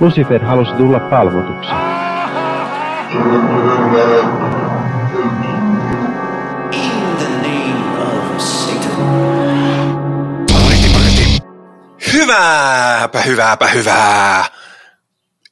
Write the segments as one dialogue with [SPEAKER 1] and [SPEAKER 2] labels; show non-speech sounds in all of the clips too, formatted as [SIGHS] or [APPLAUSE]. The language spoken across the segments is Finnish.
[SPEAKER 1] Lucifer halusi tulla palvotuksi.
[SPEAKER 2] Hyvääpä, hyvääpä, hyvää.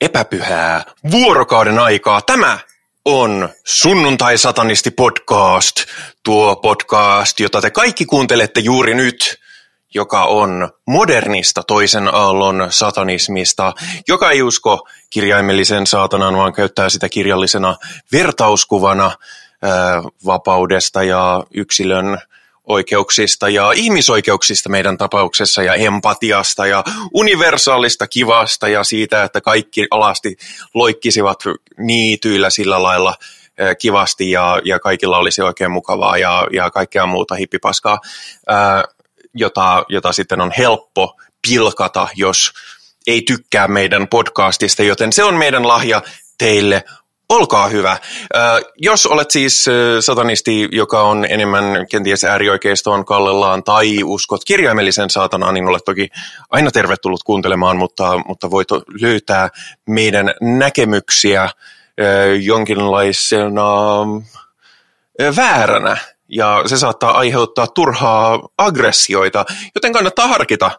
[SPEAKER 2] Epäpyhää vuorokauden aikaa. Tämä on Sunnuntai-satanisti podcast. Tuo podcast, jota te kaikki kuuntelette juuri nyt, joka on modernista toisen aallon satanismista, joka ei usko kirjaimellisen saatanan, vaan käyttää sitä kirjallisena vertauskuvana vapaudesta ja yksilön oikeuksista ja ihmisoikeuksista meidän tapauksessa ja empatiasta ja universaalista kivasta ja siitä, että kaikki alasti loikkisivat niityillä sillä lailla kivasti ja, ja kaikilla olisi oikein mukavaa ja, ja kaikkea muuta hippipaskaa, ää, jota, jota sitten on helppo pilkata, jos ei tykkää meidän podcastista, joten se on meidän lahja teille Olkaa hyvä. Jos olet siis satanisti, joka on enemmän kenties äärioikeistoon kallellaan tai uskot kirjaimellisen saatanaan, niin olet toki aina tervetullut kuuntelemaan, mutta, mutta voit löytää meidän näkemyksiä jonkinlaisena vääränä ja se saattaa aiheuttaa turhaa aggressioita, joten kannattaa harkita,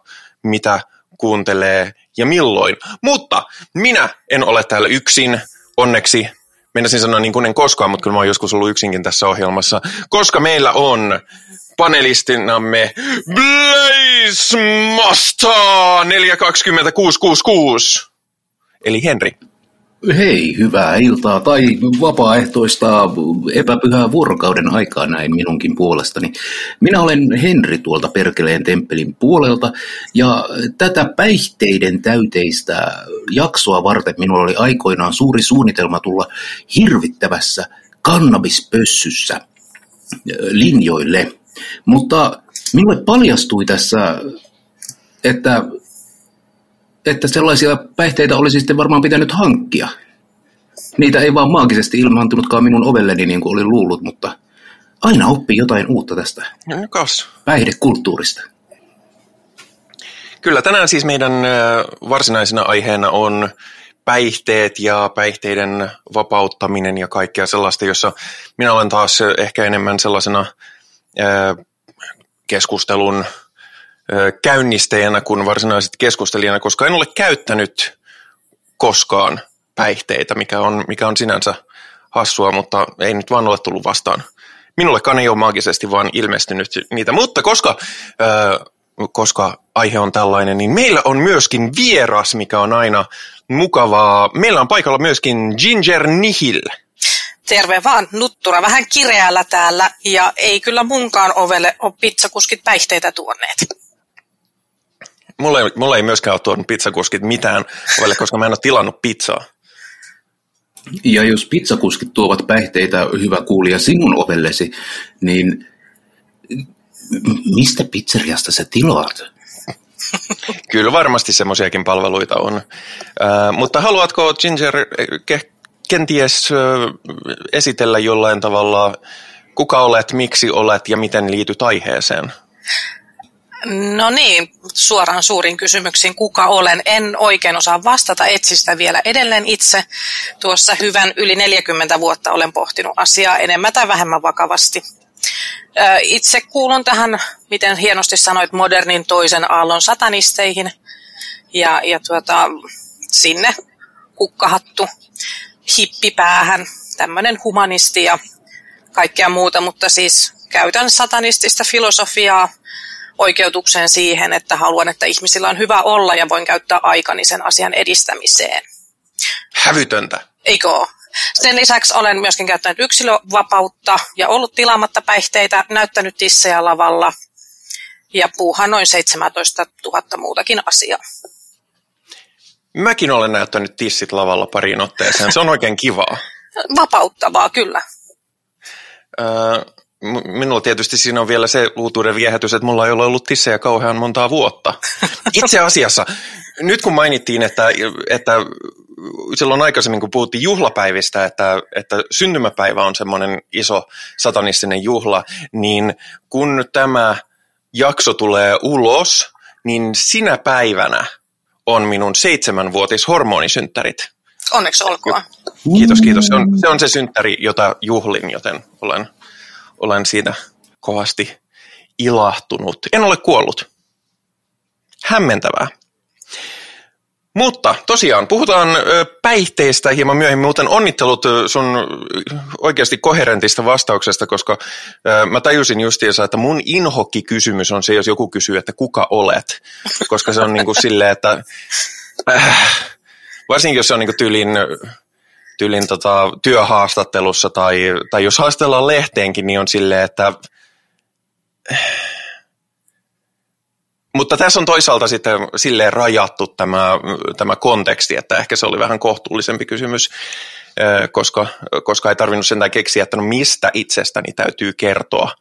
[SPEAKER 2] mitä kuuntelee ja milloin. Mutta minä en ole täällä yksin, onneksi Meinasin sanoa niin kuin en koskaan, mutta kyllä mä oon joskus ollut yksinkin tässä ohjelmassa, koska meillä on panelistinamme Blaze Masta 420666, eli Henri.
[SPEAKER 3] Hei, hyvää iltaa tai vapaaehtoista epäpyhää vuorokauden aikaa näin minunkin puolestani. Minä olen Henri tuolta Perkeleen temppelin puolelta ja tätä päihteiden täyteistä jaksoa varten minulla oli aikoinaan suuri suunnitelma tulla hirvittävässä kannabispössyssä linjoille. Mutta minulle paljastui tässä, että että sellaisia päihteitä olisi sitten varmaan pitänyt hankkia. Niitä ei vaan maagisesti ilmaantunutkaan minun ovelleni niin kuin olin luullut, mutta aina oppii jotain uutta tästä
[SPEAKER 2] Kas.
[SPEAKER 3] päihdekulttuurista.
[SPEAKER 2] Kyllä, tänään siis meidän varsinaisena aiheena on päihteet ja päihteiden vapauttaminen ja kaikkea sellaista, jossa minä olen taas ehkä enemmän sellaisena keskustelun käynnistäjänä kuin varsinaisesti keskustelijana, koska en ole käyttänyt koskaan päihteitä, mikä on, mikä on sinänsä hassua, mutta ei nyt vaan ole tullut vastaan. Minullekaan ei ole maagisesti vaan ilmestynyt niitä, mutta koska, äh, koska aihe on tällainen, niin meillä on myöskin vieras, mikä on aina mukavaa. Meillä on paikalla myöskin Ginger Nihil.
[SPEAKER 4] Terve vaan, nuttura vähän kireällä täällä ja ei kyllä munkaan ovelle ole pizzakuskit päihteitä tuoneet.
[SPEAKER 2] Mulla ei, mulla ei myöskään ole tuonut pizzakuskit mitään ovelle, koska mä en ole tilannut pizzaa.
[SPEAKER 3] Ja jos pizzakuskit tuovat päihteitä, hyvä kuulija, sinun ovellesi, niin mistä pizzeriasta sä tilaat? [LAUGHS]
[SPEAKER 2] Kyllä varmasti semmoisiakin palveluita on. Äh, mutta haluatko Ginger ke- kenties äh, esitellä jollain tavalla, kuka olet, miksi olet ja miten liityt aiheeseen?
[SPEAKER 4] No niin, suoraan suurin kysymyksiin, kuka olen. En oikein osaa vastata, etsistä vielä edelleen itse. Tuossa hyvän yli 40 vuotta olen pohtinut asiaa enemmän tai vähemmän vakavasti. Itse kuulun tähän, miten hienosti sanoit, modernin toisen aallon satanisteihin. Ja, ja tuota, sinne kukkahattu hippipäähän, tämmöinen humanisti ja kaikkea muuta, mutta siis käytän satanistista filosofiaa oikeutukseen siihen, että haluan, että ihmisillä on hyvä olla ja voin käyttää aikani sen asian edistämiseen.
[SPEAKER 2] Hävytöntä.
[SPEAKER 4] Eikö ole? Sen lisäksi olen myöskin käyttänyt yksilövapautta ja ollut tilaamatta päihteitä, näyttänyt tissejä lavalla ja puuha noin 17 000 muutakin asiaa.
[SPEAKER 2] Mäkin olen näyttänyt tissit lavalla pariin otteeseen. Se on oikein kivaa.
[SPEAKER 4] Vapauttavaa, kyllä.
[SPEAKER 2] Öö, minulla tietysti siinä on vielä se uutuuden viehätys, että mulla ei ole ollut tissejä kauhean montaa vuotta. [LAUGHS] Itse asiassa, nyt kun mainittiin, että, että silloin aikaisemmin, kun puhuttiin juhlapäivistä, että, että syntymäpäivä on semmoinen iso satanistinen juhla, niin kun tämä jakso tulee ulos, niin sinä päivänä on minun seitsemänvuotis hormonisynttärit.
[SPEAKER 4] Onneksi olkoon.
[SPEAKER 2] Kiitos, kiitos. Se on, se on se synttäri, jota juhlin, joten olen, olen siitä kovasti ilahtunut. En ole kuollut. Hämmentävää. Mutta tosiaan, puhutaan päihteistä hieman myöhemmin, muuten onnittelut sun oikeasti koherentista vastauksesta, koska mä tajusin justiinsa, että mun inhokki-kysymys on se, jos joku kysyy, että kuka olet, koska se on niin kuin silleen, että äh, varsinkin jos se on niin kuin tyylin, tyylin tota, työhaastattelussa tai, tai jos haastellaan lehteenkin, niin on silleen, että [SIGHS] mutta tässä on toisaalta sitten silleen rajattu tämä, tämä konteksti, että ehkä se oli vähän kohtuullisempi kysymys, koska, koska ei tarvinnut sentään keksiä, että no mistä itsestäni täytyy kertoa,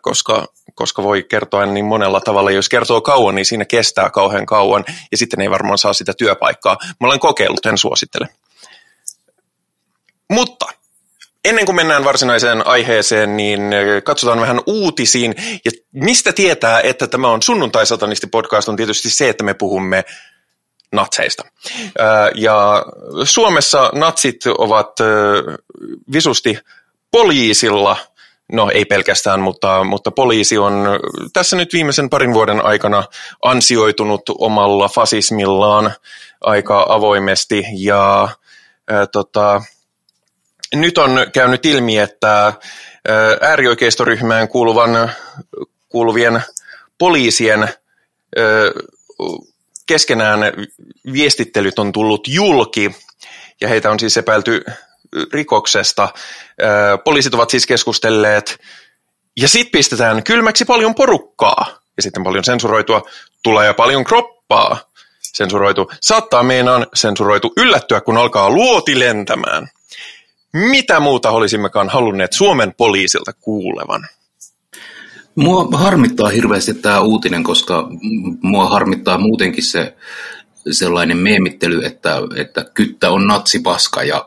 [SPEAKER 2] koska, koska voi kertoa niin monella tavalla. Jos kertoo kauan, niin siinä kestää kauhean kauan ja sitten ei varmaan saa sitä työpaikkaa. Mä olen kokeillut, en suosittele. Mutta Ennen kuin mennään varsinaiseen aiheeseen, niin katsotaan vähän uutisiin. Ja mistä tietää, että tämä on sunnuntai-satanisti-podcast, on tietysti se, että me puhumme natseista. Ja Suomessa natsit ovat visusti poliisilla, no ei pelkästään, mutta, mutta poliisi on tässä nyt viimeisen parin vuoden aikana ansioitunut omalla fasismillaan aika avoimesti ja ää, tota, nyt on käynyt ilmi, että äärioikeistoryhmään kuuluvan, kuuluvien poliisien keskenään viestittelyt on tullut julki ja heitä on siis epäilty rikoksesta. Poliisit ovat siis keskustelleet ja sitten pistetään kylmäksi paljon porukkaa ja sitten paljon sensuroitua, tulee paljon kroppaa sensuroitu, saattaa meinaan sensuroitu yllättyä, kun alkaa luoti lentämään. Mitä muuta olisimmekaan halunneet Suomen poliisilta kuulevan?
[SPEAKER 3] Mua harmittaa hirveästi tämä uutinen, koska mua harmittaa muutenkin se sellainen meemittely, että, että kyttä on natsipaska ja,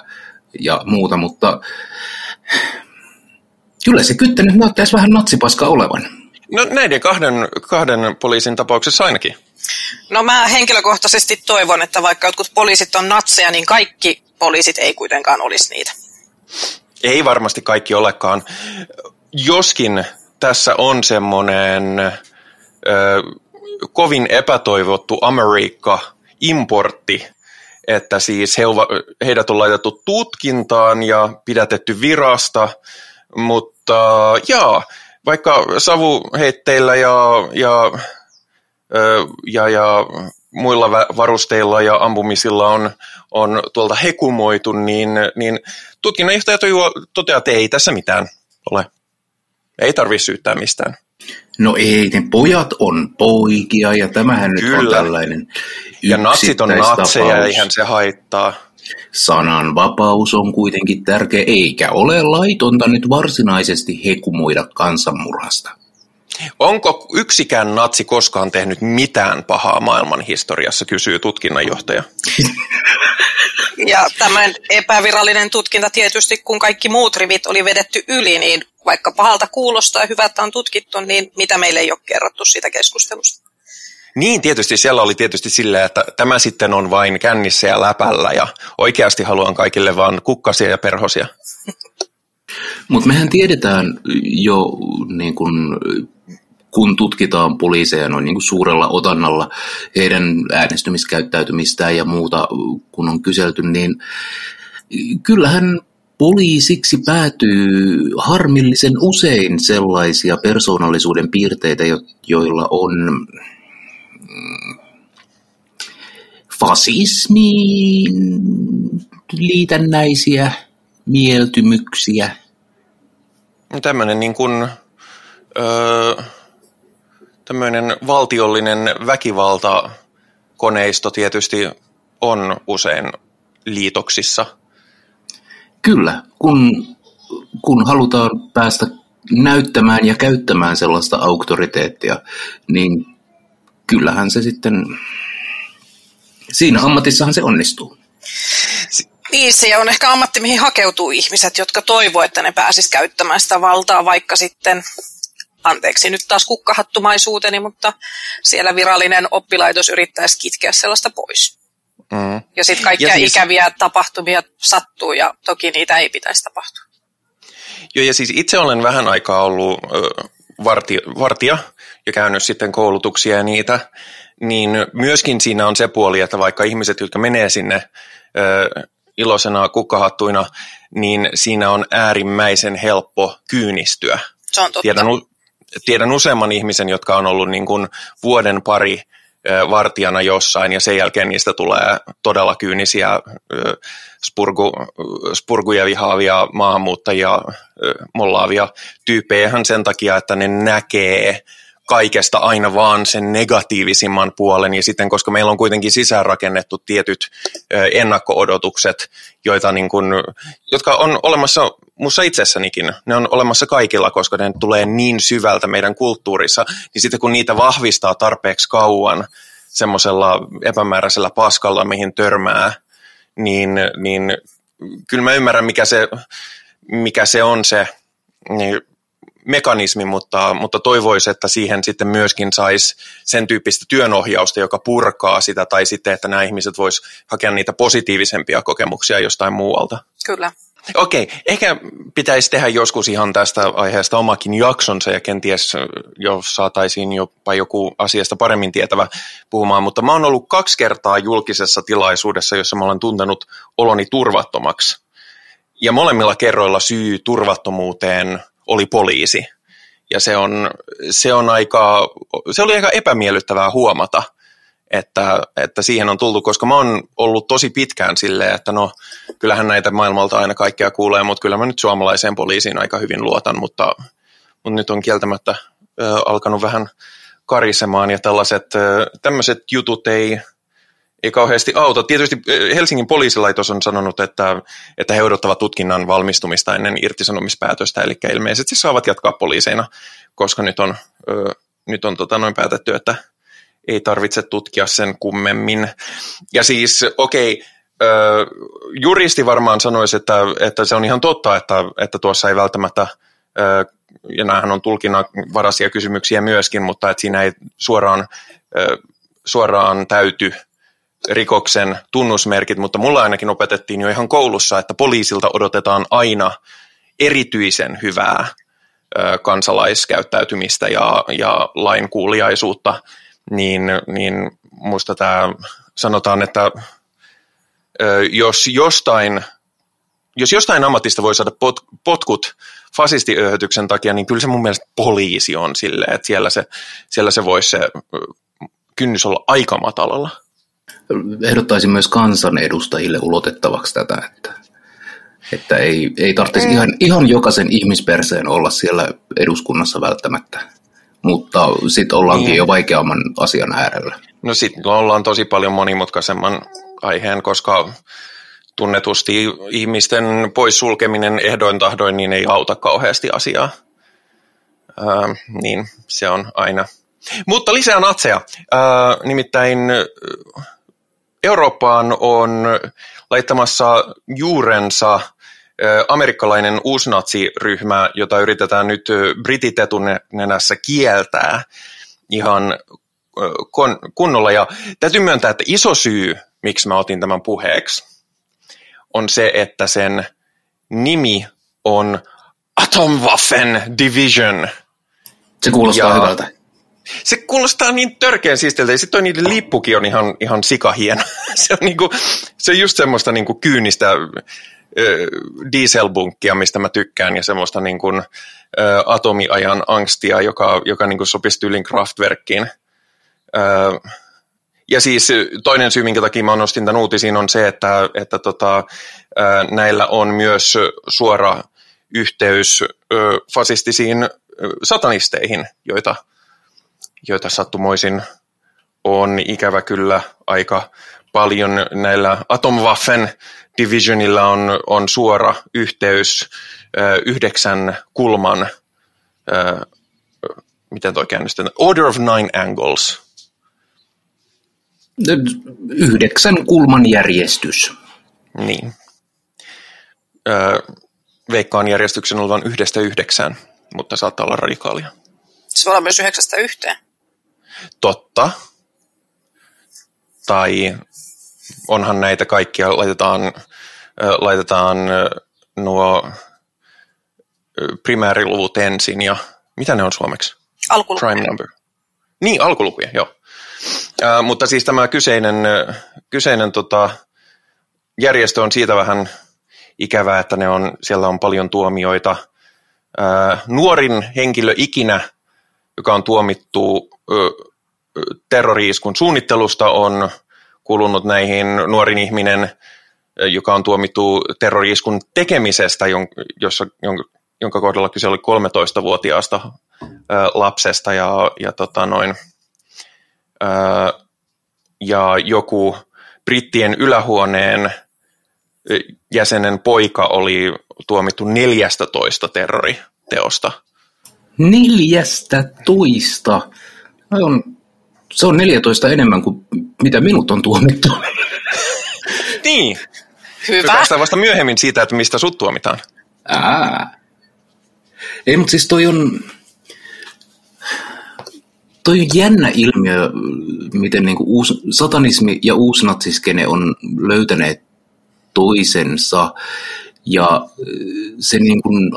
[SPEAKER 3] ja muuta, mutta kyllä se kyttä nyt näyttäisi vähän natsipaska olevan.
[SPEAKER 2] No näiden kahden, kahden poliisin tapauksessa ainakin.
[SPEAKER 4] No mä henkilökohtaisesti toivon, että vaikka jotkut poliisit on natseja, niin kaikki poliisit ei kuitenkaan olisi niitä.
[SPEAKER 2] Ei varmasti kaikki olekaan. Joskin tässä on semmoinen ö, kovin epätoivottu Amerikka-importti, että siis he, heidät on laitettu tutkintaan ja pidätetty virasta, mutta jaa, vaikka savuheitteillä ja, ja, ja, ja muilla varusteilla ja ampumisilla on, on tuolta hekumoitu, niin, niin tutkinnanjohtaja toteaa, että ei tässä mitään ole. Ei tarvitse syyttää mistään.
[SPEAKER 3] No ei, ne pojat on poikia ja tämähän Kyllä. nyt on tällainen
[SPEAKER 2] Ja natsit on natseja, eihän se haittaa.
[SPEAKER 3] Sananvapaus on kuitenkin tärkeä, eikä ole laitonta nyt varsinaisesti hekumoida kansanmurhasta.
[SPEAKER 2] Onko yksikään natsi koskaan tehnyt mitään pahaa maailman historiassa, kysyy tutkinnanjohtaja.
[SPEAKER 4] Ja tämän epävirallinen tutkinta tietysti, kun kaikki muut rivit oli vedetty yli, niin vaikka pahalta kuulostaa ja hyvältä on tutkittu, niin mitä meille ei ole kerrottu siitä keskustelusta?
[SPEAKER 2] Niin, tietysti siellä oli tietysti silleen, että tämä sitten on vain kännissä ja läpällä ja oikeasti haluan kaikille vaan kukkasia ja perhosia.
[SPEAKER 3] Mutta mehän tiedetään jo niin kun kun tutkitaan poliiseja noin niin kuin suurella otannalla heidän äänestymiskäyttäytymistään ja muuta, kun on kyselty, niin kyllähän poliisiksi päätyy harmillisen usein sellaisia persoonallisuuden piirteitä, joilla on mm, fasismiin liitännäisiä mieltymyksiä.
[SPEAKER 2] Tämmöinen niin kuin, öö, tämmöinen valtiollinen väkivaltakoneisto tietysti on usein liitoksissa.
[SPEAKER 3] Kyllä, kun, kun halutaan päästä näyttämään ja käyttämään sellaista auktoriteettia, niin kyllähän se sitten, siinä ammatissahan se onnistuu.
[SPEAKER 4] Niin, se on ehkä ammatti, mihin hakeutuu ihmiset, jotka toivoo, että ne pääsis käyttämään sitä valtaa, vaikka sitten anteeksi nyt taas kukkahattumaisuuteni, mutta siellä virallinen oppilaitos yrittäisi kitkeä sellaista pois. Mm. Ja sitten kaikkia ja siis... ikäviä tapahtumia sattuu ja toki niitä ei pitäisi tapahtua.
[SPEAKER 2] Joo ja siis itse olen vähän aikaa ollut ö, vartija, vartija ja käynyt sitten koulutuksia ja niitä, niin myöskin siinä on se puoli, että vaikka ihmiset, jotka menee sinne ö, iloisena kukkahattuina, niin siinä on äärimmäisen helppo kyynistyä.
[SPEAKER 4] Se on totta.
[SPEAKER 2] Tiedän, tiedän useamman ihmisen, jotka on ollut niin kuin vuoden pari vartijana jossain ja sen jälkeen niistä tulee todella kyynisiä spurgu, spurguja vihaavia maahanmuuttajia, mollaavia tyyppejä sen takia, että ne näkee kaikesta aina vaan sen negatiivisimman puolen ja sitten koska meillä on kuitenkin sisäänrakennettu tietyt ennakko-odotukset, joita niin kuin, jotka on olemassa mussa itsessänikin, ne on olemassa kaikilla, koska ne tulee niin syvältä meidän kulttuurissa, niin sitten kun niitä vahvistaa tarpeeksi kauan semmoisella epämääräisellä paskalla, mihin törmää, niin, niin kyllä mä ymmärrän, mikä se, mikä se on se niin mekanismi, mutta, mutta toivoisi, että siihen sitten myöskin saisi sen tyyppistä työnohjausta, joka purkaa sitä, tai sitten, että nämä ihmiset vois hakea niitä positiivisempia kokemuksia jostain muualta.
[SPEAKER 4] Kyllä.
[SPEAKER 2] Okei, ehkä pitäisi tehdä joskus ihan tästä aiheesta omakin jaksonsa ja kenties jo saataisiin jopa joku asiasta paremmin tietävä puhumaan, mutta mä oon ollut kaksi kertaa julkisessa tilaisuudessa, jossa mä olen tuntenut oloni turvattomaksi. Ja molemmilla kerroilla syy turvattomuuteen oli poliisi. Ja se, on, se, on aika, se oli aika epämiellyttävää huomata, että, että siihen on tultu, koska mä oon ollut tosi pitkään silleen, että no kyllähän näitä maailmalta aina kaikkea kuulee, mutta kyllä mä nyt suomalaiseen poliisiin aika hyvin luotan, mutta, mutta nyt on kieltämättä ö, alkanut vähän karisemaan ja tällaiset tämmöiset jutut ei, ei kauheasti auta. Tietysti Helsingin poliisilaitos on sanonut, että, että he odottavat tutkinnan valmistumista ennen irtisanomispäätöstä, eli ilmeisesti saavat jatkaa poliiseina, koska nyt on, ö, nyt on tota noin päätetty, että ei tarvitse tutkia sen kummemmin. Ja siis, okei, okay, juristi varmaan sanoisi, että, että se on ihan totta, että, että tuossa ei välttämättä, ja näähän on tulkinnanvaraisia kysymyksiä myöskin, mutta että siinä ei suoraan, suoraan täyty rikoksen tunnusmerkit, mutta mulla ainakin opetettiin jo ihan koulussa, että poliisilta odotetaan aina erityisen hyvää kansalaiskäyttäytymistä ja, ja lainkuuliaisuutta, niin, niin musta tämä sanotaan, että jos jostain, jos jostain ammatista voi saada pot, potkut fasistiöhötyksen takia, niin kyllä se mun mielestä poliisi on silleen, että siellä se, siellä se voisi se kynnys olla aika matalalla.
[SPEAKER 3] Ehdottaisin myös kansanedustajille ulotettavaksi tätä, että, että ei, ei tarvitsisi mm. ihan, ihan jokaisen ihmisperseen olla siellä eduskunnassa välttämättä mutta sitten ollaankin niin. jo vaikeamman asian äärellä.
[SPEAKER 2] No sitten ollaan tosi paljon monimutkaisemman aiheen, koska tunnetusti ihmisten poissulkeminen ehdoin tahdoin niin ei auta kauheasti asiaa. Ää, niin se on aina. Mutta lisää natseja. Ää, nimittäin Eurooppaan on laittamassa juurensa amerikkalainen uusnatsiryhmä, jota yritetään nyt britit etunenässä kieltää ihan kunnolla. Ja täytyy myöntää, että iso syy, miksi mä otin tämän puheeksi, on se, että sen nimi on Atomwaffen Division.
[SPEAKER 3] Se kuulostaa ja hyvältä.
[SPEAKER 2] Se kuulostaa niin törkeän siistiltä, ja sitten toi niiden lippukin on ihan, ihan sikahieno. [LAUGHS] se on, niinku, se on just semmoista niinku kyynistä dieselbunkkia, mistä mä tykkään, ja semmoista niin kuin, ä, atomiajan angstia, joka, joka niin kuin sopisi tyylin Kraftwerkkiin. Ä, ja siis toinen syy, minkä takia mä nostin tämän uutisiin, on se, että, että tota, näillä on myös suora yhteys fasistisiin satanisteihin, joita, joita sattumoisin on ikävä kyllä aika paljon näillä Atomwaffen Divisionilla on, on suora yhteys ö, yhdeksän kulman, ö, miten toi käynnistetään, Order of Nine Angles.
[SPEAKER 3] Yhdeksän kulman järjestys.
[SPEAKER 2] Niin. Ö, veikkaan järjestyksen olevan yhdestä yhdeksään, mutta saattaa olla radikaalia.
[SPEAKER 4] Se voi olla myös yhdeksästä yhteen.
[SPEAKER 2] Totta. Tai onhan näitä kaikkia, laitetaan, laitetaan nuo primääriluvut ensin ja mitä ne on suomeksi?
[SPEAKER 4] Alkulukuja.
[SPEAKER 2] Prime number. Niin, alkulukuja, joo. Ää, mutta siis tämä kyseinen, kyseinen tota, järjestö on siitä vähän ikävää, että ne on, siellä on paljon tuomioita. Ää, nuorin henkilö ikinä, joka on tuomittu ö, terroriiskun suunnittelusta, on kulunut näihin nuorin ihminen, joka on tuomittu terroriiskun tekemisestä, jossa, jonka, kohdalla kyse oli 13-vuotiaasta ö, lapsesta ja, ja tota noin, ja joku brittien ylähuoneen jäsenen poika oli tuomittu 14 terroriteosta.
[SPEAKER 3] Neljästä toista. Se on, se on 14 enemmän kuin mitä minut on tuomittu. [LAUGHS]
[SPEAKER 2] Niin,
[SPEAKER 4] Hyvä.
[SPEAKER 2] päästään vasta myöhemmin siitä, että mistä sut tuomitaan.
[SPEAKER 3] Ää. Ei, mutta siis toi on, toi on jännä ilmiö, miten niinku uus, satanismi ja uusnatsiskene on löytäneet toisensa. Ja äh, se niin kuin,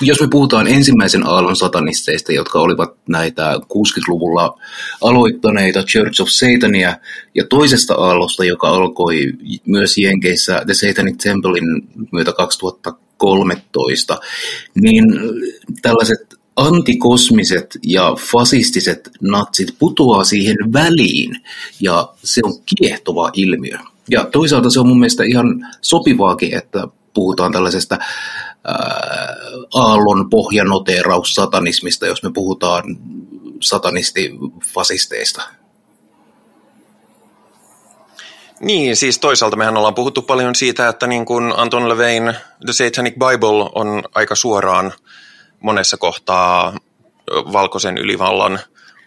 [SPEAKER 3] jos me puhutaan ensimmäisen aallon satanisteista, jotka olivat näitä 60-luvulla aloittaneita Church of Satania, ja toisesta aallosta, joka alkoi myös Jenkeissä The Satanic Templein myötä 2013, niin tällaiset antikosmiset ja fasistiset natsit putoaa siihen väliin, ja se on kiehtova ilmiö. Ja toisaalta se on mun mielestä ihan sopivaakin, että puhutaan tällaisesta ää, aallon pohjanoteeraus satanismista, jos me puhutaan satanistifasisteista.
[SPEAKER 2] Niin, siis toisaalta mehän ollaan puhuttu paljon siitä, että niin kuin Anton Levein The Satanic Bible on aika suoraan monessa kohtaa valkoisen ylivallan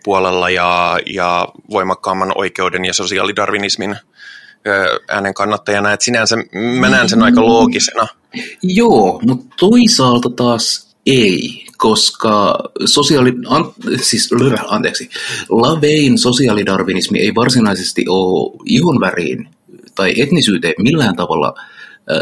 [SPEAKER 2] puolella ja, ja voimakkaamman oikeuden ja sosiaalidarwinismin ö, äänen kannattajana, että sinänsä mä näen sen aika loogisena.
[SPEAKER 3] Joo, mutta toisaalta taas ei, koska sosiaali, an, siis, anteeksi, Lavein sosiaalidarwinismi ei varsinaisesti ole ihonväriin tai etnisyyteen millään tavalla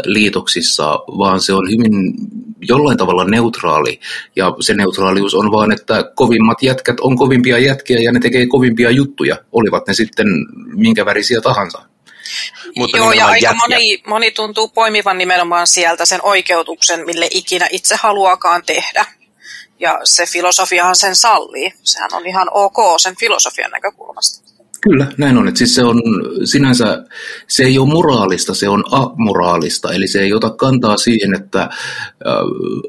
[SPEAKER 3] liitoksissa, vaan se on hyvin jollain tavalla neutraali. Ja se neutraalius on vaan, että kovimmat jätkät on kovimpia jätkiä ja ne tekee kovimpia juttuja, olivat ne sitten minkä värisiä tahansa.
[SPEAKER 2] Mutta
[SPEAKER 4] Joo, ja aika moni, moni tuntuu poimivan nimenomaan sieltä sen oikeutuksen, mille ikinä itse haluaakaan tehdä. Ja se filosofiahan sen sallii. Sehän on ihan ok sen filosofian näkökulmasta.
[SPEAKER 3] Kyllä, näin on. Että siis se on sinänsä, se ei ole moraalista, se on amoraalista. Eli se ei ota kantaa siihen, että äh,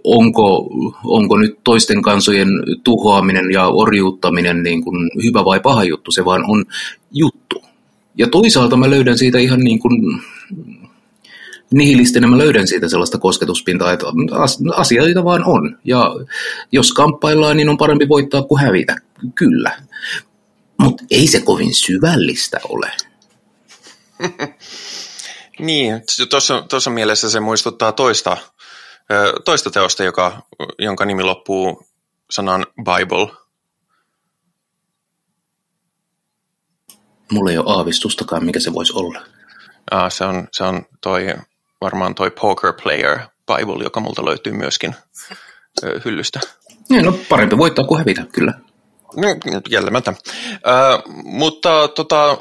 [SPEAKER 3] onko, onko nyt toisten kansojen tuhoaminen ja orjuuttaminen niin kuin hyvä vai paha juttu. Se vaan on juttu. Ja toisaalta mä löydän siitä ihan niin kuin nihilistinä mä löydän siitä sellaista kosketuspintaa, että as- asioita vaan on. Ja jos kamppaillaan, niin on parempi voittaa kuin hävitä. Kyllä. Mutta ei se kovin syvällistä ole. [LAUGHS]
[SPEAKER 2] Niin, tuossa, tuossa mielessä se muistuttaa toista, toista teosta, joka, jonka nimi loppuu sanan Bible.
[SPEAKER 3] Mulla ei ole aavistustakaan, mikä se voisi olla.
[SPEAKER 2] Ah, se, on, se on toi, varmaan toi Poker Player Bible, joka multa löytyy myöskin ö, hyllystä.
[SPEAKER 3] Niin, no parempi voittaa kuin hävitä, kyllä.
[SPEAKER 2] No, jällemättä. Ö, mutta tota,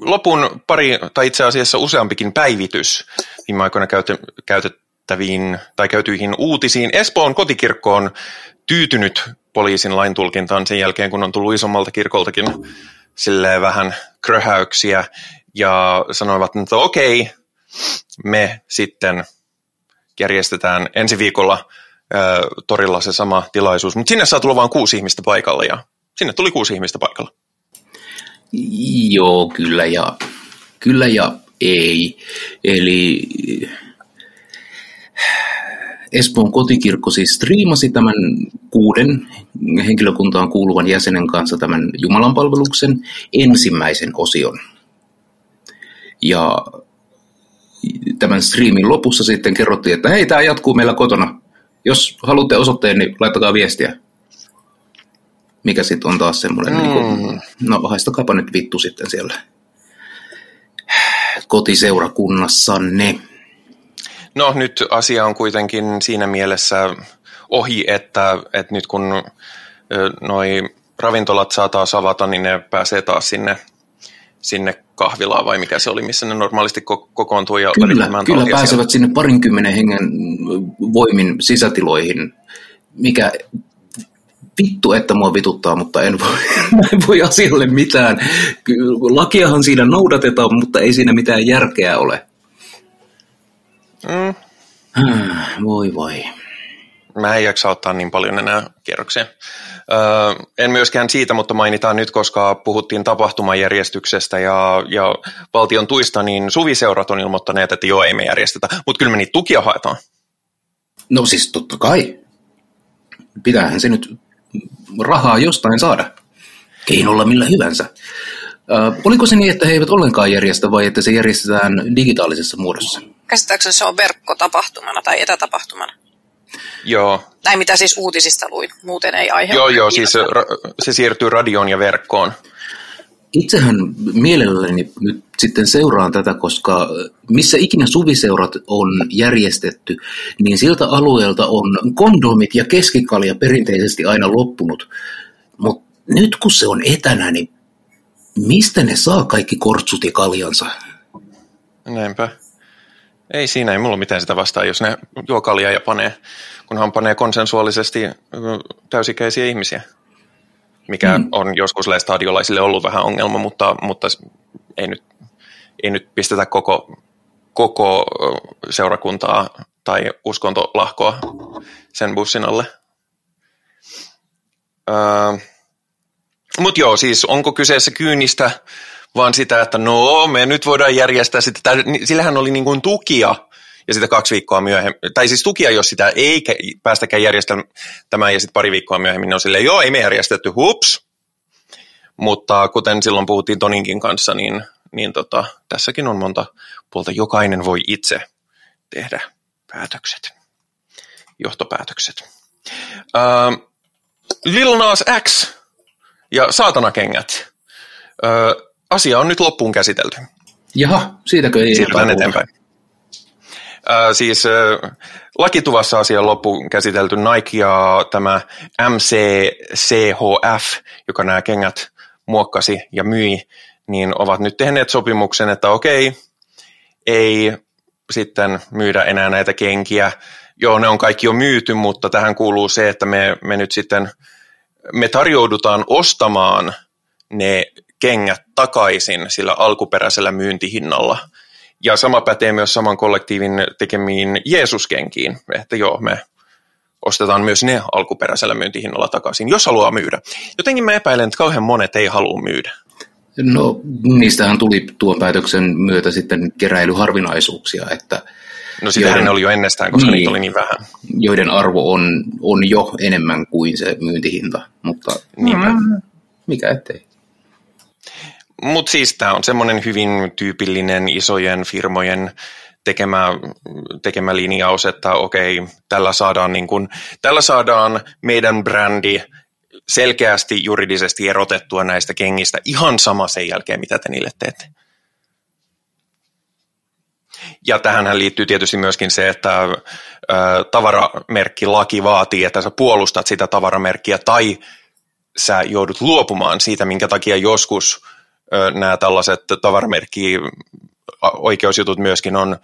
[SPEAKER 2] lopun pari, tai itse asiassa useampikin päivitys viime aikoina käyte, käytettäviin tai käytyihin uutisiin. Espoon kotikirkko on tyytynyt poliisin laintulkintaan sen jälkeen, kun on tullut isommalta kirkoltakin silleen vähän kröhäyksiä ja sanoivat, että okei, me sitten järjestetään ensi viikolla ö, torilla se sama tilaisuus, mutta sinne saa tulla vain kuusi ihmistä paikalle ja sinne tuli kuusi ihmistä paikalla.
[SPEAKER 3] Joo, kyllä ja, kyllä ja ei. Eli Espoon kotikirkko siis striimasi tämän kuuden henkilökuntaan kuuluvan jäsenen kanssa tämän Jumalanpalveluksen ensimmäisen osion. Ja tämän striimin lopussa sitten kerrottiin, että hei, tämä jatkuu meillä kotona. Jos haluatte osoitteen, niin laittakaa viestiä. mikä sitten on taas semmoinen, mm. niin kuin, no haistakaapa nyt vittu sitten siellä kotiseurakunnassanne.
[SPEAKER 2] No nyt asia on kuitenkin siinä mielessä ohi, että, että nyt kun noi ravintolat saa taas avata, niin ne pääsee taas sinne, sinne kahvilaan vai mikä se oli, missä ne normaalisti kokoontuu ja
[SPEAKER 3] Kyllä, kyllä pääsevät siellä. sinne parinkymmenen hengen voimin sisätiloihin, mikä vittu, että mua vituttaa, mutta en voi, [LAUGHS] en voi asialle mitään. Lakiahan siinä noudatetaan, mutta ei siinä mitään järkeä ole. Mm. Voi voi.
[SPEAKER 2] Mä en jaksa ottaa niin paljon enää kierroksia. Öö, en myöskään siitä, mutta mainitaan nyt, koska puhuttiin tapahtumajärjestyksestä ja, ja valtion tuista, niin suviseurat on ilmoittaneet, että joo, ei me järjestetä, mutta kyllä me niitä tukia haetaan.
[SPEAKER 3] No siis totta kai. Pitäähän se nyt rahaa jostain saada. Keinolla millä hyvänsä. Ö, oliko se niin, että he eivät ollenkaan järjestä vai että se järjestetään digitaalisessa muodossa?
[SPEAKER 4] Käsittääkseni se on verkkotapahtumana tai etätapahtumana.
[SPEAKER 2] Joo.
[SPEAKER 4] Näin mitä siis uutisista luin, muuten ei aihe.
[SPEAKER 2] Joo, joo, siis se, se siirtyy radioon ja verkkoon.
[SPEAKER 3] Itsehän mielelläni nyt sitten seuraan tätä, koska missä ikinä suviseurat on järjestetty, niin siltä alueelta on kondomit ja keskikalja perinteisesti aina loppunut. Mutta nyt kun se on etänä, niin mistä ne saa kaikki kortsut ja kaljansa?
[SPEAKER 2] Näinpä. Ei siinä, ei mulla mitään sitä vastaa, jos ne juo kaljaa ja panee, kunhan panee konsensuaalisesti täysikäisiä ihmisiä, mikä mm. on joskus stadiolaisille ollut vähän ongelma, mutta, mutta ei, nyt, ei nyt pistetä koko, koko seurakuntaa tai uskontolahkoa sen bussin alle. Öö, mutta joo, siis onko kyseessä kyynistä vaan sitä, että no me nyt voidaan järjestää sitä. Sillähän oli niin kuin tukia ja sitä kaksi viikkoa myöhemmin, tai siis tukia, jos sitä ei päästäkään järjestämään ja sitten pari viikkoa myöhemmin ne on silleen, joo, ei me järjestetty, hups. Mutta kuten silloin puhuttiin Toninkin kanssa, niin, niin tota, tässäkin on monta puolta. Jokainen voi itse tehdä päätökset, johtopäätökset. Uh, Lil Nas X ja Saatanakengät. Uh, asia on nyt loppuun käsitelty.
[SPEAKER 3] Jaha, siitäkö ei
[SPEAKER 2] Siirrytään eteenpäin. Äh, siis äh, lakituvassa asia on loppuun käsitelty Nike ja tämä MCCHF, joka nämä kengät muokkasi ja myi, niin ovat nyt tehneet sopimuksen, että okei, ei sitten myydä enää näitä kenkiä. Joo, ne on kaikki jo myyty, mutta tähän kuuluu se, että me, me nyt sitten me tarjoudutaan ostamaan ne kengät takaisin sillä alkuperäisellä myyntihinnalla. Ja sama pätee myös saman kollektiivin tekemiin Jeesuskenkiin, että joo, me ostetaan myös ne alkuperäisellä myyntihinnalla takaisin, jos haluaa myydä. Jotenkin mä epäilen, että kauhean monet ei halua myydä.
[SPEAKER 3] No niistähän tuli tuon päätöksen myötä sitten keräilyharvinaisuuksia, että
[SPEAKER 2] No sitähän joiden, ne oli jo ennestään, koska niin, niitä oli niin vähän.
[SPEAKER 3] Joiden arvo on, on jo enemmän kuin se myyntihinta, mutta.
[SPEAKER 2] Mm,
[SPEAKER 3] mikä ettei.
[SPEAKER 2] Mutta siis tämä on semmoinen hyvin tyypillinen isojen firmojen tekemä, tekemä linjaus, että okei, tällä saadaan, niin kun, tällä saadaan meidän brändi selkeästi juridisesti erotettua näistä kengistä ihan sama sen jälkeen, mitä te niille teette. Ja tähän liittyy tietysti myöskin se, että ö, tavaramerkkilaki vaatii, että sä puolustat sitä tavaramerkkiä tai sä joudut luopumaan siitä, minkä takia joskus nämä tällaiset tavaramerkki oikeusjutut myöskin on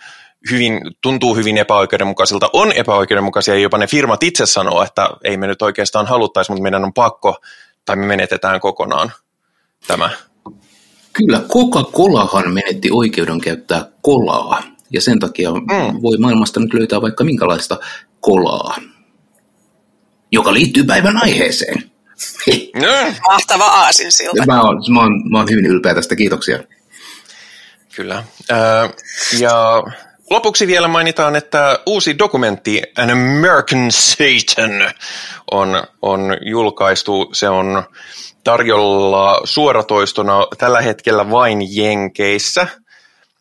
[SPEAKER 2] hyvin, tuntuu hyvin epäoikeudenmukaisilta, on epäoikeudenmukaisia ja jopa ne firmat itse sanoo, että ei me nyt oikeastaan haluttaisi, mutta meidän on pakko tai me menetetään kokonaan tämä.
[SPEAKER 3] Kyllä, Coca-Colahan menetti oikeuden käyttää kolaa ja sen takia mm. voi maailmasta nyt löytää vaikka minkälaista kolaa, joka liittyy päivän aiheeseen.
[SPEAKER 4] Mahtava aasinsilta.
[SPEAKER 3] Mä oon, mä, oon, mä oon hyvin ylpeä tästä, kiitoksia.
[SPEAKER 2] Kyllä. ja lopuksi vielä mainitaan, että uusi dokumentti An American Satan on, on julkaistu. Se on tarjolla suoratoistona tällä hetkellä vain Jenkeissä,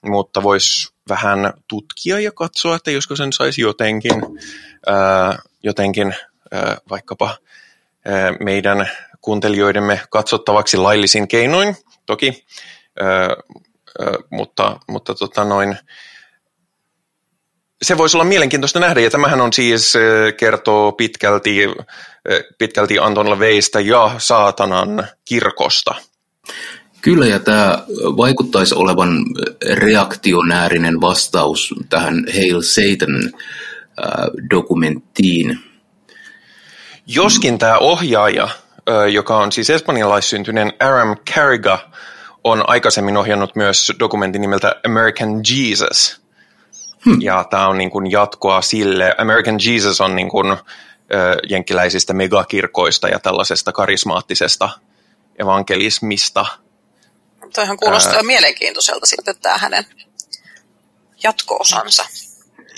[SPEAKER 2] mutta voisi vähän tutkia ja katsoa, että josko sen saisi jotenkin, ää, jotenkin ää, vaikkapa meidän kuuntelijoidemme katsottavaksi laillisin keinoin, toki, mutta, mutta tota noin, se voisi olla mielenkiintoista nähdä, ja tämähän on siis, kertoo pitkälti, pitkälti Anton LaVeista ja saatanan kirkosta.
[SPEAKER 3] Kyllä, ja tämä vaikuttaisi olevan reaktionäärinen vastaus tähän Hail Satan-dokumenttiin.
[SPEAKER 2] Joskin tämä ohjaaja, joka on siis espanjalaissyntyinen Aram Carriga, on aikaisemmin ohjannut myös dokumentin nimeltä American Jesus. Hmm. Ja tämä on niin kuin jatkoa sille. American Jesus on niin kuin, jenkkiläisistä megakirkoista ja tällaisesta karismaattisesta evankelismista –
[SPEAKER 4] Toihan kuulostaa Ää... mielenkiintoiselta sitten tämä hänen jatko-osansa.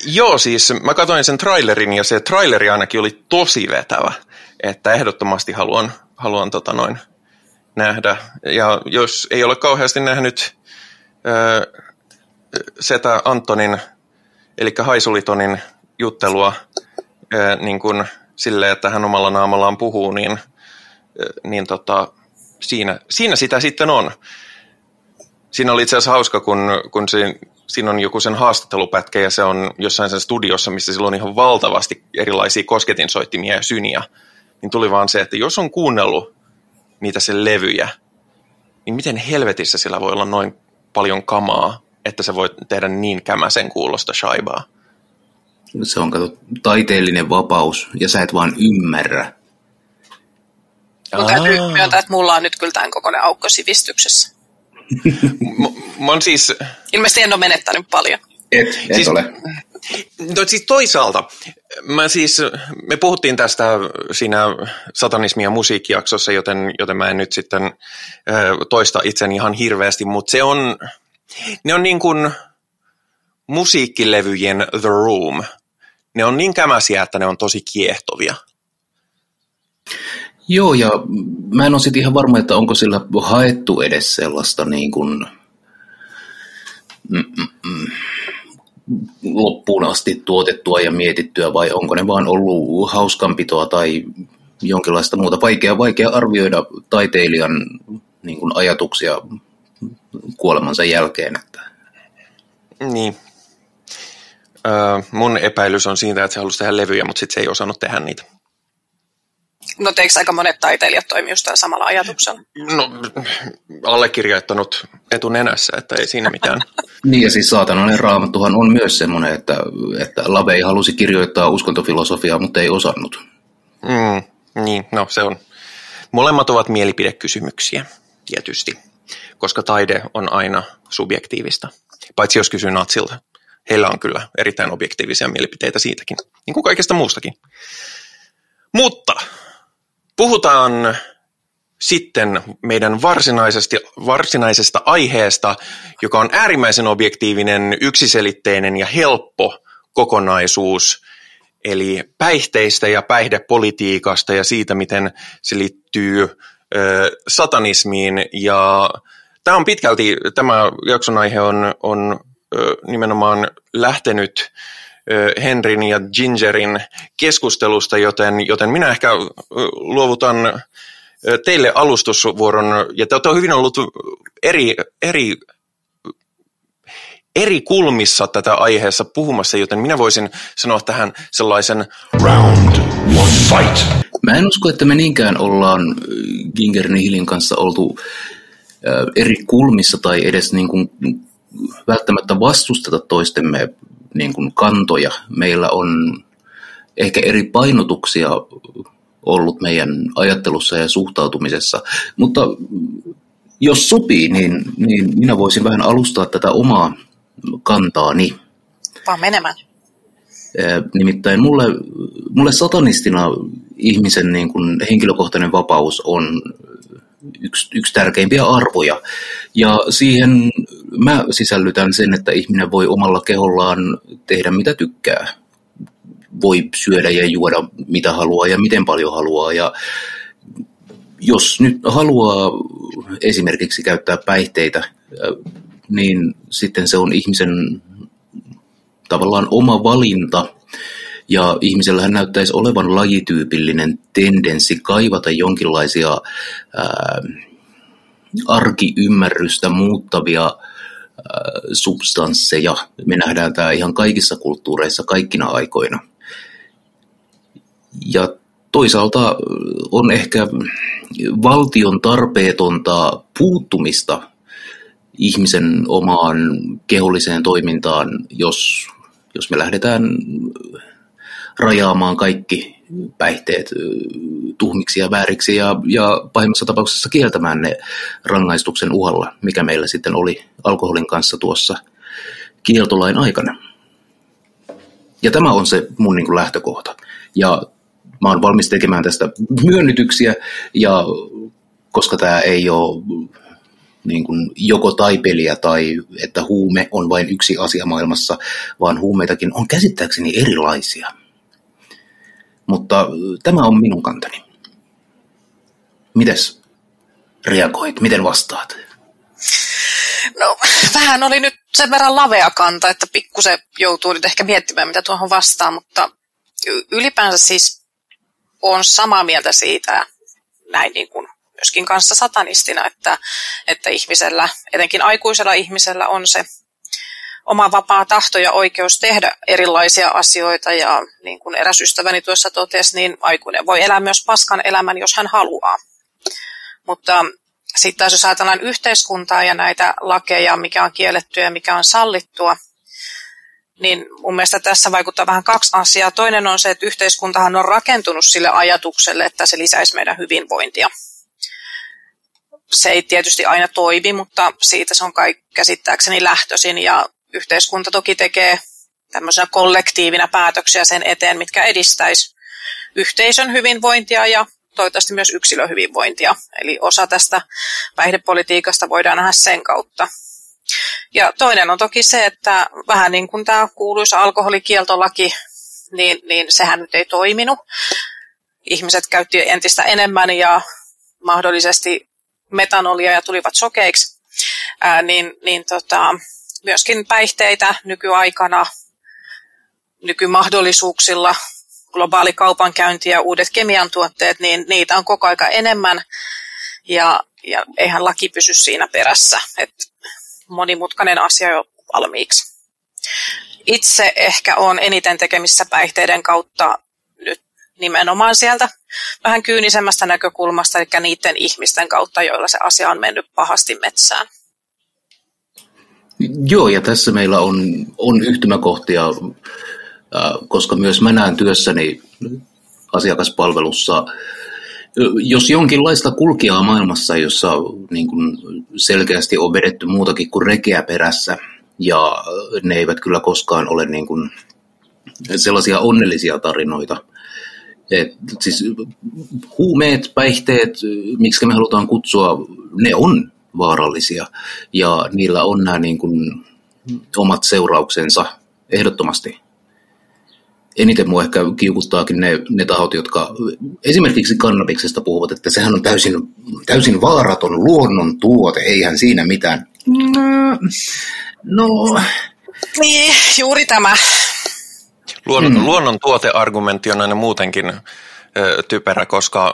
[SPEAKER 2] Joo, siis mä katsoin sen trailerin ja se traileri ainakin oli tosi vetävä, että ehdottomasti haluan, haluan tota noin nähdä. Ja jos ei ole kauheasti nähnyt ää, Setä Antonin, eli Haisulitonin juttelua ää, niin kuin sille, että hän omalla naamallaan puhuu, niin, ää, niin tota, siinä, siinä sitä sitten on siinä oli itse asiassa hauska, kun, kun se, siinä on joku sen haastattelupätkä ja se on jossain sen studiossa, missä sillä on ihan valtavasti erilaisia kosketinsoittimia ja syniä. Niin tuli vaan se, että jos on kuunnellut niitä sen levyjä, niin miten helvetissä sillä voi olla noin paljon kamaa, että se voi tehdä niin kämäsen kuulosta shaibaa.
[SPEAKER 3] Se on kato, taiteellinen vapaus ja sä et vaan ymmärrä.
[SPEAKER 4] Mun täytyy myöntää, että mulla on nyt kyllä tämän kokoinen aukko sivistyksessä
[SPEAKER 2] mä oon siis...
[SPEAKER 4] Ilmeisesti en ole menettänyt paljon.
[SPEAKER 3] Et, et siis, ole.
[SPEAKER 2] No, siis toisaalta, mä siis, me puhuttiin tästä siinä satanismi- ja musiikkijaksossa, joten, joten mä en nyt sitten toista itseni ihan hirveästi, mutta se on, ne on niin kuin musiikkilevyjen The Room. Ne on niin kämäsiä, että ne on tosi kiehtovia.
[SPEAKER 3] Joo, ja mä en ole sitten ihan varma, että onko sillä haettu edes sellaista niin kuin, mm, mm, mm, loppuun asti tuotettua ja mietittyä, vai onko ne vaan ollut hauskanpitoa tai jonkinlaista muuta. Vaikea, vaikea arvioida taiteilijan niin kuin ajatuksia kuolemansa jälkeen. Että.
[SPEAKER 2] Niin. Öö, mun epäilys on siitä, että se halusi tehdä levyjä, mutta sitten se ei osannut tehdä niitä.
[SPEAKER 4] No teikö aika monet taiteilijat toimi just samalla ajatuksella?
[SPEAKER 2] No allekirjoittanut etunenässä, että ei siinä mitään. [LAUGHS]
[SPEAKER 3] niin ja siis saatanainen raamattuhan on myös semmoinen, että, että Lavei halusi kirjoittaa uskontofilosofiaa, mutta ei osannut.
[SPEAKER 2] Mm, niin, no se on. Molemmat ovat mielipidekysymyksiä, tietysti, koska taide on aina subjektiivista, paitsi jos kysyy natsilta. Heillä on kyllä erittäin objektiivisia mielipiteitä siitäkin, niin kuin kaikesta muustakin. Mutta Puhutaan sitten meidän varsinaisesti, varsinaisesta aiheesta, joka on äärimmäisen objektiivinen, yksiselitteinen ja helppo kokonaisuus, eli päihteistä ja päihdepolitiikasta ja siitä, miten se liittyy ö, satanismiin. Ja tämä on pitkälti, tämä jakson aihe on, on ö, nimenomaan lähtenyt Henrin ja Gingerin keskustelusta, joten, joten minä ehkä luovutan teille alustusvuoron, ja te olette hyvin ollut eri, eri, eri kulmissa tätä aiheessa puhumassa, joten minä voisin sanoa tähän sellaisen round one
[SPEAKER 3] fight. Mä en usko, että me niinkään ollaan Gingerin ja Hilin kanssa oltu eri kulmissa tai edes niin kuin välttämättä vastusteta toistemme niin kuin kantoja. Meillä on ehkä eri painotuksia ollut meidän ajattelussa ja suhtautumisessa, mutta jos sopii, niin, niin minä voisin vähän alustaa tätä omaa kantaani.
[SPEAKER 4] Vaan menemään.
[SPEAKER 3] Nimittäin mulle, mulle satanistina ihmisen niin kuin henkilökohtainen vapaus on yksi, yksi tärkeimpiä arvoja. Ja siihen mä sisällytän sen, että ihminen voi omalla kehollaan tehdä mitä tykkää. Voi syödä ja juoda mitä haluaa ja miten paljon haluaa. Ja jos nyt haluaa esimerkiksi käyttää päihteitä, niin sitten se on ihmisen tavallaan oma valinta. Ja ihmisellähän näyttäisi olevan lajityypillinen tendenssi kaivata jonkinlaisia ää, arkiymmärrystä muuttavia ää, substansseja. Me nähdään tämä ihan kaikissa kulttuureissa kaikkina aikoina. Ja toisaalta on ehkä valtion tarpeetonta puuttumista ihmisen omaan keholliseen toimintaan, jos, jos me lähdetään rajaamaan kaikki päihteet tuhmiksi ja vääriksi ja, ja pahimmassa tapauksessa kieltämään ne rangaistuksen uhalla, mikä meillä sitten oli alkoholin kanssa tuossa kieltolain aikana. Ja tämä on se mun niin lähtökohta. Ja mä oon valmis tekemään tästä myönnytyksiä, ja koska tämä ei ole niin kuin joko tai peliä tai että huume on vain yksi asia maailmassa, vaan huumeitakin on käsittääkseni erilaisia. Mutta tämä on minun kantani. Mites reagoit? Miten vastaat?
[SPEAKER 4] No, vähän oli nyt sen verran lavea kanta, että pikkusen joutuu nyt ehkä miettimään, mitä tuohon vastaan, mutta ylipäänsä siis on samaa mieltä siitä, näin niin kuin myöskin kanssa satanistina, että, että ihmisellä, etenkin aikuisella ihmisellä on se oma vapaa tahto ja oikeus tehdä erilaisia asioita ja niin kuin eräs ystäväni tuossa totesi, niin aikuinen voi elää myös paskan elämän, jos hän haluaa. Mutta sitten taas jos ajatellaan yhteiskuntaa ja näitä lakeja, mikä on kiellettyä ja mikä on sallittua, niin mun mielestä tässä vaikuttaa vähän kaksi asiaa. Toinen on se, että yhteiskuntahan on rakentunut sille ajatukselle, että se lisäisi meidän hyvinvointia. Se ei tietysti aina toimi, mutta siitä se on kai käsittääkseni lähtöisin ja yhteiskunta toki tekee tämmöisenä kollektiivina päätöksiä sen eteen, mitkä edistäisi yhteisön hyvinvointia ja toivottavasti myös yksilöhyvinvointia. Eli osa tästä päihdepolitiikasta voidaan nähdä sen kautta. Ja toinen on toki se, että vähän niin kuin tämä kuuluisa alkoholikieltolaki, niin, niin sehän nyt ei toiminut. Ihmiset käytti entistä enemmän ja mahdollisesti metanolia ja tulivat sokeiksi. Ää, niin, niin tota, myöskin päihteitä nykyaikana, nykymahdollisuuksilla, globaali kaupankäynti ja uudet kemian tuotteet, niin niitä on koko aika enemmän ja, ja eihän laki pysy siinä perässä. Et monimutkainen asia jo valmiiksi. Itse ehkä on eniten tekemissä päihteiden kautta nyt nimenomaan sieltä vähän kyynisemmästä näkökulmasta, eli niiden ihmisten kautta, joilla se asia on mennyt pahasti metsään.
[SPEAKER 3] Joo, ja tässä meillä on, on yhtymäkohtia, koska myös mä näen työssäni asiakaspalvelussa, jos jonkinlaista kulkijaa maailmassa, jossa niin kuin selkeästi on vedetty muutakin kuin rekeä perässä, ja ne eivät kyllä koskaan ole niin kuin sellaisia onnellisia tarinoita. Et, siis huumeet, päihteet, miksi me halutaan kutsua, ne on vaarallisia ja niillä on nämä niin kuin omat seurauksensa ehdottomasti. Eniten mua ehkä kiukuttaakin ne, ne tahot, jotka esimerkiksi kannabiksesta puhuvat, että sehän on täysin, täysin vaaraton luonnon tuote, eihän siinä mitään. No,
[SPEAKER 4] no. Niin, juuri tämä.
[SPEAKER 2] Luonnon, hmm. luonnon tuoteargumentti on aina muutenkin ö, typerä, koska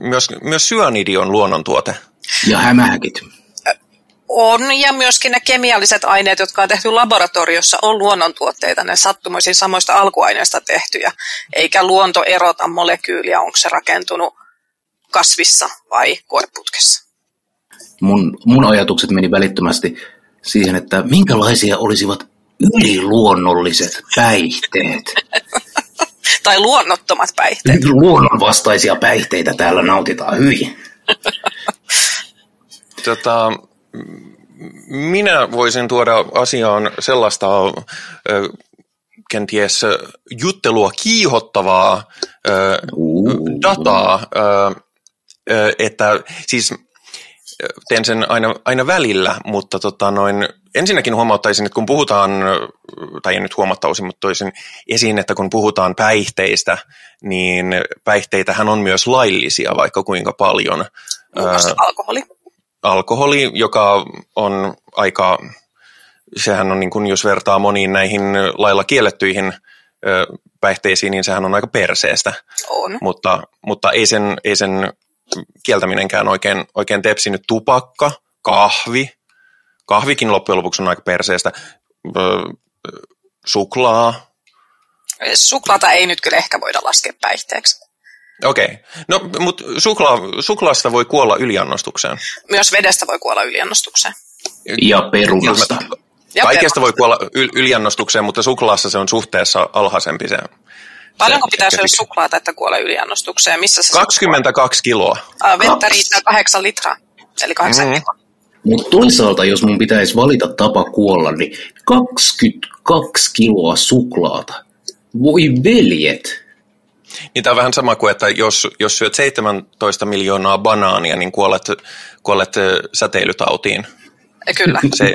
[SPEAKER 2] myös, myös syönidi on luonnon tuote.
[SPEAKER 3] Ja hämähäkit.
[SPEAKER 4] On, ja myöskin ne kemialliset aineet, jotka on tehty laboratoriossa, on luonnontuotteita, ne sattumoisin samoista alkuaineista tehtyjä, eikä luonto erota molekyyliä, onko se rakentunut kasvissa vai koeputkessa.
[SPEAKER 3] Mun, mun ajatukset meni välittömästi siihen, että minkälaisia olisivat yliluonnolliset päihteet. [LAUGHS]
[SPEAKER 4] tai luonnottomat päihteet.
[SPEAKER 3] Luonnonvastaisia päihteitä täällä nautitaan hyvin. [LAUGHS]
[SPEAKER 2] Tota, minä voisin tuoda asiaan sellaista kenties juttelua kiihottavaa dataa, että siis teen sen aina, aina välillä, mutta tota noin, ensinnäkin huomauttaisin, että kun puhutaan, tai en nyt huomattaisin, mutta toisin esiin, että kun puhutaan päihteistä, niin päihteitähän on myös laillisia vaikka kuinka paljon.
[SPEAKER 4] alkoholi
[SPEAKER 2] alkoholi, joka on aika, sehän on niin kuin, jos vertaa moniin näihin lailla kiellettyihin ö, päihteisiin, niin sehän on aika perseestä.
[SPEAKER 4] On.
[SPEAKER 2] Mutta, mutta ei, sen, ei sen kieltäminenkään oikein, oikein tepsinyt tupakka, kahvi. Kahvikin loppujen lopuksi on aika perseestä. Ö, suklaa.
[SPEAKER 4] Suklaata ei nyt kyllä ehkä voida laskea päihteeksi.
[SPEAKER 2] Okei. Okay. No, mutta sukla, suklaasta voi kuolla yliannostukseen.
[SPEAKER 4] Myös vedestä voi kuolla yliannostukseen.
[SPEAKER 3] Ja perunasta.
[SPEAKER 4] Ja
[SPEAKER 2] Kaikesta
[SPEAKER 4] perunasta.
[SPEAKER 2] voi kuolla yl- yliannostukseen, mutta suklaassa se on suhteessa alhaisempi se.
[SPEAKER 4] Paljonko
[SPEAKER 2] se
[SPEAKER 4] pitäisi olla
[SPEAKER 2] keski-
[SPEAKER 4] suklaata, että kuolee yliannostukseen? Missä se
[SPEAKER 2] 22 kiloa.
[SPEAKER 4] Aa, vettä riittää kahdeksan litraa, eli kahdeksan
[SPEAKER 2] Mhm.
[SPEAKER 4] litraa.
[SPEAKER 3] Mutta toisaalta, jos mun pitäisi valita tapa kuolla, niin 22 kiloa suklaata. Voi veljet.
[SPEAKER 2] Niin tämä on vähän sama kuin, että jos, jos syöt 17 miljoonaa banaania, niin kuolet, kuolet säteilytautiin.
[SPEAKER 4] Kyllä.
[SPEAKER 2] Se,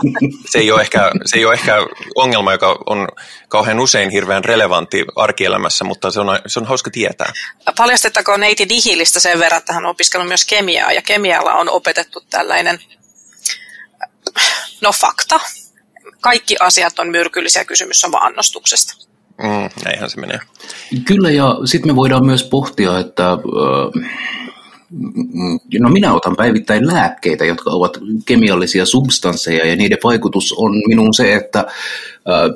[SPEAKER 2] se, ei ole ehkä, se ei ole ehkä ongelma, joka on kauhean usein hirveän relevantti arkielämässä, mutta se on, se on hauska tietää.
[SPEAKER 4] Paljastettakoon neiti Dihilistä sen verran, että hän on opiskellut myös kemiaa, ja kemialla on opetettu tällainen, no fakta. Kaikki asiat on myrkyllisiä, kysymys on vaan annostuksesta.
[SPEAKER 2] Mm, näinhän se menee.
[SPEAKER 3] Kyllä, ja sitten me voidaan myös pohtia, että mm, no minä otan päivittäin lääkkeitä, jotka ovat kemiallisia substansseja, ja niiden vaikutus on minun se, että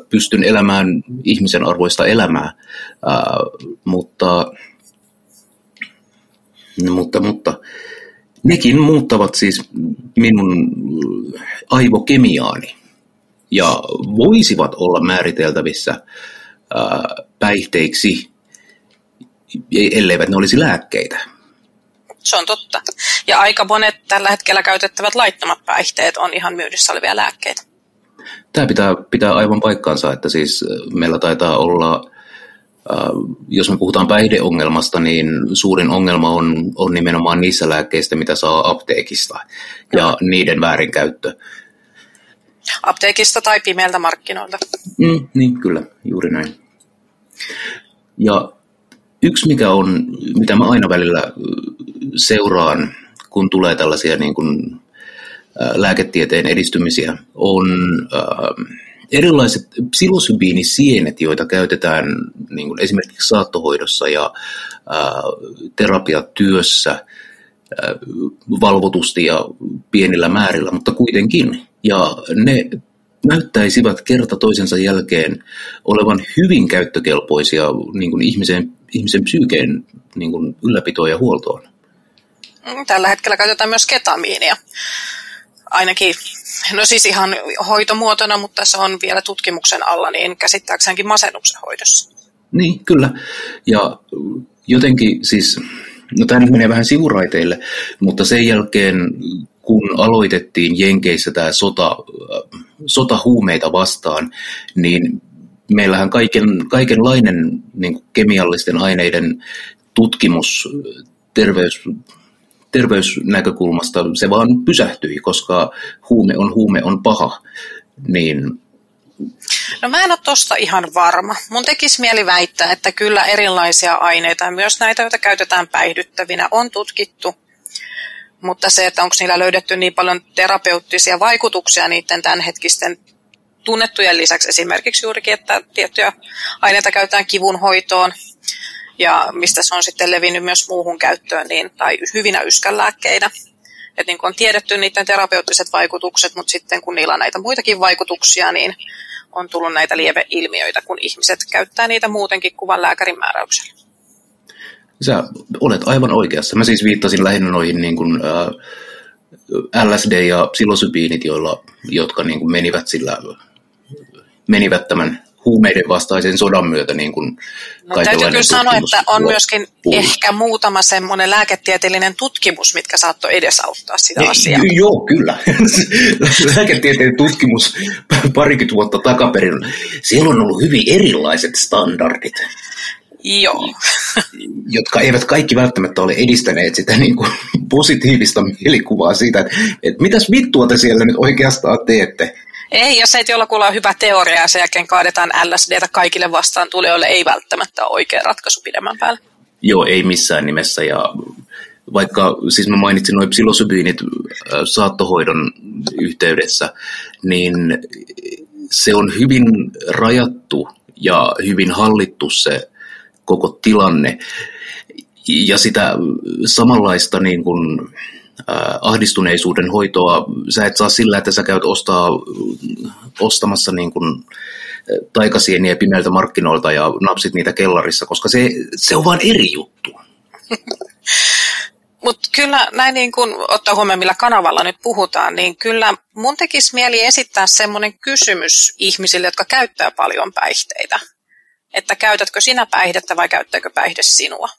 [SPEAKER 3] pystyn elämään ihmisen arvoista elämää, mutta, mutta, mutta nekin muuttavat siis minun aivokemiaani ja voisivat olla määriteltävissä. ää, päihteiksi, elleivät ne olisi lääkkeitä.
[SPEAKER 4] Se on totta. Ja aika monet tällä hetkellä käytettävät laittomat päihteet on ihan myynnissä olevia lääkkeitä.
[SPEAKER 3] Tämä pitää, pitää aivan paikkaansa, että siis meillä taitaa olla, äh, jos me puhutaan päihdeongelmasta, niin suurin ongelma on, on nimenomaan niissä lääkkeistä, mitä saa apteekista ja niiden väärinkäyttö.
[SPEAKER 4] Apteekista tai pimeältä markkinoilta.
[SPEAKER 3] Mm, niin, kyllä, juuri näin. Ja yksi, mikä on, mitä mä aina välillä ö, seuraan, kun tulee tällaisia niin kuin, ä, lääketieteen edistymisiä, on ä, erilaiset psilosybiinisienet, joita käytetään niin kuin esimerkiksi saattohoidossa ja terapiatyössä valvotusti ja pienillä määrillä, mutta kuitenkin. Ja ne näyttäisivät kerta toisensa jälkeen olevan hyvin käyttökelpoisia niin kuin ihmisen, ihmisen psyykeen niin kuin ylläpitoon ja huoltoon.
[SPEAKER 4] Mm, Tällä hetkellä käytetään myös ketamiinia. Ainakin, no siis ihan hoitomuotona, mutta se on vielä tutkimuksen alla, niin käsittääkseenkin masennuksen hoidossa.
[SPEAKER 3] Niin, kyllä. Ja jotenkin siis, no tämä nyt menee vähän sivuraiteille, mutta sen jälkeen, kun aloitettiin Jenkeissä tämä sota, sota huumeita vastaan, niin meillähän kaiken, kaikenlainen niin kuin kemiallisten aineiden tutkimus terveys, terveysnäkökulmasta, se vaan pysähtyi, koska huume on huume on paha. Niin
[SPEAKER 4] No mä en ole tosta ihan varma. Mun tekisi mieli väittää, että kyllä erilaisia aineita, myös näitä, joita käytetään päihdyttävinä, on tutkittu. Mutta se, että onko niillä löydetty niin paljon terapeuttisia vaikutuksia niiden tämänhetkisten tunnettujen lisäksi esimerkiksi juurikin, että tiettyjä aineita käytetään kivun hoitoon ja mistä se on sitten levinnyt myös muuhun käyttöön niin, tai hyvinä yskänlääkkeinä. Et niin on tiedetty niiden terapeuttiset vaikutukset, mutta sitten kun niillä on näitä muitakin vaikutuksia, niin on tullut näitä lieveilmiöitä, kun ihmiset käyttää niitä muutenkin kuvan lääkärin määräyksellä.
[SPEAKER 3] Sä olet aivan oikeassa. Mä siis viittasin lähinnä noihin niin kuin, ää, LSD ja psilosybiinit, joilla, jotka niin kuin menivät, sillä, menivät tämän huumeiden vastaisen sodan myötä niin kuin
[SPEAKER 4] No, täytyy kyllä sanoa, että on myöskin ehkä muutama semmoinen lääketieteellinen tutkimus, mitkä saattoi edesauttaa sitä asiaa.
[SPEAKER 3] Ei, Joo, kyllä. [LAUGHS] Lääketieteen tutkimus parikymmentä vuotta takaperin. Siellä on ollut hyvin erilaiset standardit,
[SPEAKER 4] Joo. [LAUGHS]
[SPEAKER 3] jotka eivät kaikki välttämättä ole edistäneet sitä niin kuin [LAUGHS] positiivista mielikuvaa siitä, että, että mitäs vittua te siellä nyt oikeastaan teette.
[SPEAKER 4] Ei, jos ei jollakulla on hyvä teoria ja sen jälkeen kaadetaan LSDtä kaikille vastaan tulijoille, ei välttämättä ole oikea ratkaisu pidemmän päälle.
[SPEAKER 3] Joo, ei missään nimessä. Ja vaikka siis mä mainitsin noin psilosybiinit äh, saattohoidon yhteydessä, niin se on hyvin rajattu ja hyvin hallittu se koko tilanne. Ja sitä samanlaista niin kuin, äh, ahdistuneisuuden hoitoa sä et saa sillä, että sä käyt ostaa, ostamassa niin kuin, taikasieniä pimeiltä markkinoilta ja napsit niitä kellarissa, koska se, se on vain eri juttu. [LAUGHS]
[SPEAKER 4] Mutta kyllä näin niin kun ottaa huomioon, millä kanavalla nyt puhutaan, niin kyllä mun tekisi mieli esittää semmoinen kysymys ihmisille, jotka käyttää paljon päihteitä. Että käytätkö sinä päihdettä vai käyttääkö päihde sinua?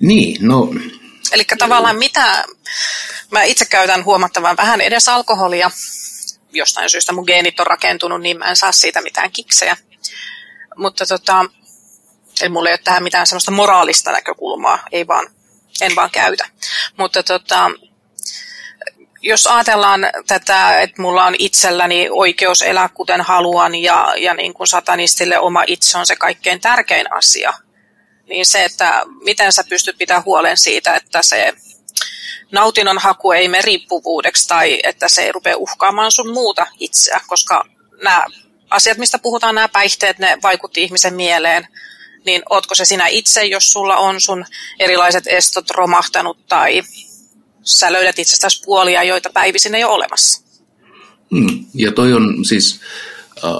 [SPEAKER 3] Niin, no...
[SPEAKER 4] Eli tavallaan mitä... Mä itse käytän huomattavan vähän edes alkoholia. Jostain syystä mun geenit on rakentunut, niin mä en saa siitä mitään kiksejä. Mutta tota, Eli mulla ei ole tähän mitään sellaista moraalista näkökulmaa, ei vaan, en vaan käytä. Mutta tota, jos ajatellaan tätä, että mulla on itselläni oikeus elää kuten haluan ja, ja niin kuin satanistille oma itse on se kaikkein tärkein asia, niin se, että miten sä pystyt pitämään huolen siitä, että se nautinnon haku ei mene riippuvuudeksi tai että se ei rupea uhkaamaan sun muuta itseä, koska nämä asiat, mistä puhutaan, nämä päihteet, ne vaikutti ihmisen mieleen niin ootko se sinä itse, jos sulla on sun erilaiset estot romahtanut tai sä löydät itsestäsi puolia, joita päivisin ei ole olemassa.
[SPEAKER 3] Hmm. Ja toi on siis, äh,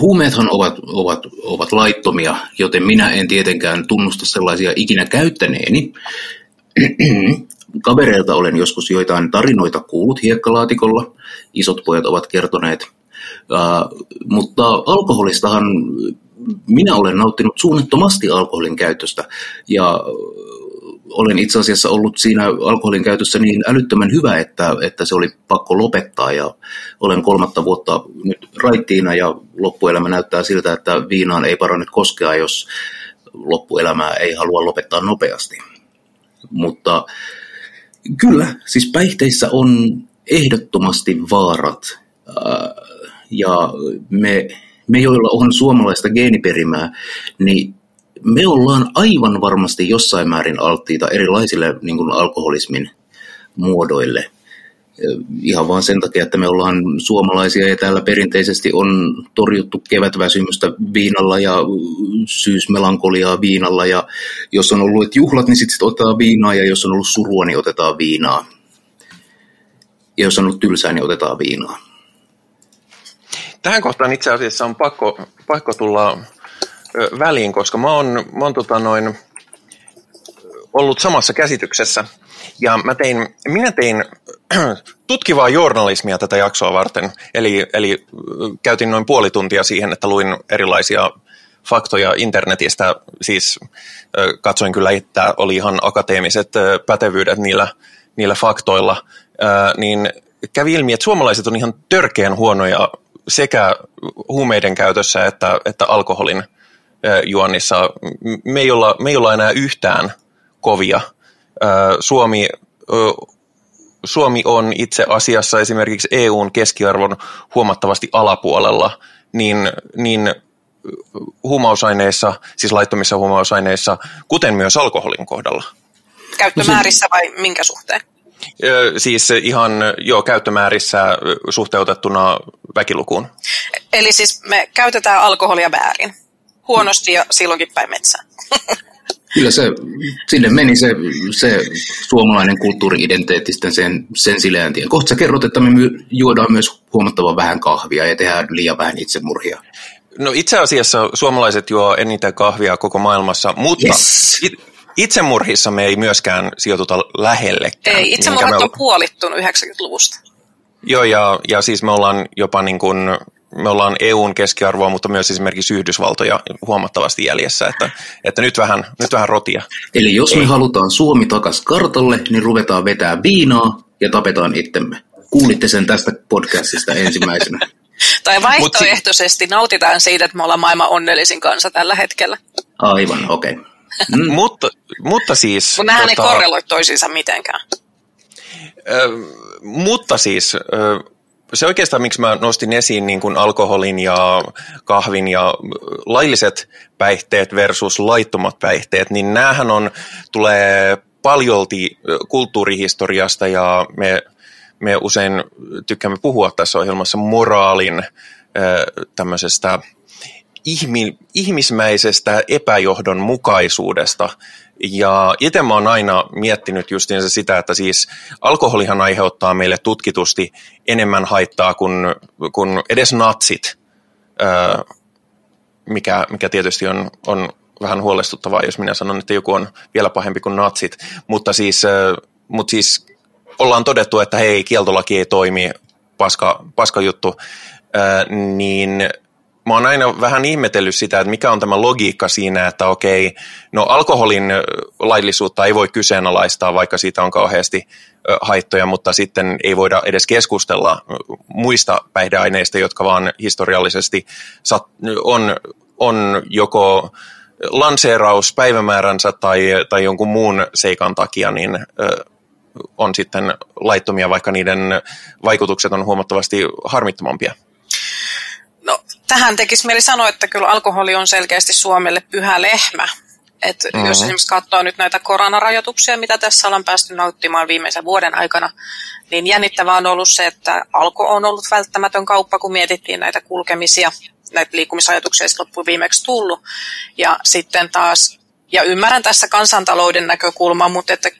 [SPEAKER 3] huumeethan ovat, ovat, ovat laittomia, joten minä en tietenkään tunnusta sellaisia ikinä käyttäneeni. [CLEARS THROAT] Kavereilta olen joskus joitain tarinoita kuullut hiekkalaatikolla. Isot pojat ovat kertoneet. Uh, mutta alkoholistahan minä olen nauttinut suunnattomasti alkoholin käytöstä ja olen itse asiassa ollut siinä alkoholin käytössä niin älyttömän hyvä, että, että se oli pakko lopettaa ja olen kolmatta vuotta nyt raittiina ja loppuelämä näyttää siltä, että viinaan ei parane koskea, jos loppuelämää ei halua lopettaa nopeasti. Mutta kyllä, siis päihteissä on ehdottomasti vaarat ja me me joilla on suomalaista geeniperimää, niin me ollaan aivan varmasti jossain määrin alttiita erilaisille niin kuin alkoholismin muodoille. Ihan vaan sen takia, että me ollaan suomalaisia ja täällä perinteisesti on torjuttu kevätväsymystä viinalla ja syysmelankoliaa viinalla. Ja jos on ollut juhlat, niin sitten sit otetaan viinaa ja jos on ollut surua, niin otetaan viinaa. Ja jos on ollut tylsää, niin otetaan viinaa
[SPEAKER 2] tähän kohtaan itse asiassa on pakko, pakko tulla väliin, koska mä oon, mä oon tota noin, ollut samassa käsityksessä. Ja mä tein, minä tein [CLEARS THROAT] tutkivaa journalismia tätä jaksoa varten. Eli, eli käytin noin puoli tuntia siihen, että luin erilaisia faktoja internetistä. Siis katsoin kyllä, että oli ihan akateemiset pätevyydet niillä, niillä faktoilla. Niin kävi ilmi, että suomalaiset on ihan törkeän huonoja sekä huumeiden käytössä että, että alkoholin juonnissa. Me ei, olla, me ei olla enää yhtään kovia. Suomi, Suomi on itse asiassa esimerkiksi EUn keskiarvon huomattavasti alapuolella, niin, niin huumausaineissa, siis laittomissa huumausaineissa, kuten myös alkoholin kohdalla.
[SPEAKER 4] Käyttömäärissä vai minkä suhteen?
[SPEAKER 2] Siis ihan jo käyttömäärissä suhteutettuna väkilukuun.
[SPEAKER 4] Eli siis me käytetään alkoholia väärin. Huonosti ja silloinkin päin metsään. [LAUGHS]
[SPEAKER 3] Kyllä se, sinne meni se, se suomalainen kulttuuri-identiteetti sen, sen sileän tien. Kohta sä kerrot, että me juodaan myös huomattavan vähän kahvia ja tehdään liian vähän itsemurhia.
[SPEAKER 2] No itse asiassa suomalaiset juo eniten kahvia koko maailmassa, mutta yes. it, Itsemurhissa me ei myöskään sijoituta lähellekään.
[SPEAKER 4] Ei, itsemurhat me... on puolittunut 90-luvusta.
[SPEAKER 2] Joo, ja, ja siis me ollaan jopa niin kuin, me ollaan EUn keskiarvoa, mutta myös esimerkiksi Yhdysvaltoja huomattavasti jäljessä, että, että nyt, vähän, nyt vähän rotia.
[SPEAKER 3] Eli jos ei. me halutaan Suomi takas kartalle, niin ruvetaan vetää viinaa ja tapetaan itsemme. Kuulitte sen tästä podcastista ensimmäisenä. [LAUGHS]
[SPEAKER 4] tai vaihtoehtoisesti nautitaan siitä, että me ollaan maailman onnellisin kansa tällä hetkellä.
[SPEAKER 3] Aivan, okei. Okay.
[SPEAKER 2] Mm. [LAUGHS] mutta, mutta siis...
[SPEAKER 4] Mutta nämä tota, ei korreloi toisiinsa mitenkään.
[SPEAKER 2] Ö, mutta siis... Ö, se oikeastaan, miksi mä nostin esiin niin kuin alkoholin ja kahvin ja lailliset päihteet versus laittomat päihteet, niin näähän on, tulee paljolti kulttuurihistoriasta ja me, me usein tykkäämme puhua tässä ohjelmassa moraalin tämmöisestä ihmi, ihmismäisestä epäjohdonmukaisuudesta. Ja itse mä oon aina miettinyt justiinsa sitä, että siis alkoholihan aiheuttaa meille tutkitusti enemmän haittaa kuin, kuin edes natsit, mikä, mikä tietysti on, on vähän huolestuttavaa, jos minä sanon, että joku on vielä pahempi kuin natsit. Mutta siis, mutta siis ollaan todettu, että hei, kieltolaki ei toimi, paska, paska juttu, niin mä oon aina vähän ihmetellyt sitä, että mikä on tämä logiikka siinä, että okei, no alkoholin laillisuutta ei voi kyseenalaistaa, vaikka siitä on kauheasti haittoja, mutta sitten ei voida edes keskustella muista päihdeaineista, jotka vaan historiallisesti on, on joko lanseeraus päivämääränsä tai, tai jonkun muun seikan takia, niin on sitten laittomia, vaikka niiden vaikutukset on huomattavasti harmittomampia.
[SPEAKER 4] Tähän tekisi mieli sanoa, että kyllä alkoholi on selkeästi Suomelle pyhä lehmä. Et mm-hmm. Jos esimerkiksi katsoo nyt näitä koronarajoituksia, mitä tässä ollaan päästy nauttimaan viimeisen vuoden aikana, niin jännittävää on ollut se, että alko on ollut välttämätön kauppa, kun mietittiin näitä kulkemisia, näitä liikkumisajatuksia ei loppuun viimeksi tullut. Ja sitten taas, ja ymmärrän tässä kansantalouden näkökulmaa, mutta että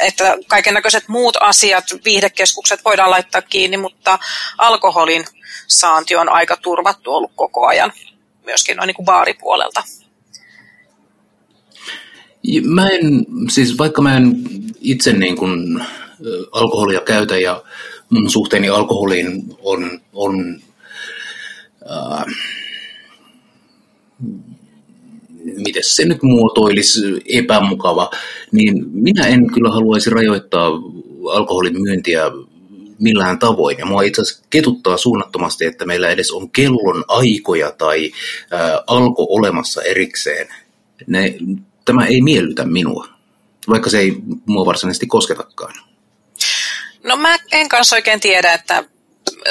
[SPEAKER 4] että kaiken näköiset muut asiat, viihdekeskukset voidaan laittaa kiinni, mutta alkoholin saanti on aika turvattu ollut koko ajan, myöskin noin niin kuin baaripuolelta.
[SPEAKER 3] Mä en, siis vaikka mä en itse niin kuin alkoholia käytä ja mun suhteeni alkoholiin on, on äh, miten se nyt muotoilisi, epämukava, niin minä en kyllä haluaisi rajoittaa alkoholin myyntiä millään tavoin. Ja mua itse asiassa ketuttaa suunnattomasti, että meillä edes on kellon aikoja tai ää, alko olemassa erikseen. Ne, tämä ei miellytä minua, vaikka se ei mua varsinaisesti kosketakaan.
[SPEAKER 4] No mä en kanssa oikein tiedä, että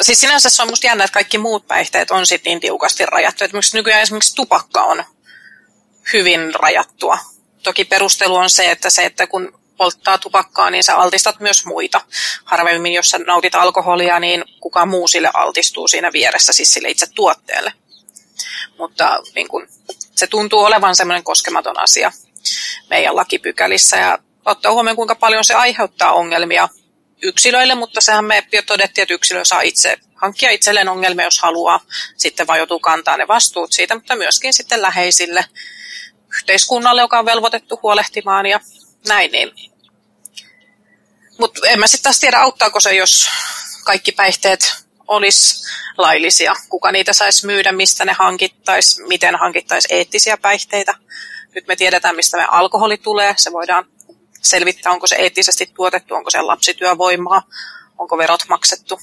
[SPEAKER 4] siis sinänsä se on musta jännä, että kaikki muut päihteet on sitten niin tiukasti rajattu. Että nykyään esimerkiksi tupakka on hyvin rajattua. Toki perustelu on se, että se, että kun polttaa tupakkaa, niin sä altistat myös muita. Harvemmin, jos sä nautit alkoholia, niin kuka muu sille altistuu siinä vieressä, siis sille itse tuotteelle. Mutta niin kun, se tuntuu olevan semmoinen koskematon asia meidän lakipykälissä ja ottaa huomioon, kuinka paljon se aiheuttaa ongelmia yksilöille, mutta sehän me jo todettiin, että yksilö saa itse hankkia itselleen ongelmia, jos haluaa. Sitten vaan joutuu kantaa ne vastuut siitä, mutta myöskin sitten läheisille yhteiskunnalle, joka on velvoitettu huolehtimaan ja näin. Niin. Mutta en mä sitten taas tiedä, auttaako se, jos kaikki päihteet olisi laillisia. Kuka niitä saisi myydä, mistä ne hankittaisi, miten hankittaisi eettisiä päihteitä. Nyt me tiedetään, mistä me alkoholi tulee. Se voidaan selvittää, onko se eettisesti tuotettu, onko se lapsityövoimaa, onko verot maksettu.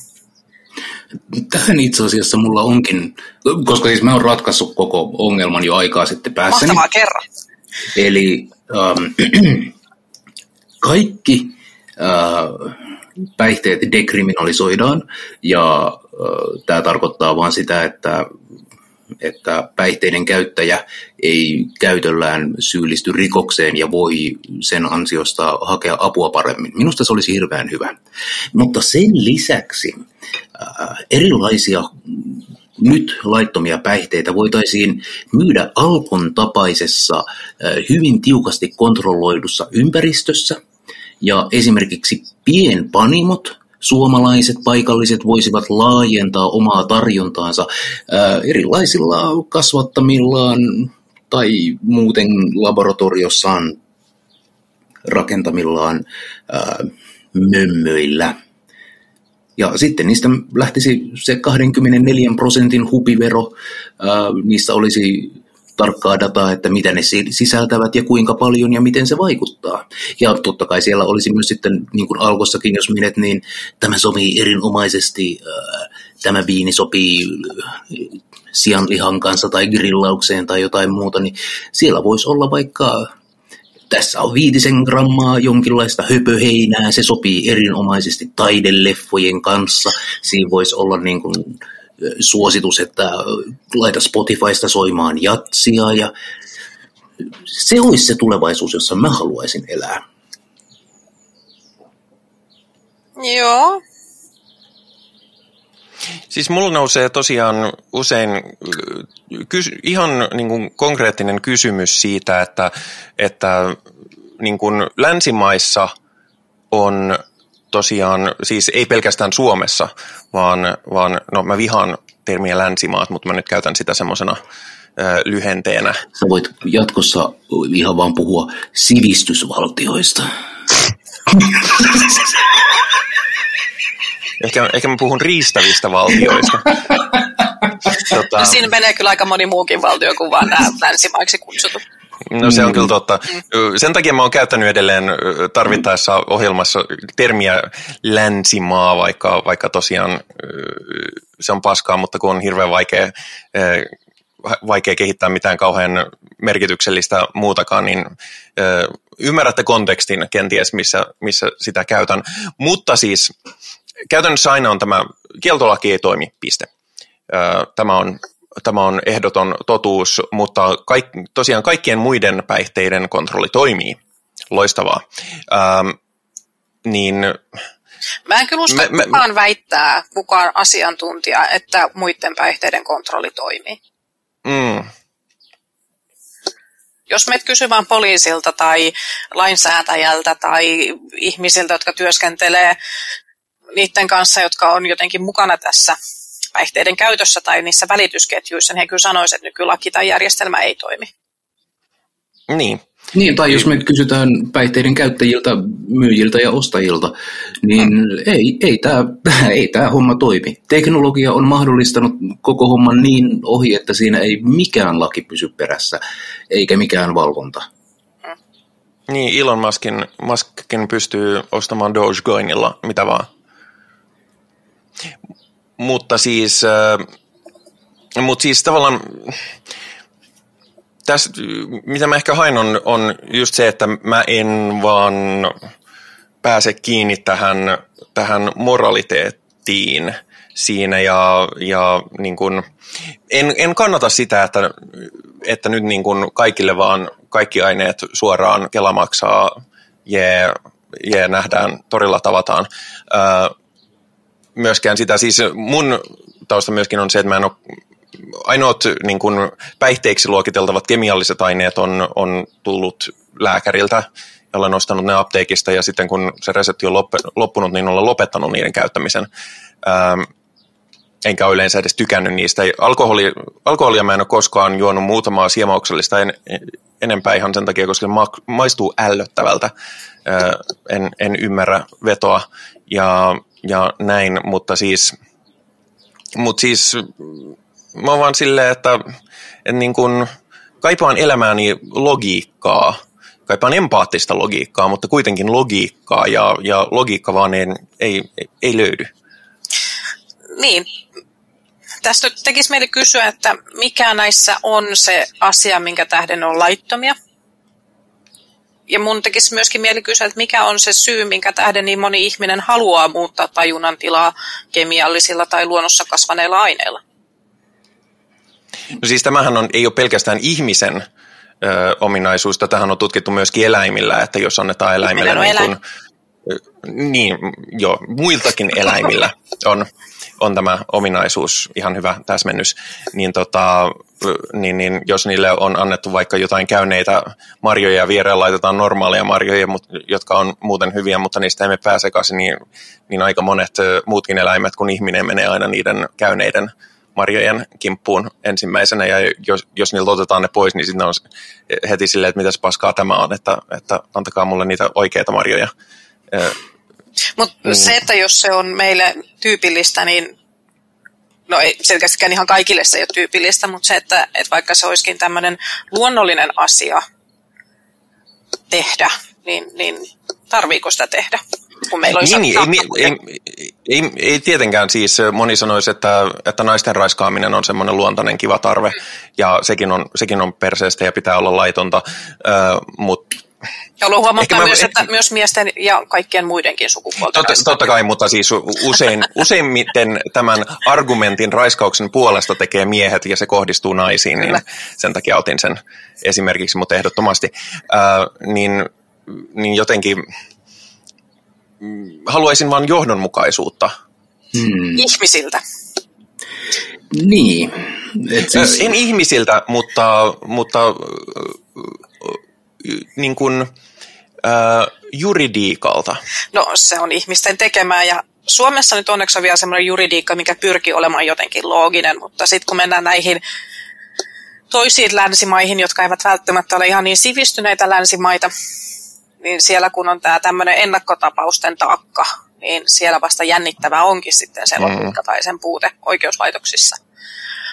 [SPEAKER 3] Tähän itse asiassa mulla onkin, koska siis mä oon ratkaissut koko ongelman jo aikaa sitten päässäni.
[SPEAKER 4] Mahtavaa, kerran.
[SPEAKER 3] Eli ähm, [CLEARS THROAT] kaikki äh, päihteet dekriminalisoidaan ja äh, tämä tarkoittaa vain sitä, että että päihteiden käyttäjä ei käytöllään syyllisty rikokseen ja voi sen ansiosta hakea apua paremmin. Minusta se olisi hirveän hyvä. Mutta sen lisäksi äh, erilaisia nyt laittomia päihteitä voitaisiin myydä alkon tapaisessa äh, hyvin tiukasti kontrolloidussa ympäristössä. Ja esimerkiksi pienpanimot suomalaiset paikalliset voisivat laajentaa omaa tarjontaansa ää, erilaisilla kasvattamillaan tai muuten laboratoriossaan rakentamillaan ää, mömmöillä. Ja sitten niistä lähtisi se 24 prosentin hupivero, ää, niistä olisi tarkkaa dataa, että mitä ne sisältävät ja kuinka paljon ja miten se vaikuttaa. Ja totta kai siellä olisi myös sitten, niin kuin alkossakin, jos menet, niin tämä sopii erinomaisesti, tämä viini sopii sianlihan kanssa tai grillaukseen tai jotain muuta, niin siellä voisi olla vaikka tässä on viitisen grammaa jonkinlaista höpöheinää, se sopii erinomaisesti taideleffojen kanssa. Siinä voisi olla niin kuin suositus, että laita Spotifysta soimaan jatsia ja se olisi se tulevaisuus, jossa mä haluaisin elää.
[SPEAKER 4] Joo.
[SPEAKER 2] Siis mulla nousee tosiaan usein kys, ihan niin kuin konkreettinen kysymys siitä, että, että niin kuin länsimaissa on tosiaan, siis ei pelkästään Suomessa, vaan, vaan no mä vihaan termiä länsimaat, mutta mä nyt käytän sitä semmoisena lyhenteenä.
[SPEAKER 3] Sä voit jatkossa ihan vaan puhua sivistysvaltioista.
[SPEAKER 2] ehkä, ehkä mä puhun riistävistä valtioista. [LAUGHS]
[SPEAKER 4] tota... no, siinä menee kyllä aika moni muukin valtio kuin vaan nämä länsimaiksi kutsutut.
[SPEAKER 2] No se on kyllä totta. Sen takia mä oon käyttänyt edelleen tarvittaessa ohjelmassa termiä länsimaa, vaikka, vaikka tosiaan se on paskaa, mutta kun on hirveän vaikea, vaikea kehittää mitään kauhean merkityksellistä muutakaan, niin ymmärrätte kontekstin kenties, missä, missä sitä käytän. Mutta siis käytännössä aina on tämä, kieltolaki ei toimi, piste. Tämä on tämä on ehdoton totuus, mutta kaik, tosiaan kaikkien muiden päihteiden kontrolli toimii. Loistavaa. Ähm, niin,
[SPEAKER 4] Mä en kyllä usko, että kukaan väittää, kukaan asiantuntija, että muiden päihteiden kontrolli toimii. Mm. Jos meitä kysymään poliisilta tai lainsäätäjältä tai ihmisiltä, jotka työskentelee niiden kanssa, jotka on jotenkin mukana tässä päihteiden käytössä tai niissä välitysketjuissa, niin he kyllä sanoisivat, että nykylaki tai järjestelmä ei toimi.
[SPEAKER 2] Niin.
[SPEAKER 3] Niin, tai jos me kysytään päihteiden käyttäjiltä, myyjiltä ja ostajilta, niin mm. ei, ei tämä [LAUGHS] ei tää homma toimi. Teknologia on mahdollistanut koko homman niin ohi, että siinä ei mikään laki pysy perässä, eikä mikään valvonta.
[SPEAKER 2] Mm. Niin, Elon Muskin, Muskin pystyy ostamaan Dogecoinilla mitä vaan. Mutta siis, äh, mutta siis tavallaan tässä, mitä mä ehkä hain on, on just se, että mä en vaan pääse kiinni tähän, tähän moraliteettiin siinä ja, ja niin kun, en, en kannata sitä, että, että nyt niin kun kaikille vaan kaikki aineet suoraan Kela maksaa, jee, jee nähdään, torilla tavataan. Äh, myöskään sitä, siis mun tausta myöskin on se, että mä en ole ainoat niin kuin päihteiksi luokiteltavat kemialliset aineet on, on tullut lääkäriltä ja olen ostanut ne apteekista ja sitten kun se resepti on loppunut, niin olen lopettanut niiden käyttämisen. Ähm, enkä ole yleensä edes tykännyt niistä. Alkoholi, alkoholia mä en ole koskaan juonut muutamaa siemauksellista en, enempää ihan sen takia, koska se ma, maistuu ällöttävältä. Äh, en, en ymmärrä vetoa. Ja ja näin, mutta siis, mutta siis mä oon vaan silleen, että, että niin kun kaipaan elämääni logiikkaa, kaipaan empaattista logiikkaa, mutta kuitenkin logiikkaa ja, ja logiikka vaan ei, ei, ei löydy.
[SPEAKER 4] Niin, tästä tekisi meille kysyä, että mikä näissä on se asia, minkä tähden on laittomia ja mun tekisi myöskin mieli kysyä, että mikä on se syy, minkä tähden niin moni ihminen haluaa muuttaa tajunnan tilaa kemiallisilla tai luonnossa kasvaneilla aineilla?
[SPEAKER 2] No siis tämähän on, ei ole pelkästään ihmisen ö, ominaisuus, tähän on tutkittu myöskin eläimillä, että jos annetaan eläimille niin, kun, niin, jo, muiltakin eläimillä on, on tämä ominaisuus, ihan hyvä täsmennys, niin, tota, niin, niin jos niille on annettu vaikka jotain käyneitä marjoja ja viereen laitetaan normaaleja marjoja, jotka on muuten hyviä, mutta niistä emme pääse sekaisin, niin, niin aika monet muutkin eläimet kuin ihminen menee aina niiden käyneiden marjojen kimppuun ensimmäisenä, ja jos, jos niiltä otetaan ne pois, niin sitten on heti silleen, että mitäs paskaa tämä on, että, että antakaa mulle niitä oikeita marjoja.
[SPEAKER 4] Mutta mm. se, että jos se on meille tyypillistä, niin no ei selkeästikään ihan kaikille se ei ole tyypillistä, mutta se, että, että vaikka se olisikin tämmöinen luonnollinen asia tehdä, niin, niin tarviiko sitä tehdä? Kun meillä olisi
[SPEAKER 2] niin, ei, ei, ei, ei, ei tietenkään siis, moni sanoisi, että, että naisten raiskaaminen on semmoinen luontainen kiva tarve, mm. ja sekin on, sekin on perseestä ja pitää olla laitonta, äh, mutta
[SPEAKER 4] Haluan huomauttaa mä, myös, että myös miesten ja kaikkien muidenkin sukupuolten
[SPEAKER 2] totta, totta kai, mutta siis usein, [LAUGHS] useimmiten tämän argumentin raiskauksen puolesta tekee miehet ja se kohdistuu naisiin, niin sen takia otin sen esimerkiksi, mutta ehdottomasti. Äh, niin, niin jotenkin mm, haluaisin vain johdonmukaisuutta.
[SPEAKER 4] Hmm. Ihmisiltä.
[SPEAKER 3] Niin.
[SPEAKER 2] Et siis... En ihmisiltä, mutta, mutta niin kuin, äh, juridiikalta.
[SPEAKER 4] No se on ihmisten tekemää ja Suomessa nyt onneksi on vielä semmoinen juridiikka, mikä pyrkii olemaan jotenkin looginen, mutta sitten kun mennään näihin toisiin länsimaihin, jotka eivät välttämättä ole ihan niin sivistyneitä länsimaita, niin siellä kun on tämä tämmöinen ennakkotapausten taakka, niin siellä vasta jännittävää onkin sitten se logiikka mm. tai sen puute oikeuslaitoksissa.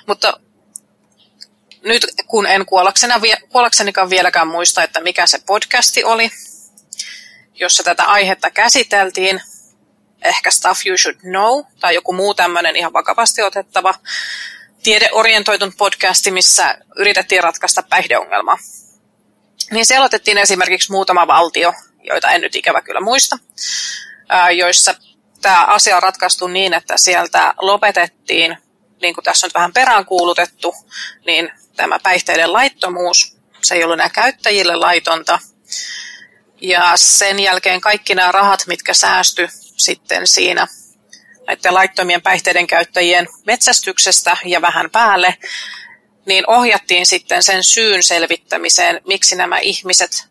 [SPEAKER 4] Mutta nyt kun en kuollaksenikaan vieläkään muista, että mikä se podcasti oli, jossa tätä aihetta käsiteltiin, ehkä Stuff You Should Know, tai joku muu tämmöinen ihan vakavasti otettava tiedeorientoitun podcasti, missä yritettiin ratkaista päihdeongelmaa. Niin siellä otettiin esimerkiksi muutama valtio, joita en nyt ikävä kyllä muista, joissa tämä asia on ratkaistu niin, että sieltä lopetettiin, niin kuin tässä on vähän peräänkuulutettu, niin tämä päihteiden laittomuus, se ei ollut enää käyttäjille laitonta. Ja sen jälkeen kaikki nämä rahat, mitkä säästy sitten siinä näiden laittomien päihteiden käyttäjien metsästyksestä ja vähän päälle, niin ohjattiin sitten sen syyn selvittämiseen, miksi nämä ihmiset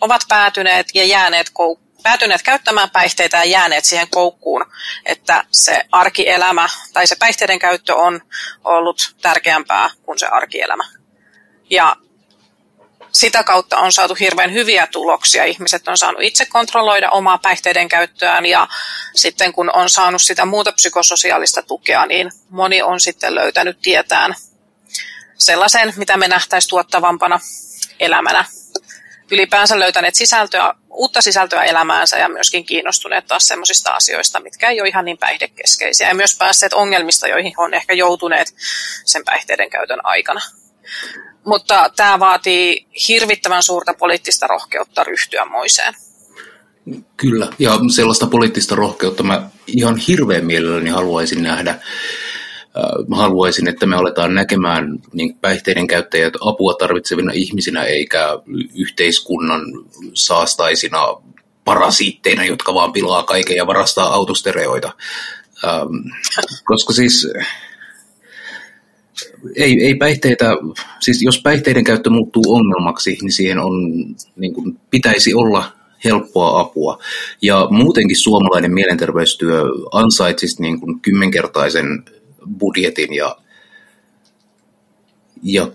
[SPEAKER 4] ovat päätyneet ja jääneet kou- päätyneet käyttämään päihteitä ja jääneet siihen koukkuun, että se arkielämä tai se päihteiden käyttö on ollut tärkeämpää kuin se arkielämä. Ja sitä kautta on saatu hirveän hyviä tuloksia. Ihmiset on saanut itse kontrolloida omaa päihteiden käyttöään ja sitten kun on saanut sitä muuta psykososiaalista tukea, niin moni on sitten löytänyt tietään sellaisen, mitä me nähtäisiin tuottavampana elämänä. Ylipäänsä löytäneet sisältöä, uutta sisältöä elämäänsä ja myöskin kiinnostuneet taas sellaisista asioista, mitkä ei ole ihan niin päihdekeskeisiä. Ja myös päässeet ongelmista, joihin on ehkä joutuneet sen päihteiden käytön aikana. Mutta tämä vaatii hirvittävän suurta poliittista rohkeutta ryhtyä moiseen.
[SPEAKER 3] Kyllä, ja sellaista poliittista rohkeutta mä ihan hirveän mielelläni haluaisin nähdä. Mä haluaisin, että me aletaan näkemään niin päihteiden käyttäjät apua tarvitsevina ihmisinä eikä yhteiskunnan saastaisina parasiitteina, jotka vaan pilaa kaiken ja varastaa autostereoita. Ähm, koska siis ei, ei päihteitä, siis jos päihteiden käyttö muuttuu ongelmaksi, niin siihen on, niin kuin, pitäisi olla helppoa apua. Ja muutenkin suomalainen mielenterveystyö ansaitsisi niin kuin kymmenkertaisen budjetin ja, ja,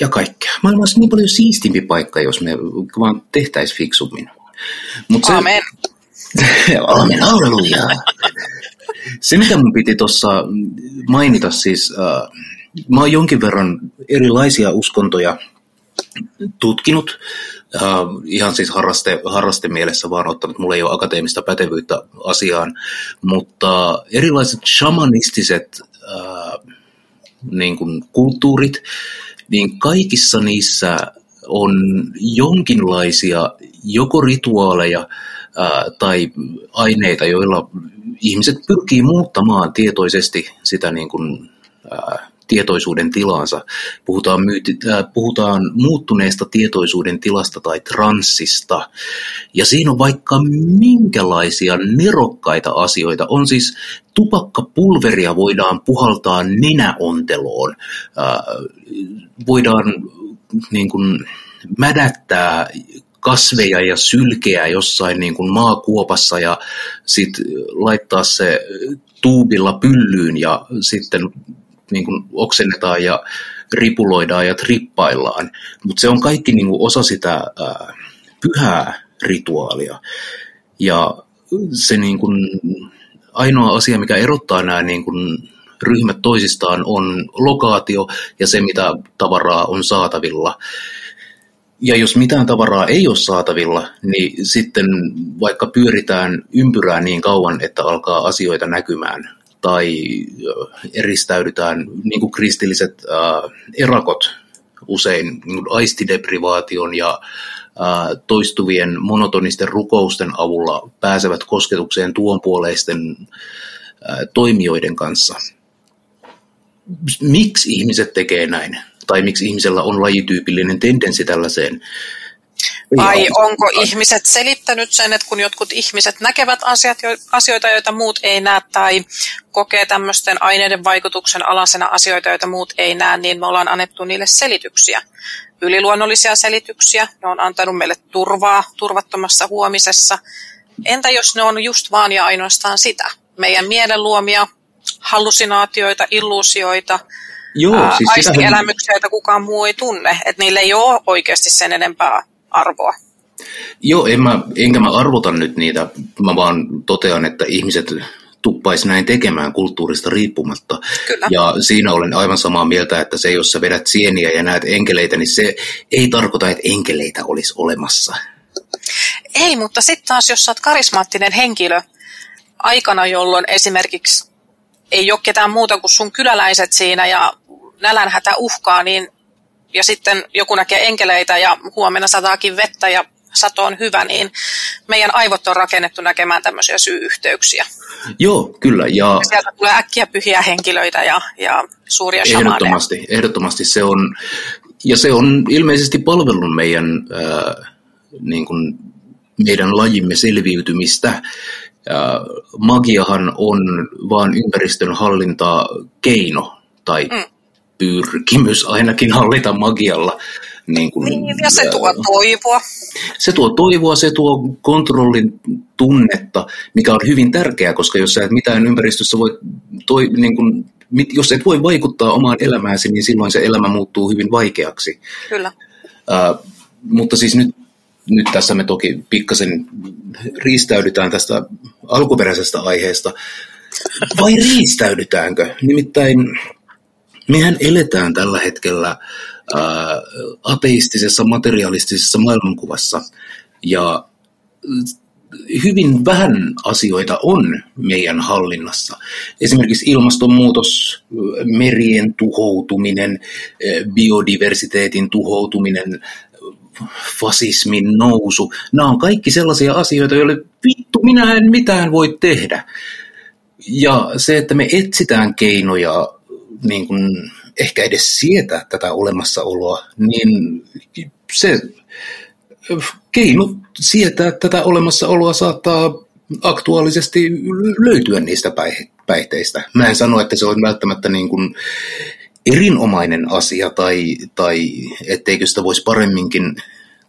[SPEAKER 3] ja kaikkea. Maailma olisi niin paljon siistimpi paikka, jos me vaan tehtäisiin fiksummin.
[SPEAKER 4] Mut se, Amen. [LAUGHS]
[SPEAKER 3] Amen, halleluja. Se, mitä mun piti tuossa mainita siis... Uh, mä oon jonkin verran erilaisia uskontoja tutkinut, uh, ihan siis harraste, harraste mielessä vaan ottanut, mulla ei ole akateemista pätevyyttä asiaan, mutta erilaiset shamanistiset uh, niin kuin kulttuurit, niin kaikissa niissä on jonkinlaisia joko rituaaleja uh, tai aineita, joilla ihmiset pyrkii muuttamaan tietoisesti sitä niin kuin, tietoisuuden tilansa. Puhutaan, myyti, äh, puhutaan muuttuneesta tietoisuuden tilasta tai transsista. Ja siinä on vaikka minkälaisia nerokkaita asioita. On siis tupakkapulveria voidaan puhaltaa nenäonteloon. Äh, voidaan niin kuin, mädättää kasveja ja sylkeä jossain niin kuin maakuopassa ja sitten laittaa se tuubilla pyllyyn ja sitten niin kuin oksennetaan ja ripuloidaan ja trippaillaan, mutta se on kaikki niin kuin osa sitä ää, pyhää rituaalia. Ja se niin kuin, ainoa asia, mikä erottaa nämä niin kuin, ryhmät toisistaan, on lokaatio ja se, mitä tavaraa on saatavilla. Ja jos mitään tavaraa ei ole saatavilla, niin sitten vaikka pyöritään ympyrää niin kauan, että alkaa asioita näkymään, tai eristäydytään, niin kuin kristilliset äh, erakot usein niin aistideprivaation ja äh, toistuvien monotonisten rukousten avulla pääsevät kosketukseen tuonpuoleisten äh, toimijoiden kanssa. Miksi ihmiset tekee näin? Tai miksi ihmisellä on lajityypillinen tendenssi tällaiseen?
[SPEAKER 4] Vai onko ihmiset selittänyt sen, että kun jotkut ihmiset näkevät asiat, asioita, joita muut ei näe, tai kokee tämmöisten aineiden vaikutuksen alasena asioita, joita muut ei näe, niin me ollaan annettu niille selityksiä. Yliluonnollisia selityksiä, ne on antanut meille turvaa turvattomassa huomisessa. Entä jos ne on just vaan ja ainoastaan sitä? Meidän mielen luomia hallusinaatioita, illuusioita,
[SPEAKER 3] Joo, siis sitähän,
[SPEAKER 4] aistielämyksiä, joita kukaan muu ei tunne. Että niillä ei ole oikeasti sen enempää arvoa.
[SPEAKER 3] joo en mä, enkä mä arvota nyt niitä, mä vaan totean, että ihmiset tuppais näin tekemään kulttuurista riippumatta.
[SPEAKER 4] Kyllä.
[SPEAKER 3] Ja siinä olen aivan samaa mieltä, että se, jos sä vedät sieniä ja näet enkeleitä, niin se ei tarkoita, että enkeleitä olisi olemassa.
[SPEAKER 4] Ei, mutta sitten taas, jos sä oot karismaattinen henkilö aikana, jolloin esimerkiksi ei ole ketään muuta kuin sun kyläläiset siinä ja nälänhätä uhkaa, niin ja sitten joku näkee enkeleitä ja huomenna sataakin vettä ja sato on hyvä, niin meidän aivot on rakennettu näkemään tämmöisiä syy-yhteyksiä.
[SPEAKER 3] Joo, kyllä. Ja
[SPEAKER 4] Sieltä tulee äkkiä pyhiä henkilöitä ja, ja suuria shamaneja.
[SPEAKER 3] Ehdottomasti, ehdottomasti se on, ja se on ilmeisesti palvellut meidän, ää, niin kuin meidän lajimme selviytymistä. Ää, magiahan on vaan ympäristön hallintaa keino, tai
[SPEAKER 4] Mm.
[SPEAKER 3] Pyrkimys ainakin hallita magialla. Niin, kuin,
[SPEAKER 4] Niin, ja se tuo toivoa.
[SPEAKER 3] se tuo toivoa, se tuo kontrollin tunnetta, mikä on hyvin tärkeää, koska jos sä et mitään ympäristössä voi, toi, niin kun, mit, jos et voi vaikuttaa omaan elämääsi, niin silloin se elämä muuttuu hyvin vaikeaksi.
[SPEAKER 4] Kyllä.
[SPEAKER 3] Ää, mutta siis nyt, nyt tässä me toki pikkasen riistäydytään tästä alkuperäisestä aiheesta. Vai riistäydytäänkö? Nimittäin mehän eletään tällä hetkellä ää, ateistisessa, materialistisessa maailmankuvassa. Ja hyvin vähän asioita on meidän hallinnassa. Esimerkiksi ilmastonmuutos, merien tuhoutuminen, biodiversiteetin tuhoutuminen, fasismin nousu. Nämä on kaikki sellaisia asioita, joille vittu minä en mitään voi tehdä. Ja se, että me etsitään keinoja niin kuin ehkä edes sietää tätä olemassaoloa, niin se keino sietää tätä olemassaoloa saattaa aktuaalisesti löytyä niistä päihteistä. Mä en sano, että se on välttämättä niin kuin erinomainen asia tai, tai etteikö sitä voisi paremminkin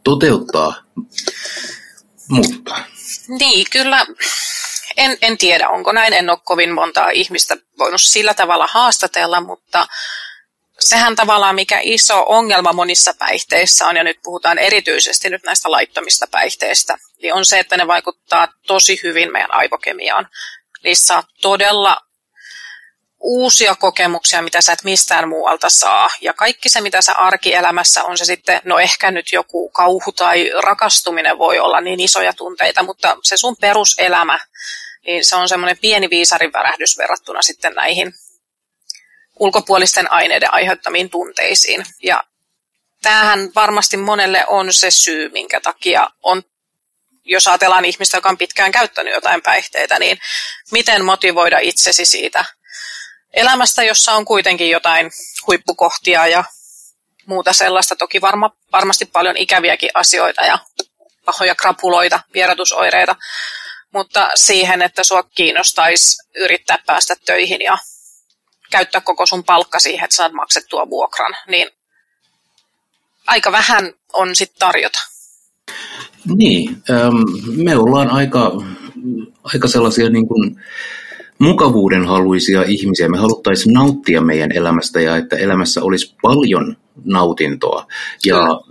[SPEAKER 3] toteuttaa, mutta...
[SPEAKER 4] Niin, kyllä. En, en tiedä, onko näin. En ole kovin montaa ihmistä voinut sillä tavalla haastatella, mutta sehän tavallaan mikä iso ongelma monissa päihteissä on, ja nyt puhutaan erityisesti nyt näistä laittomista päihteistä, niin on se, että ne vaikuttaa tosi hyvin meidän aivokemiaan. Niissä saa todella uusia kokemuksia, mitä sä et mistään muualta saa. Ja kaikki se, mitä sä arkielämässä on se sitten, no ehkä nyt joku kauhu tai rakastuminen voi olla niin isoja tunteita, mutta se sun peruselämä, niin se on semmoinen pieni viisarin värähdys verrattuna sitten näihin ulkopuolisten aineiden aiheuttamiin tunteisiin. Ja tämähän varmasti monelle on se syy, minkä takia on, jos ajatellaan ihmistä, joka on pitkään käyttänyt jotain päihteitä, niin miten motivoida itsesi siitä elämästä, jossa on kuitenkin jotain huippukohtia ja muuta sellaista. Toki varma, varmasti paljon ikäviäkin asioita ja pahoja krapuloita, vierotusoireita, mutta siihen, että sua kiinnostaisi yrittää päästä töihin ja käyttää koko sun palkka siihen, että saat maksettua vuokran, niin aika vähän on sitten tarjota.
[SPEAKER 3] Niin, me ollaan aika, aika sellaisia niin kuin mukavuudenhaluisia ihmisiä. Me haluttaisiin nauttia meidän elämästä ja että elämässä olisi paljon nautintoa. Ja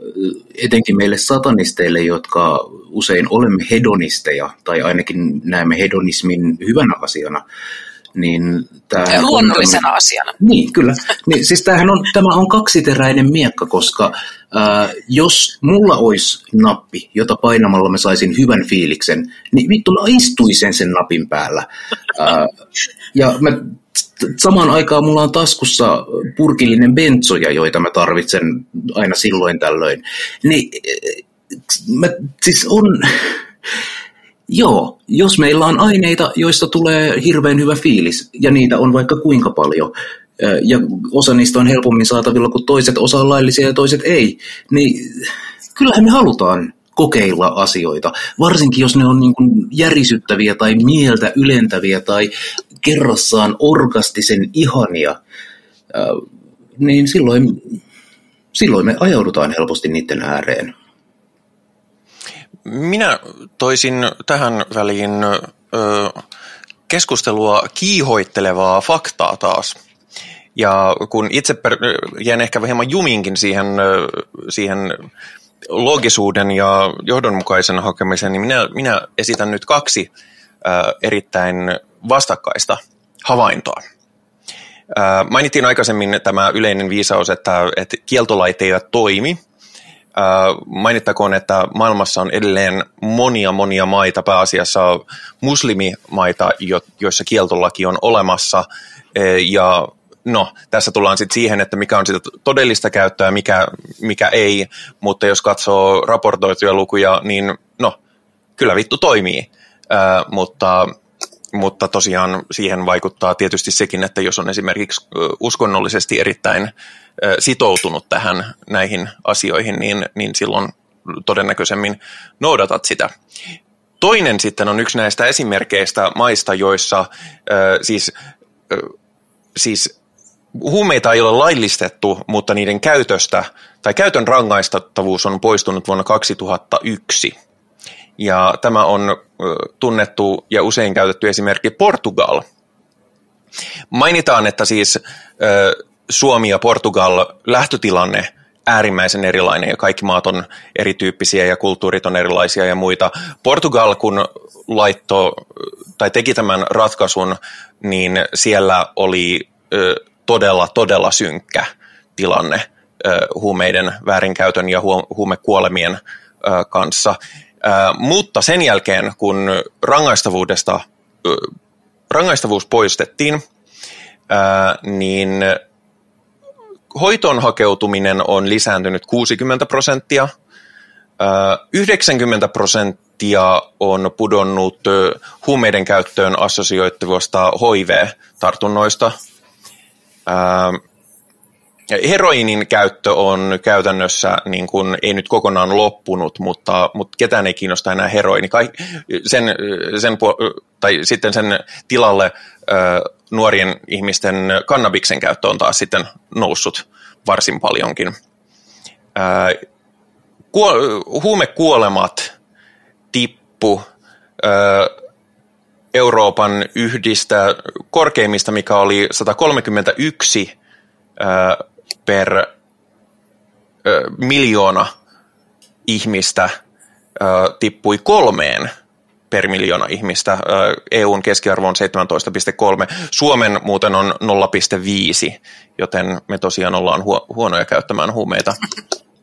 [SPEAKER 3] etenkin meille satanisteille, jotka usein olemme hedonisteja, tai ainakin näemme hedonismin hyvänä asiana, niin
[SPEAKER 4] tämä luonnollisena on asiana.
[SPEAKER 3] Niin, kyllä. Niin, siis tämähän on, tämä on kaksiteräinen miekka, koska ää, jos mulla olisi nappi, jota painamalla mä saisin hyvän fiiliksen, niin vittu mä istuisen sen napin päällä. Ää, ja mä, samaan aikaan mulla on taskussa purkillinen bensoja, joita mä tarvitsen aina silloin tällöin. Niin, mä, siis on... Joo, jos meillä on aineita, joista tulee hirveän hyvä fiilis, ja niitä on vaikka kuinka paljon, ja osa niistä on helpommin saatavilla kuin toiset, osa on laillisia ja toiset ei, niin kyllähän me halutaan kokeilla asioita, varsinkin jos ne on niin kuin järisyttäviä tai mieltä ylentäviä tai kerrassaan orgastisen ihania, niin silloin, silloin me ajaudutaan helposti niiden ääreen.
[SPEAKER 2] Minä toisin tähän väliin ö, keskustelua kiihoittelevaa faktaa taas. Ja kun itse per, jään ehkä hieman juminkin siihen, siihen logisuuden ja johdonmukaisen hakemisen, niin minä, minä esitän nyt kaksi äh, erittäin vastakkaista havaintoa. Mainittiin aikaisemmin tämä yleinen viisaus, että, että kieltolait eivät toimi. Mainittakoon, että maailmassa on edelleen monia monia maita, pääasiassa muslimimaita, jo, joissa kieltolaki on olemassa, ja no, tässä tullaan sitten siihen, että mikä on sitä todellista käyttöä, mikä, mikä ei, mutta jos katsoo raportoituja lukuja, niin no, kyllä vittu toimii, mutta, mutta tosiaan siihen vaikuttaa tietysti sekin, että jos on esimerkiksi uskonnollisesti erittäin sitoutunut tähän näihin asioihin, niin, niin silloin todennäköisemmin noudatat sitä. Toinen sitten on yksi näistä esimerkkeistä maista, joissa siis, siis huumeita ei ole laillistettu, mutta niiden käytöstä tai käytön rangaistattavuus on poistunut vuonna 2001. Ja tämä on tunnettu ja usein käytetty esimerkki Portugal. Mainitaan, että siis Suomi ja Portugal lähtötilanne äärimmäisen erilainen ja kaikki maat on erityyppisiä ja kulttuurit on erilaisia ja muita. Portugal, kun laitto tai teki tämän ratkaisun, niin siellä oli todella, todella synkkä tilanne huumeiden väärinkäytön ja huumekuolemien kanssa. Mutta sen jälkeen, kun rangaistavuudesta, rangaistavuus poistettiin, niin hoitoon hakeutuminen on lisääntynyt 60 prosenttia, 90 prosenttia on pudonnut huumeiden käyttöön assosioituvasta HIV-tartunnoista heroinin käyttö on käytännössä, niin kuin, ei nyt kokonaan loppunut, mutta, mutta ketään ei kiinnosta enää heroini. Kaik, sen, sen, tai sitten sen tilalle nuorien ihmisten kannabiksen käyttö on taas sitten noussut varsin paljonkin. Huumekuolemat tippu Euroopan yhdistä korkeimmista, mikä oli 131 per miljoona ihmistä, tippui kolmeen per miljoona ihmistä. EUn keskiarvo on 17,3. Suomen muuten on 0,5, joten me tosiaan ollaan huonoja käyttämään huumeita.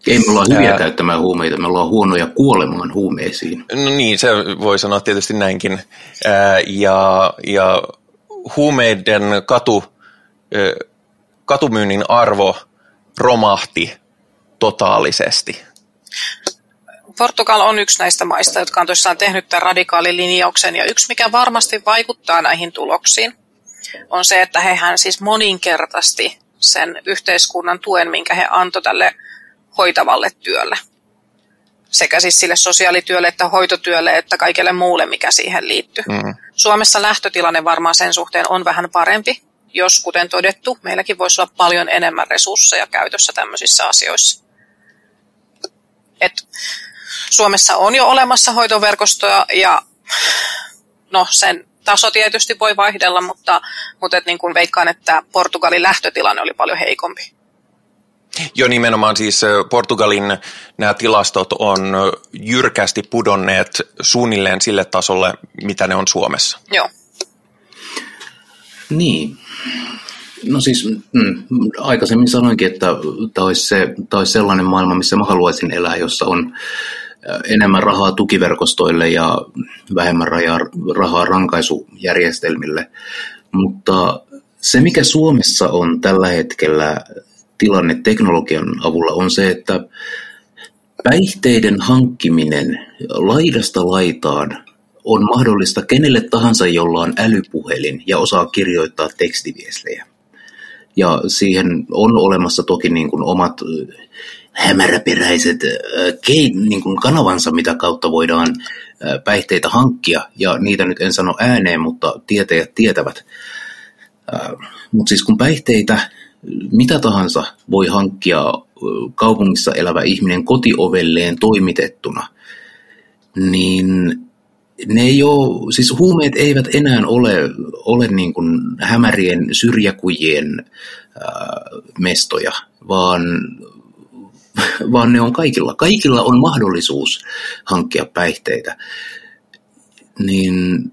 [SPEAKER 3] Ei me olla hyviä Ää... käyttämään huumeita, me ollaan huonoja kuolemaan huumeisiin.
[SPEAKER 2] No niin, se voi sanoa tietysti näinkin. Ää, ja, ja huumeiden katu, katumyynnin arvo romahti totaalisesti.
[SPEAKER 4] Portugal on yksi näistä maista, jotka on tosiaan tehnyt tämän radikaalin linjauksen. Ja yksi, mikä varmasti vaikuttaa näihin tuloksiin, on se, että hehän siis moninkertaisesti sen yhteiskunnan tuen, minkä he antoi tälle hoitavalle työlle. Sekä siis sille sosiaalityölle että hoitotyölle että kaikelle muulle, mikä siihen liittyy. Mm. Suomessa lähtötilanne varmaan sen suhteen on vähän parempi, jos kuten todettu, meilläkin voisi olla paljon enemmän resursseja käytössä tämmöisissä asioissa. Et Suomessa on jo olemassa hoitoverkostoja ja no sen taso tietysti voi vaihdella, mutta, mutta et niin kuin veikkaan, että Portugalin lähtötilanne oli paljon heikompi.
[SPEAKER 2] Jo nimenomaan siis Portugalin nämä tilastot on jyrkästi pudonneet suunnilleen sille tasolle, mitä ne on Suomessa.
[SPEAKER 4] Joo.
[SPEAKER 3] Niin. No siis mm, aikaisemmin sanoinkin, että tämä olisi, se, tämä olisi sellainen maailma, missä mä haluaisin elää, jossa on enemmän rahaa tukiverkostoille ja vähemmän rahaa, rahaa rankaisujärjestelmille. Mutta se, mikä Suomessa on tällä hetkellä tilanne teknologian avulla on se, että päihteiden hankkiminen laidasta laitaan on mahdollista kenelle tahansa, jolla on älypuhelin ja osaa kirjoittaa tekstiviestejä. Ja siihen on olemassa toki niin kuin omat hämäräperäiset niin kuin kanavansa, mitä kautta voidaan päihteitä hankkia, ja niitä nyt en sano ääneen, mutta tietäjät tietävät. Mutta siis kun päihteitä, mitä tahansa voi hankkia kaupungissa elävä ihminen kotiovelleen toimitettuna, niin ne ei ole, siis huumeet eivät enää ole, ole niin kuin hämärien syrjäkujien mestoja, vaan, [LAUGHS] vaan ne on kaikilla. Kaikilla on mahdollisuus hankkia päihteitä. Niin,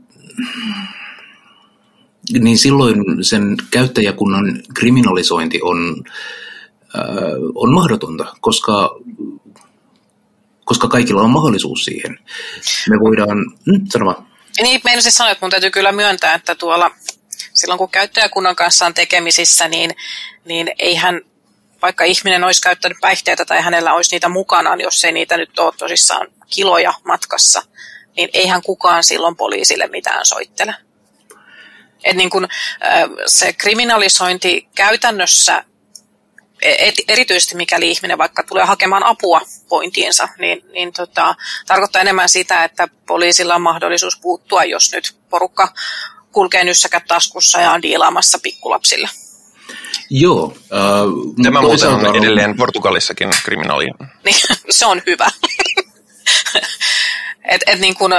[SPEAKER 3] niin silloin sen käyttäjäkunnan kriminalisointi on, on mahdotonta, koska koska kaikilla on mahdollisuus siihen. Me voidaan, mm, sano vaan.
[SPEAKER 4] Niin, meidän siis sanoa, että mun täytyy kyllä myöntää, että tuolla silloin kun käyttäjäkunnan kanssa on tekemisissä, niin, niin eihän vaikka ihminen olisi käyttänyt päihteitä tai hänellä olisi niitä mukanaan, jos ei niitä nyt ole tosissaan kiloja matkassa, niin eihän kukaan silloin poliisille mitään soittele. Et niin kun, se kriminalisointi käytännössä et, erityisesti mikäli ihminen vaikka tulee hakemaan apua pointiinsa, niin, niin tota, tarkoittaa enemmän sitä, että poliisilla on mahdollisuus puuttua, jos nyt porukka kulkee nyssäkät taskussa ja on diilaamassa pikkulapsille.
[SPEAKER 3] Joo.
[SPEAKER 2] Äh, Tämä muuten on edelleen Portugalissakin kriminaali.
[SPEAKER 4] Niin, [LAUGHS] se on hyvä. [LAUGHS] et, et niin kun,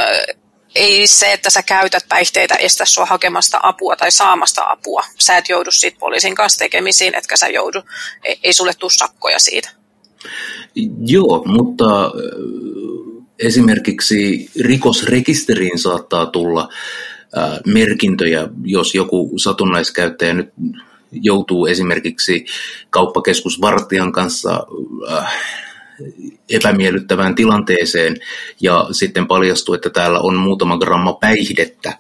[SPEAKER 4] ei se, että sä käytät päihteitä, estä sua hakemasta apua tai saamasta apua. Sä et joudu siitä poliisin kanssa tekemisiin, etkä sä joudu, ei, ei sulle tule sakkoja siitä.
[SPEAKER 3] Joo, mutta esimerkiksi rikosrekisteriin saattaa tulla merkintöjä, jos joku satunnaiskäyttäjä nyt joutuu esimerkiksi kauppakeskusvartijan kanssa epämiellyttävään tilanteeseen ja sitten paljastuu, että täällä on muutama gramma päihdettä,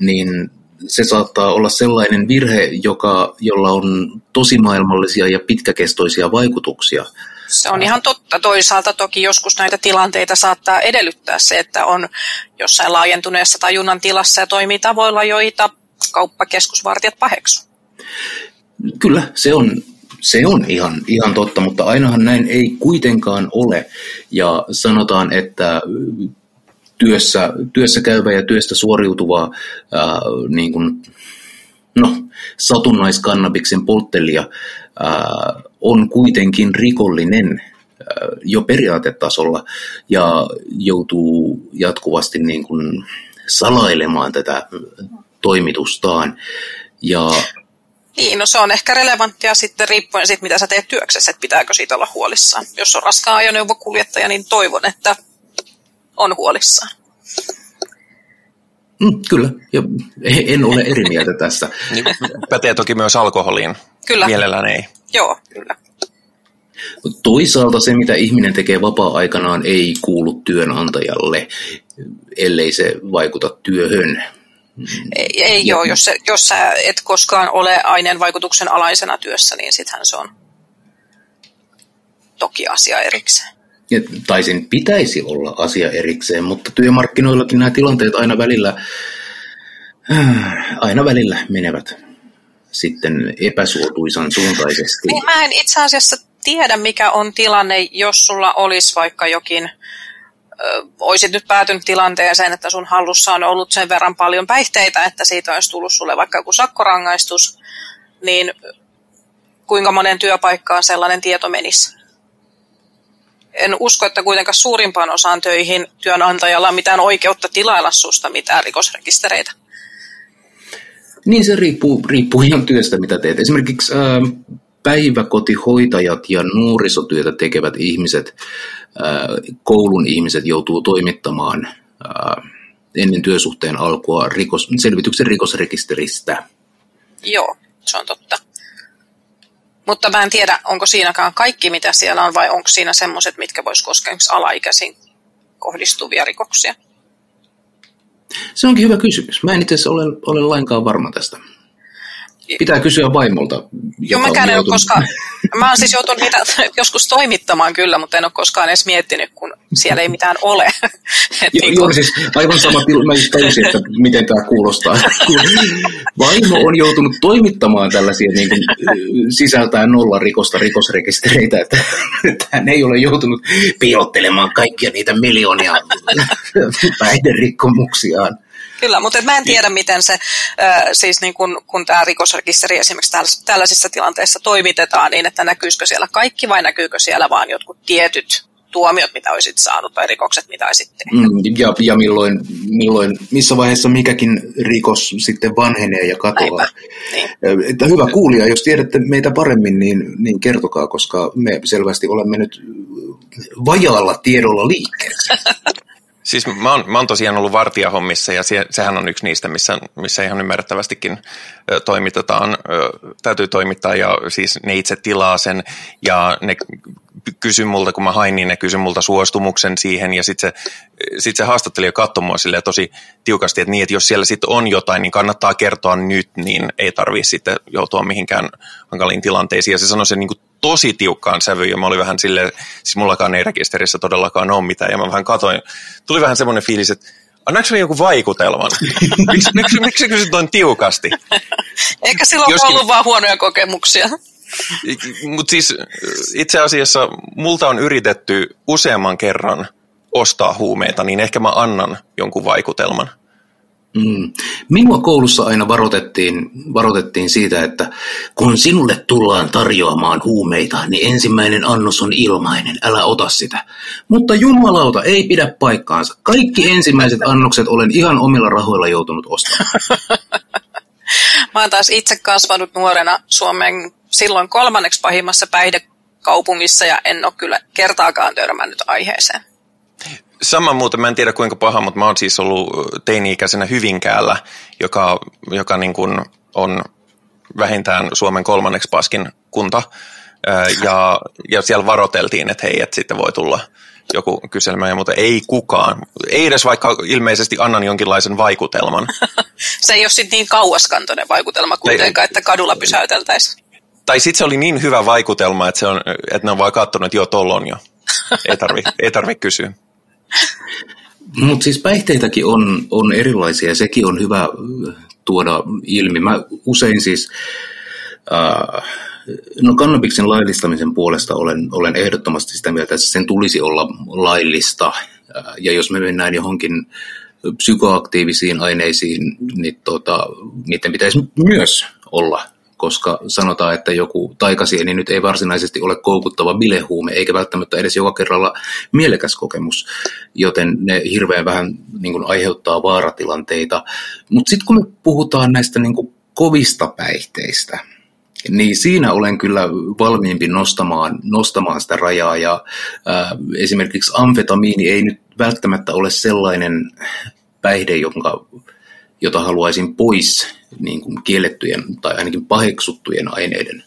[SPEAKER 3] niin se saattaa olla sellainen virhe, joka, jolla on tosimaailmallisia ja pitkäkestoisia vaikutuksia.
[SPEAKER 4] Se on ihan totta. Toisaalta toki joskus näitä tilanteita saattaa edellyttää se, että on jossain laajentuneessa tajunnan tilassa ja toimii tavoilla, joita kauppakeskusvartijat paheksu.
[SPEAKER 3] Kyllä, se on se on ihan, ihan totta, mutta ainahan näin ei kuitenkaan ole. Ja sanotaan, että työssä, työssä käyvä ja työstä suoriutuva ää, niin kuin, no, satunnaiskannabiksen polttelija ää, on kuitenkin rikollinen ää, jo periaatetasolla ja joutuu jatkuvasti niin kuin salailemaan tätä toimitustaan. Ja
[SPEAKER 4] niin, no se on ehkä relevanttia sitten riippuen siitä, mitä sä teet työksessä, että pitääkö siitä olla huolissaan. Jos on raskaan ajoneuvokuljettaja, niin toivon, että on huolissaan.
[SPEAKER 3] Mm, kyllä, ja en ole eri mieltä [LAUGHS] tässä.
[SPEAKER 2] Niin, pätee toki myös alkoholiin.
[SPEAKER 4] Kyllä.
[SPEAKER 2] Mielellään ei.
[SPEAKER 4] Joo, kyllä.
[SPEAKER 3] Toisaalta se, mitä ihminen tekee vapaa-aikanaan, ei kuulu työnantajalle, ellei se vaikuta työhön.
[SPEAKER 4] Ei, ei joo, jos, jos sä et koskaan ole aineen vaikutuksen alaisena työssä, niin sittenhän se on toki asia erikseen.
[SPEAKER 3] Ja, tai sen pitäisi olla asia erikseen, mutta työmarkkinoillakin nämä tilanteet aina välillä, äh, aina välillä menevät sitten epäsuotuisan suuntaisesti.
[SPEAKER 4] Niin, mä en itse asiassa tiedä, mikä on tilanne, jos sulla olisi vaikka jokin olisit nyt päätynyt tilanteeseen, että sun hallussa on ollut sen verran paljon päihteitä, että siitä olisi tullut sulle vaikka joku sakkorangaistus, niin kuinka monen työpaikkaan sellainen tieto menisi? En usko, että kuitenkaan suurimpaan osaan töihin työnantajalla on mitään oikeutta tilailla susta mitään rikosrekistereitä.
[SPEAKER 3] Niin se riippuu, riippuu ihan työstä, mitä teet. Esimerkiksi äh, päiväkotihoitajat ja nuorisotyötä tekevät ihmiset, koulun ihmiset joutuu toimittamaan ennen työsuhteen alkua rikos, selvityksen rikosrekisteristä.
[SPEAKER 4] Joo, se on totta. Mutta mä en tiedä, onko siinäkään kaikki, mitä siellä on, vai onko siinä semmoiset, mitkä vois koskea alaikäisiin kohdistuvia rikoksia?
[SPEAKER 3] Se onkin hyvä kysymys. Mä en itse asiassa ole, ole lainkaan varma tästä. Pitää kysyä vaimolta.
[SPEAKER 4] Joo, mä en ole koskaan, mä oon siis joutunut niitä [LAUGHS] joskus toimittamaan kyllä, mutta en ole koskaan edes miettinyt, kun siellä ei mitään ole. [LAUGHS]
[SPEAKER 3] Et niin joo, siis aivan sama mä just tajusin, että miten tämä kuulostaa. [LAUGHS] Vaimo on joutunut toimittamaan tällaisia niin kuin, sisältää nolla rikosta rikosrekistereitä, että, että hän ei ole joutunut piilottelemaan kaikkia niitä miljoonia päihderikkomuksiaan.
[SPEAKER 4] Kyllä, mutta mä en tiedä, miten se, siis niin kun, kun tämä rikosrekisteri esimerkiksi tällaisissa tilanteissa toimitetaan, niin että näkyisikö siellä kaikki vai näkyykö siellä vaan jotkut tietyt tuomiot, mitä olisit saanut, tai rikokset, mitä olisit tehnyt.
[SPEAKER 3] Mm, ja, ja milloin, milloin, missä vaiheessa mikäkin rikos sitten vanhenee ja katoaa. Niin. Että hyvä kuulija, jos tiedätte meitä paremmin, niin, niin kertokaa, koska me selvästi olemme nyt vajaalla tiedolla liikkeessä. [LAUGHS]
[SPEAKER 2] Siis mä oon, mä oon tosiaan ollut vartijahommissa ja se, sehän on yksi niistä, missä, missä ihan ymmärrettävästikin toimitetaan, täytyy toimittaa ja siis ne itse tilaa sen ja ne kysy multa, kun mä hain, niin ne kysy multa suostumuksen siihen ja sitten se, sit se haastattelija katsoi mua tosi tiukasti, että niin, että jos siellä sitten on jotain, niin kannattaa kertoa nyt, niin ei tarvitse sitten joutua mihinkään hankaliin tilanteisiin. Ja se sanoi sen niin kuin tosi tiukkaan sävyyn ja mä olin vähän silleen, siis mullakaan ei rekisterissä todellakaan ole mitään ja mä vähän katoin, tuli vähän semmoinen fiilis, että Annaanko [LAUGHS] se joku vaikutelman? miksi, miksi, miksi kysyt noin tiukasti?
[SPEAKER 4] Ehkä silloin Joskin... on ollut vaan huonoja kokemuksia.
[SPEAKER 2] Mutta siis itse asiassa multa on yritetty useamman kerran ostaa huumeita, niin ehkä mä annan jonkun vaikutelman.
[SPEAKER 3] Mm. Minua koulussa aina varoitettiin, varoitettiin siitä, että kun sinulle tullaan tarjoamaan huumeita, niin ensimmäinen annos on ilmainen, älä ota sitä. Mutta jumalauta, ei pidä paikkaansa. Kaikki ensimmäiset annokset olen ihan omilla rahoilla joutunut ostamaan. [LAUGHS]
[SPEAKER 4] Mä oon taas itse kasvanut nuorena Suomen silloin kolmanneksi pahimmassa päihdekaupungissa ja en ole kyllä kertaakaan törmännyt aiheeseen.
[SPEAKER 2] Sama muuten, mä en tiedä kuinka paha, mutta mä oon siis ollut teini-ikäisenä Hyvinkäällä, joka, joka niin kuin on vähintään Suomen kolmanneksi paskin kunta. Ja, ja siellä varoteltiin, että hei, että sitten voi tulla joku kyselmä, mutta ei kukaan. Ei edes vaikka ilmeisesti annan jonkinlaisen vaikutelman. [LAUGHS]
[SPEAKER 4] se ei ole sitten niin kauaskantoinen vaikutelma kuitenkaan, että kadulla pysäyteltäisiin.
[SPEAKER 2] Tai sitten se oli niin hyvä vaikutelma, että, se on, että ne on vaan katsonut, että joo, tolla on jo. Ei tarvi, ei tarvi kysyä.
[SPEAKER 3] Mutta siis päihteitäkin on, on erilaisia ja sekin on hyvä tuoda ilmi. Mä usein siis, äh, no kannabiksen laillistamisen puolesta olen, olen ehdottomasti sitä mieltä, että sen tulisi olla laillista. Äh, ja jos me mennään johonkin psykoaktiivisiin aineisiin, niin tota, niiden pitäisi myös olla koska sanotaan, että joku taikasieni nyt ei varsinaisesti ole koukuttava bilehuume, eikä välttämättä edes joka kerralla mielekäs kokemus, joten ne hirveän vähän niin kuin, aiheuttaa vaaratilanteita. Mutta sitten kun me puhutaan näistä niin kuin, kovista päihteistä, niin siinä olen kyllä valmiimpi nostamaan, nostamaan sitä rajaa ja ää, esimerkiksi amfetamiini ei nyt välttämättä ole sellainen päihde, jonka jota haluaisin pois niin kuin kiellettyjen tai ainakin paheksuttujen aineiden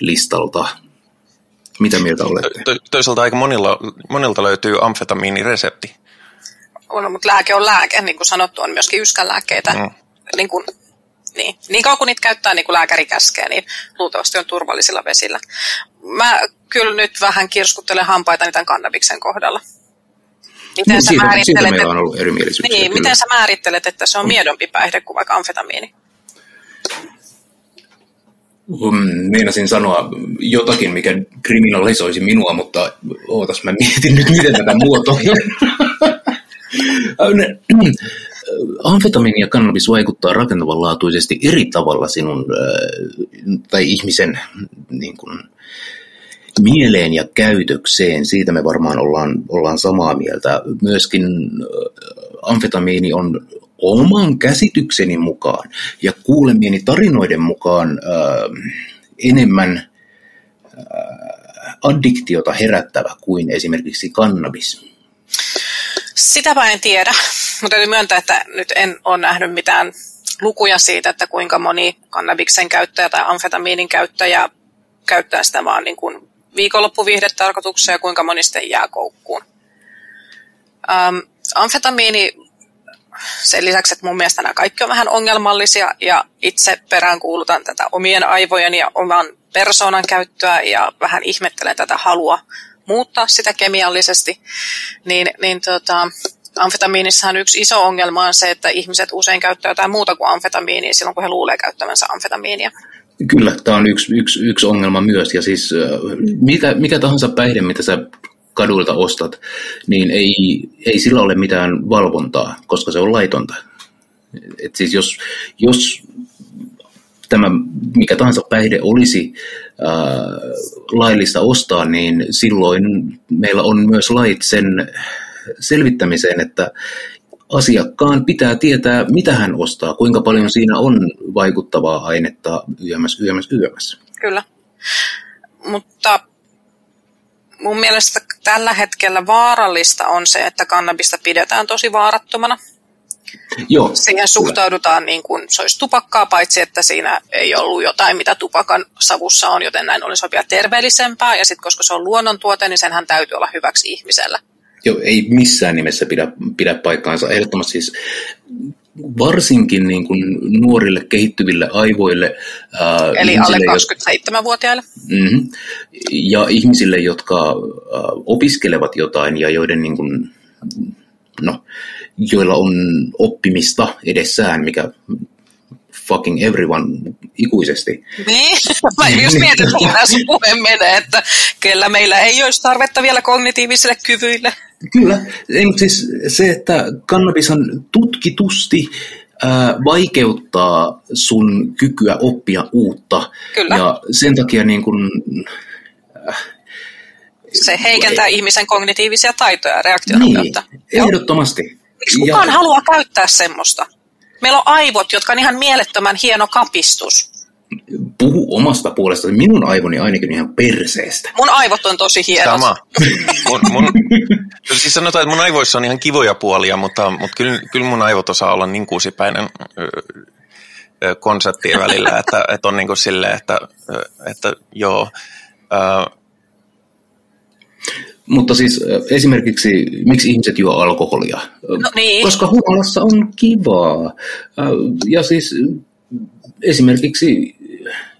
[SPEAKER 3] listalta. Mitä mieltä olette?
[SPEAKER 2] To, toisaalta aika monilla, monilta löytyy amfetamiiniresepti.
[SPEAKER 4] On, mutta lääke on lääke, niin kuin sanottu, on myöskin yskänlääkkeitä. Mm. Niin, kuin, niin, niin kauan kun niitä käyttää niin kuin lääkäri käskee, niin luultavasti on turvallisilla vesillä. Mä kyllä nyt vähän kirskuttelen hampaita tämän kannabiksen kohdalla.
[SPEAKER 3] Miten niin, sä siitä, siitä meillä on ollut erimielisyyksiä.
[SPEAKER 4] Niin, miten sä määrittelet, että se on miedompi päihde kuin vaikka amfetamiini?
[SPEAKER 3] Um, meinasin sanoa jotakin, mikä kriminalisoisi minua, mutta ootas, mä mietin nyt, miten tätä muotoilen. [LAUGHS] Amfetamiini ja kannabis vaikuttaa rakentavanlaatuisesti eri tavalla sinun tai ihmisen niin kuin, mieleen ja käytökseen, siitä me varmaan ollaan, ollaan samaa mieltä. Myöskin amfetamiini on oman käsitykseni mukaan ja kuulemieni tarinoiden mukaan äh, enemmän äh, addiktiota herättävä kuin esimerkiksi kannabis.
[SPEAKER 4] Sitäpä en tiedä, mutta täytyy myöntää, että nyt en ole nähnyt mitään lukuja siitä, että kuinka moni kannabiksen käyttäjä tai amfetamiinin käyttäjä käyttää sitä vaan niin kuin viikonloppuviihdetarkoitukseen ja kuinka moni sitten jää koukkuun. Ähm, amfetamiini sen lisäksi, että mun mielestä nämä kaikki on vähän ongelmallisia ja itse peräänkuulutan tätä omien aivojen ja oman persoonan käyttöä ja vähän ihmettelen tätä halua muuttaa sitä kemiallisesti, niin, niin tota, amfetamiinissahan yksi iso ongelma on se, että ihmiset usein käyttää jotain muuta kuin amfetamiinia silloin, kun he luulee käyttävänsä amfetamiinia.
[SPEAKER 3] Kyllä, tämä on yksi, yksi, yksi ongelma myös. Ja siis mikä, mikä tahansa päihde, mitä sä kaduilta ostat, niin ei, ei sillä ole mitään valvontaa, koska se on laitonta. Et siis jos, jos tämä mikä tahansa päihde olisi ää, laillista ostaa, niin silloin meillä on myös lait sen selvittämiseen, että asiakkaan pitää tietää, mitä hän ostaa, kuinka paljon siinä on vaikuttavaa ainetta yömäs, yömäs, yömäs.
[SPEAKER 4] Kyllä. Mutta mun mielestä tällä hetkellä vaarallista on se, että kannabista pidetään tosi vaarattomana.
[SPEAKER 3] Joo,
[SPEAKER 4] Siihen suhtaudutaan niin kuin se olisi tupakkaa, paitsi että siinä ei ollut jotain, mitä tupakan savussa on, joten näin olisi vielä terveellisempää. Ja sitten koska se on luonnontuote, niin senhän täytyy olla hyväksi ihmisellä.
[SPEAKER 3] Joo, ei missään nimessä pidä, pidä paikkaansa. Ehdottomasti siis varsinkin niin kuin nuorille kehittyville aivoille. Ää,
[SPEAKER 4] Eli alle 27-vuotiaille.
[SPEAKER 3] Mm-hmm, ja ihmisille, jotka ää, opiskelevat jotain ja joiden niin kuin, no, joilla on oppimista edessään, mikä fucking everyone ikuisesti.
[SPEAKER 4] Niin, [LAUGHS] mä just mietin, että sun [LAUGHS] puhe menee, että kellä meillä ei olisi tarvetta vielä kognitiivisille kyvyille.
[SPEAKER 3] Kyllä, ei, mutta siis se, että kannabis on tutkitusti vaikeuttaa sun kykyä oppia uutta.
[SPEAKER 4] Kyllä.
[SPEAKER 3] Ja sen takia niin kun,
[SPEAKER 4] Se heikentää ihmisen kognitiivisia taitoja ja reaktionopeutta.
[SPEAKER 3] niin, ehdottomasti.
[SPEAKER 4] Miksi kukaan haluaa käyttää semmoista? Meillä on aivot, jotka on ihan mielettömän hieno kapistus.
[SPEAKER 3] Puhu omasta puolestasi. Minun aivoni ainakin ihan perseestä.
[SPEAKER 4] Mun aivot on tosi hienot.
[SPEAKER 2] Sama. [LAUGHS] Mun, mun, siis sanotaan, että mun aivoissa on ihan kivoja puolia, mutta, mutta kyllä, kyllä mun aivot osaa olla niin kuusipäinen konseptien välillä, että, että on niin kuin silleen, että, että joo. Ö,
[SPEAKER 3] Mutta siis esimerkiksi, miksi ihmiset juo alkoholia?
[SPEAKER 4] No niin.
[SPEAKER 3] Koska humalassa on kivaa. Ja siis esimerkiksi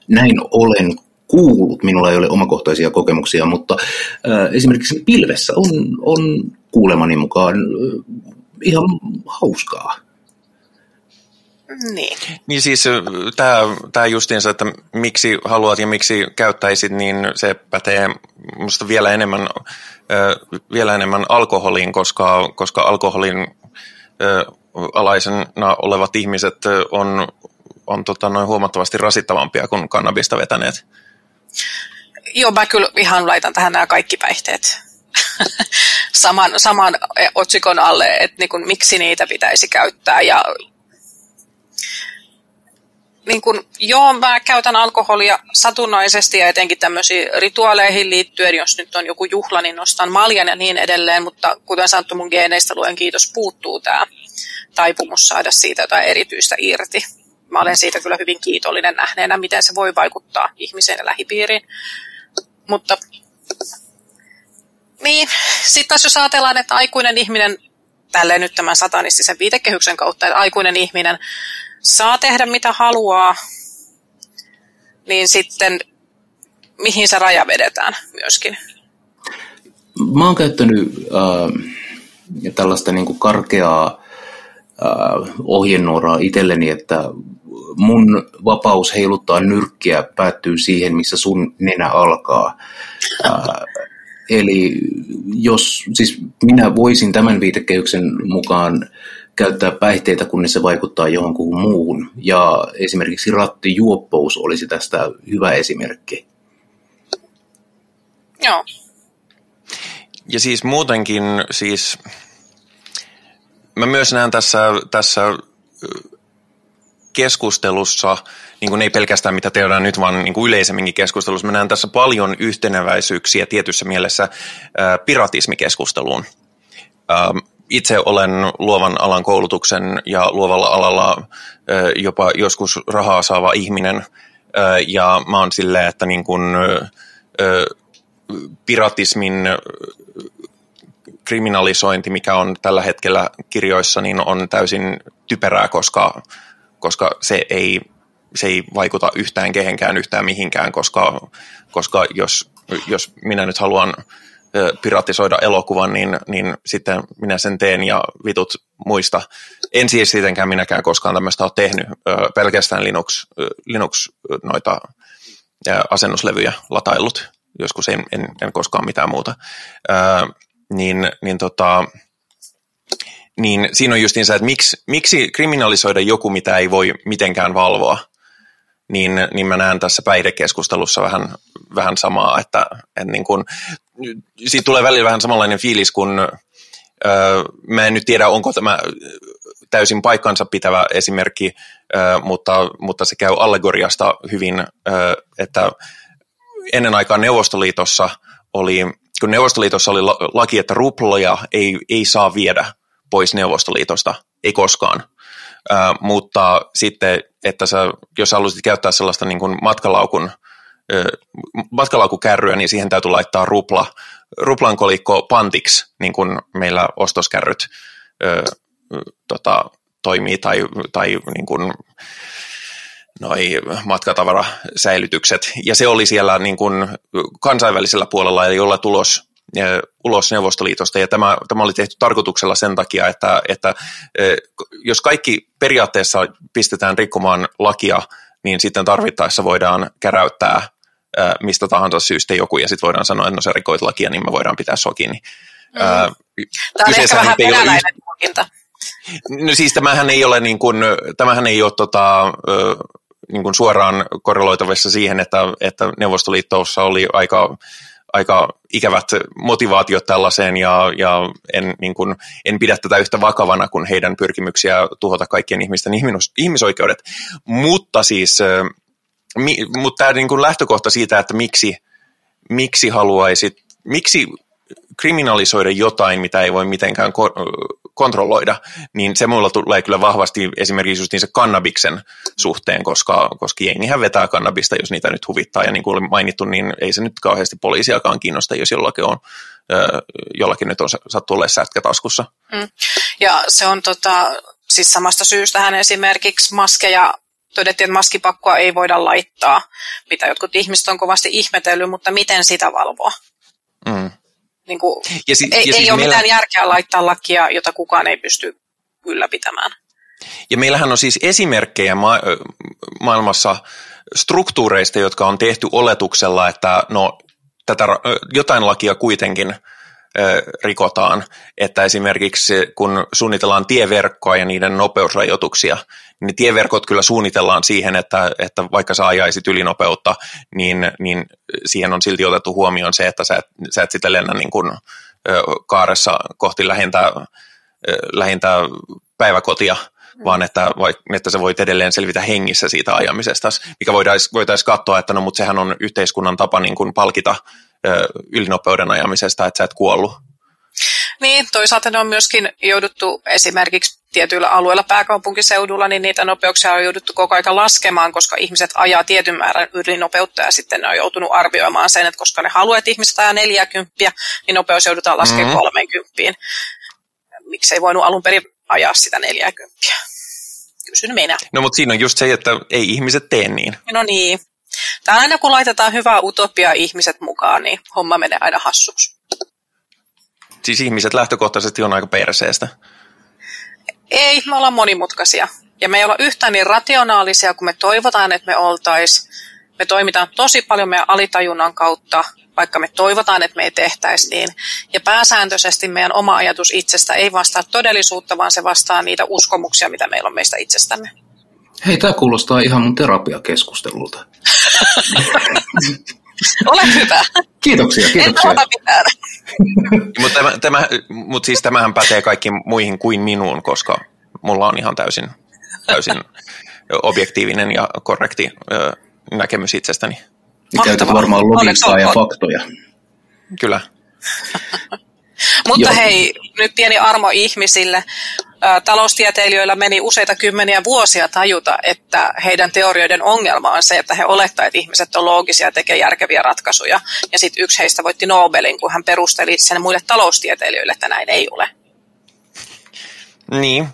[SPEAKER 3] näin olen kuullut, minulla ei ole omakohtaisia kokemuksia, mutta esimerkiksi pilvessä on, on kuulemani mukaan ihan hauskaa.
[SPEAKER 4] Niin.
[SPEAKER 2] Niin siis tämä tää justiinsa, että miksi haluat ja miksi käyttäisit, niin se pätee musta vielä enemmän, vielä enemmän alkoholiin, koska, koska alkoholin alaisena olevat ihmiset on, on tota, noin huomattavasti rasittavampia kuin kannabista vetäneet.
[SPEAKER 4] Joo, mä kyllä ihan laitan tähän nämä kaikki päihteet [LAUGHS] saman, saman otsikon alle, että niin kuin, miksi niitä pitäisi käyttää. Ja niin kun, joo, mä käytän alkoholia satunnaisesti ja etenkin tämmöisiin rituaaleihin liittyen, jos nyt on joku juhla, niin nostan maljan ja niin edelleen, mutta kuten sanottu, mun geeneistä luen kiitos puuttuu tämä taipumus saada siitä jotain erityistä irti. Mä olen siitä kyllä hyvin kiitollinen nähneenä, miten se voi vaikuttaa ihmiseen ja lähipiiriin. Mutta niin, sitten taas jos ajatellaan, että aikuinen ihminen, tälleen nyt tämän satanistisen viitekehyksen kautta, että aikuinen ihminen saa tehdä mitä haluaa, niin sitten mihin se raja vedetään myöskin.
[SPEAKER 3] Mä oon käyttänyt äh, tällaista niin kuin karkeaa äh, ohjenuoraa itselleni, että mun vapaus heiluttaa nyrkkiä päättyy siihen, missä sun nenä alkaa. Äh, eli jos, siis minä voisin tämän viitekehyksen mukaan käyttää päihteitä, kunnes se vaikuttaa johonkuhun muuhun. Ja esimerkiksi rattijuoppous olisi tästä hyvä esimerkki.
[SPEAKER 4] Joo.
[SPEAKER 2] Ja siis muutenkin, siis mä myös näen tässä, tässä keskustelussa, niin kuin ei pelkästään mitä tehdään nyt, vaan niin kuin yleisemminkin keskustelussa, mä näen tässä paljon yhteneväisyyksiä tietyssä mielessä ää, piratismikeskusteluun. Ää, itse olen luovan alan koulutuksen ja luovalla alalla jopa joskus rahaa saava ihminen, ja mä oon silleen, että niin kuin, ää, piratismin kriminalisointi, mikä on tällä hetkellä kirjoissa, niin on täysin typerää, koska, koska se, ei, se ei vaikuta yhtään kehenkään yhtään mihinkään, koska, koska jos, jos minä nyt haluan piratisoida elokuvan, niin, niin sitten minä sen teen ja vitut muista. En siis sitenkään minäkään koskaan tämmöistä ole tehnyt, pelkästään Linux, Linux noita asennuslevyjä lataillut, joskus en, en, en koskaan mitään muuta. niin, niin, tota, niin siinä on justiin se, että miksi, miksi kriminalisoida joku, mitä ei voi mitenkään valvoa, niin, niin mä näen tässä päihdekeskustelussa vähän, vähän samaa, että, että niin kun, siitä tulee välillä vähän samanlainen fiilis, kun öö, mä en nyt tiedä, onko tämä täysin paikkansa pitävä esimerkki, öö, mutta, mutta se käy allegoriasta hyvin, öö, että ennen aikaa Neuvostoliitossa oli, kun Neuvostoliitossa oli laki, että ruploja ei, ei saa viedä pois Neuvostoliitosta, ei koskaan. Ö, mutta sitten, että sä, jos haluaisit käyttää sellaista niin kuin matkalaukun, ö, matkalaukunkärryä, niin siihen täytyy laittaa rupla, ruplankolikko pantiksi, niin kuin meillä ostoskärryt ö, tota, toimii, tai, tai niin kuin, noi matkatavarasäilytykset. Ja se oli siellä niin kuin kansainvälisellä puolella, eli olla tulos ulos Neuvostoliitosta, ja tämä, tämä oli tehty tarkoituksella sen takia, että, että jos kaikki periaatteessa pistetään rikkomaan lakia, niin sitten tarvittaessa voidaan käräyttää mistä tahansa syystä joku, ja sitten voidaan sanoa, että no se rikoit lakia, niin me voidaan pitää sokin.
[SPEAKER 4] Mm. Tämä on ehkä vähän venäläinen tulkinta.
[SPEAKER 2] No siis tämähän ei ole, niin kuin, tämähän ei ole tota, niin kuin suoraan korreloitavissa siihen, että, että Neuvostoliitossa oli aika aika ikävät motivaatiot tällaiseen ja, ja en, niin kuin, en pidä tätä yhtä vakavana kuin heidän pyrkimyksiä tuhota kaikkien ihmisten ihmis, ihmisoikeudet. Mutta siis, mi, mutta tämä niin lähtökohta siitä, että miksi, miksi haluaisit, miksi kriminalisoida jotain, mitä ei voi mitenkään kontrolloida, niin se mulla tulee kyllä vahvasti esimerkiksi just niin se kannabiksen suhteen, koska, koska jengihän vetää kannabista, jos niitä nyt huvittaa, ja niin kuin mainittu, niin ei se nyt kauheasti poliisiakaan kiinnosta, jos jollakin on jollakin nyt on sattuu olemaan sätkä taskussa. Mm.
[SPEAKER 4] Ja se on tota, siis samasta syystä hän esimerkiksi maskeja todettiin, että maskipakkoa ei voida laittaa, mitä jotkut ihmiset on kovasti ihmetellyt, mutta miten sitä valvoa? Mm. Niin kuin, ja si- ei, ja siis ei ole meillä... mitään järkeä laittaa lakia, jota kukaan ei pysty ylläpitämään.
[SPEAKER 2] Ja meillähän on siis esimerkkejä ma- maailmassa struktuureista, jotka on tehty oletuksella, että no, tätä, jotain lakia kuitenkin rikotaan. Että esimerkiksi kun suunnitellaan tieverkkoa ja niiden nopeusrajoituksia, niin tieverkot kyllä suunnitellaan siihen, että, että vaikka sä ajaisit ylinopeutta, niin, niin siihen on silti otettu huomioon se, että sä et, sä et sitä lennä niin kuin, kaaressa kohti lähintä, lähintä päiväkotia, mm. vaan että, että sä voit edelleen selvitä hengissä siitä ajamisesta, mikä voitaisiin voitais katsoa, että no mutta sehän on yhteiskunnan tapa niin kuin palkita ylinopeuden ajamisesta, että sä et kuollut.
[SPEAKER 4] Niin, toisaalta ne on myöskin jouduttu esimerkiksi tietyillä alueilla pääkaupunkiseudulla, niin niitä nopeuksia on jouduttu koko ajan laskemaan, koska ihmiset ajaa tietyn määrän ylinopeutta ja sitten ne on joutunut arvioimaan sen, että koska ne haluaa, että ihmiset ajaa 40, niin nopeus joudutaan laskemaan mm-hmm. 30. Miksei voinut alun perin ajaa sitä 40? Kysyn minä.
[SPEAKER 2] No mutta siinä on just se, että ei ihmiset tee niin.
[SPEAKER 4] No niin. Tämä aina kun laitetaan hyvää utopia ihmiset mukaan, niin homma menee aina hassuksi.
[SPEAKER 2] Siis ihmiset lähtökohtaisesti on aika perseestä.
[SPEAKER 4] Ei, me ollaan monimutkaisia. Ja me ei olla yhtään niin rationaalisia kuin me toivotaan, että me oltaisiin. Me toimitaan tosi paljon meidän alitajunnan kautta, vaikka me toivotaan, että me ei tehtäisi niin. Ja pääsääntöisesti meidän oma ajatus itsestä ei vastaa todellisuutta, vaan se vastaa niitä uskomuksia, mitä meillä on meistä itsestämme.
[SPEAKER 3] Hei, tämä kuulostaa ihan mun terapiakeskustelulta. [LAUGHS]
[SPEAKER 4] Ole hyvä.
[SPEAKER 3] Kiitoksia, kiitoksia. En mitään.
[SPEAKER 2] mutta, tämä, tämä, mutta siis tämähän pätee kaikkiin muihin kuin minuun, koska mulla on ihan täysin, täysin objektiivinen ja korrekti ö, näkemys itsestäni.
[SPEAKER 3] Niin käytät varmaan logiikkaa ja faktoja.
[SPEAKER 2] Kyllä.
[SPEAKER 4] Mutta hei, nyt pieni armo ihmisille. taloustieteilijöillä meni useita kymmeniä vuosia tajuta, että heidän teorioiden ongelma on se, että he olettavat, että ihmiset on loogisia ja tekee järkeviä ratkaisuja. Ja sitten yksi heistä voitti Nobelin, kun hän perusteli sen muille taloustieteilijöille, että näin ei ole.
[SPEAKER 2] Niin.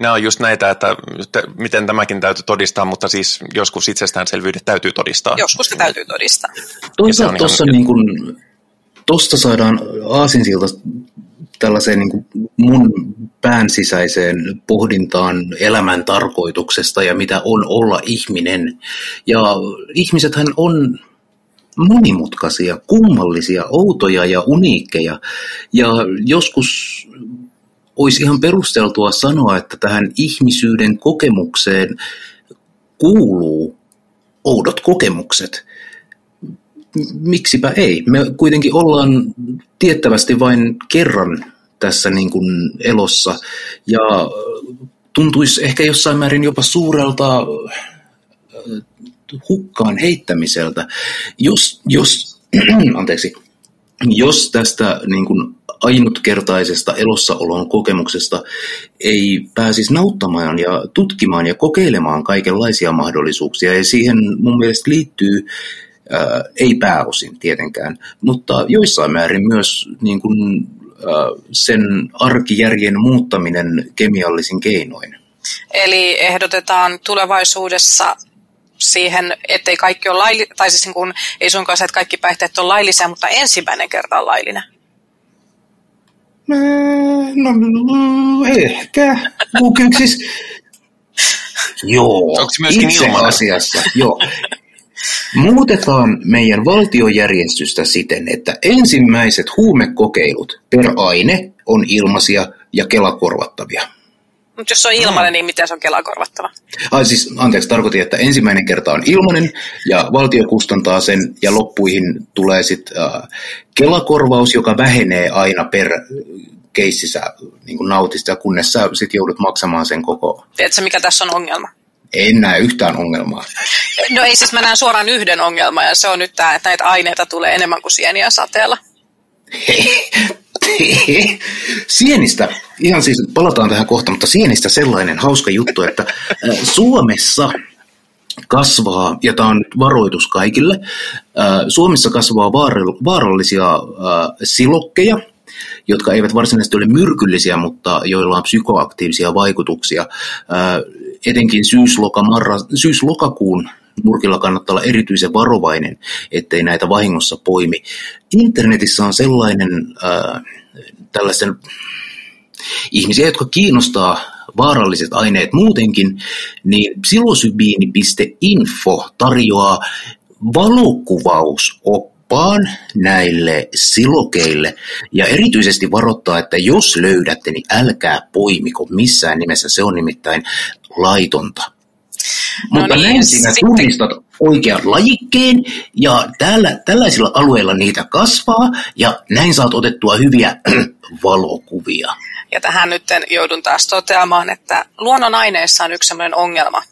[SPEAKER 2] Nämä on just näitä, että miten tämäkin täytyy todistaa, mutta siis joskus itsestäänselvyydet täytyy todistaa.
[SPEAKER 4] Joskus se täytyy todistaa.
[SPEAKER 3] Toisaalta tuossa niin kuin, tosta saadaan aasinsilta tällaiseen niin mun pään sisäiseen pohdintaan elämän tarkoituksesta ja mitä on olla ihminen. Ja ihmisethän on monimutkaisia, kummallisia, outoja ja uniikkeja. Ja joskus olisi ihan perusteltua sanoa, että tähän ihmisyyden kokemukseen kuuluu oudot kokemukset. Miksipä ei? Me kuitenkin ollaan tiettävästi vain kerran tässä niin kuin elossa ja tuntuisi ehkä jossain määrin jopa suurelta äh, hukkaan heittämiseltä, jos, jos, [CLEARS THROAT] anteeksi, jos tästä niin kuin ainutkertaisesta elossaolon kokemuksesta ei pääsisi nauttamaan ja tutkimaan ja kokeilemaan kaikenlaisia mahdollisuuksia. Ja siihen mun mielestä liittyy, ää, ei pääosin tietenkään, mutta joissain määrin myös niin kuin, ää, sen arkijärjen muuttaminen kemiallisin keinoin.
[SPEAKER 4] Eli ehdotetaan tulevaisuudessa siihen, ettei kaikki ole laillisia, tai siis niin kun, ei suinkaan se, että kaikki päihteet on laillisia, mutta ensimmäinen kerta on laillinen.
[SPEAKER 3] No, no, no ehkä. Kyllä siis, joo,
[SPEAKER 2] Onko se myöskin
[SPEAKER 3] itse asiassa, joo. Muutetaan meidän valtiojärjestystä siten, että ensimmäiset huumekokeilut per aine on ilmaisia ja kelakorvattavia.
[SPEAKER 4] Mutta jos se on ilmainen, niin miten se on kelakorvattava?
[SPEAKER 3] Ai siis, anteeksi, tarkoitin, että ensimmäinen kerta on ilmainen ja valtio kustantaa sen ja loppuihin tulee sitten äh, kelakorvaus, joka vähenee aina per keississä niin kuin nautista, kunnes sä sit joudut maksamaan sen koko.
[SPEAKER 4] Tiedätkö, mikä tässä on ongelma?
[SPEAKER 3] En näe yhtään ongelmaa.
[SPEAKER 4] No ei siis, mä näen suoraan yhden ongelman, ja se on nyt tämä, että näitä aineita tulee enemmän kuin sieniä sateella. [LAUGHS]
[SPEAKER 3] Sienistä, ihan siis palataan tähän kohta, mutta sienistä sellainen hauska juttu, että äh, Suomessa kasvaa, ja tämä on nyt varoitus kaikille, äh, Suomessa kasvaa vaar- vaarallisia äh, silokkeja, jotka eivät varsinaisesti ole myrkyllisiä, mutta joilla on psykoaktiivisia vaikutuksia. Etenkin syyslokakuun nurkilla kannattaa olla erityisen varovainen, ettei näitä vahingossa poimi. Internetissä on sellainen äh, tällaisen ihmisiä, jotka kiinnostaa vaaralliset aineet muutenkin, niin psilosybiini.info tarjoaa valokuvausoppaan näille silokeille ja erityisesti varoittaa, että jos löydätte, niin älkää poimiko missään nimessä, se on nimittäin laitonta.
[SPEAKER 4] No
[SPEAKER 3] Mutta
[SPEAKER 4] niin,
[SPEAKER 3] näin sinä
[SPEAKER 4] sitten-
[SPEAKER 3] tunnistat oikean lajikkeen ja täällä, tällaisilla alueilla niitä kasvaa ja näin saat otettua hyviä [CLEARS THROAT] valokuvia.
[SPEAKER 4] Ja tähän nyt joudun taas toteamaan, että luonnon aineissa on yksi sellainen ongelma.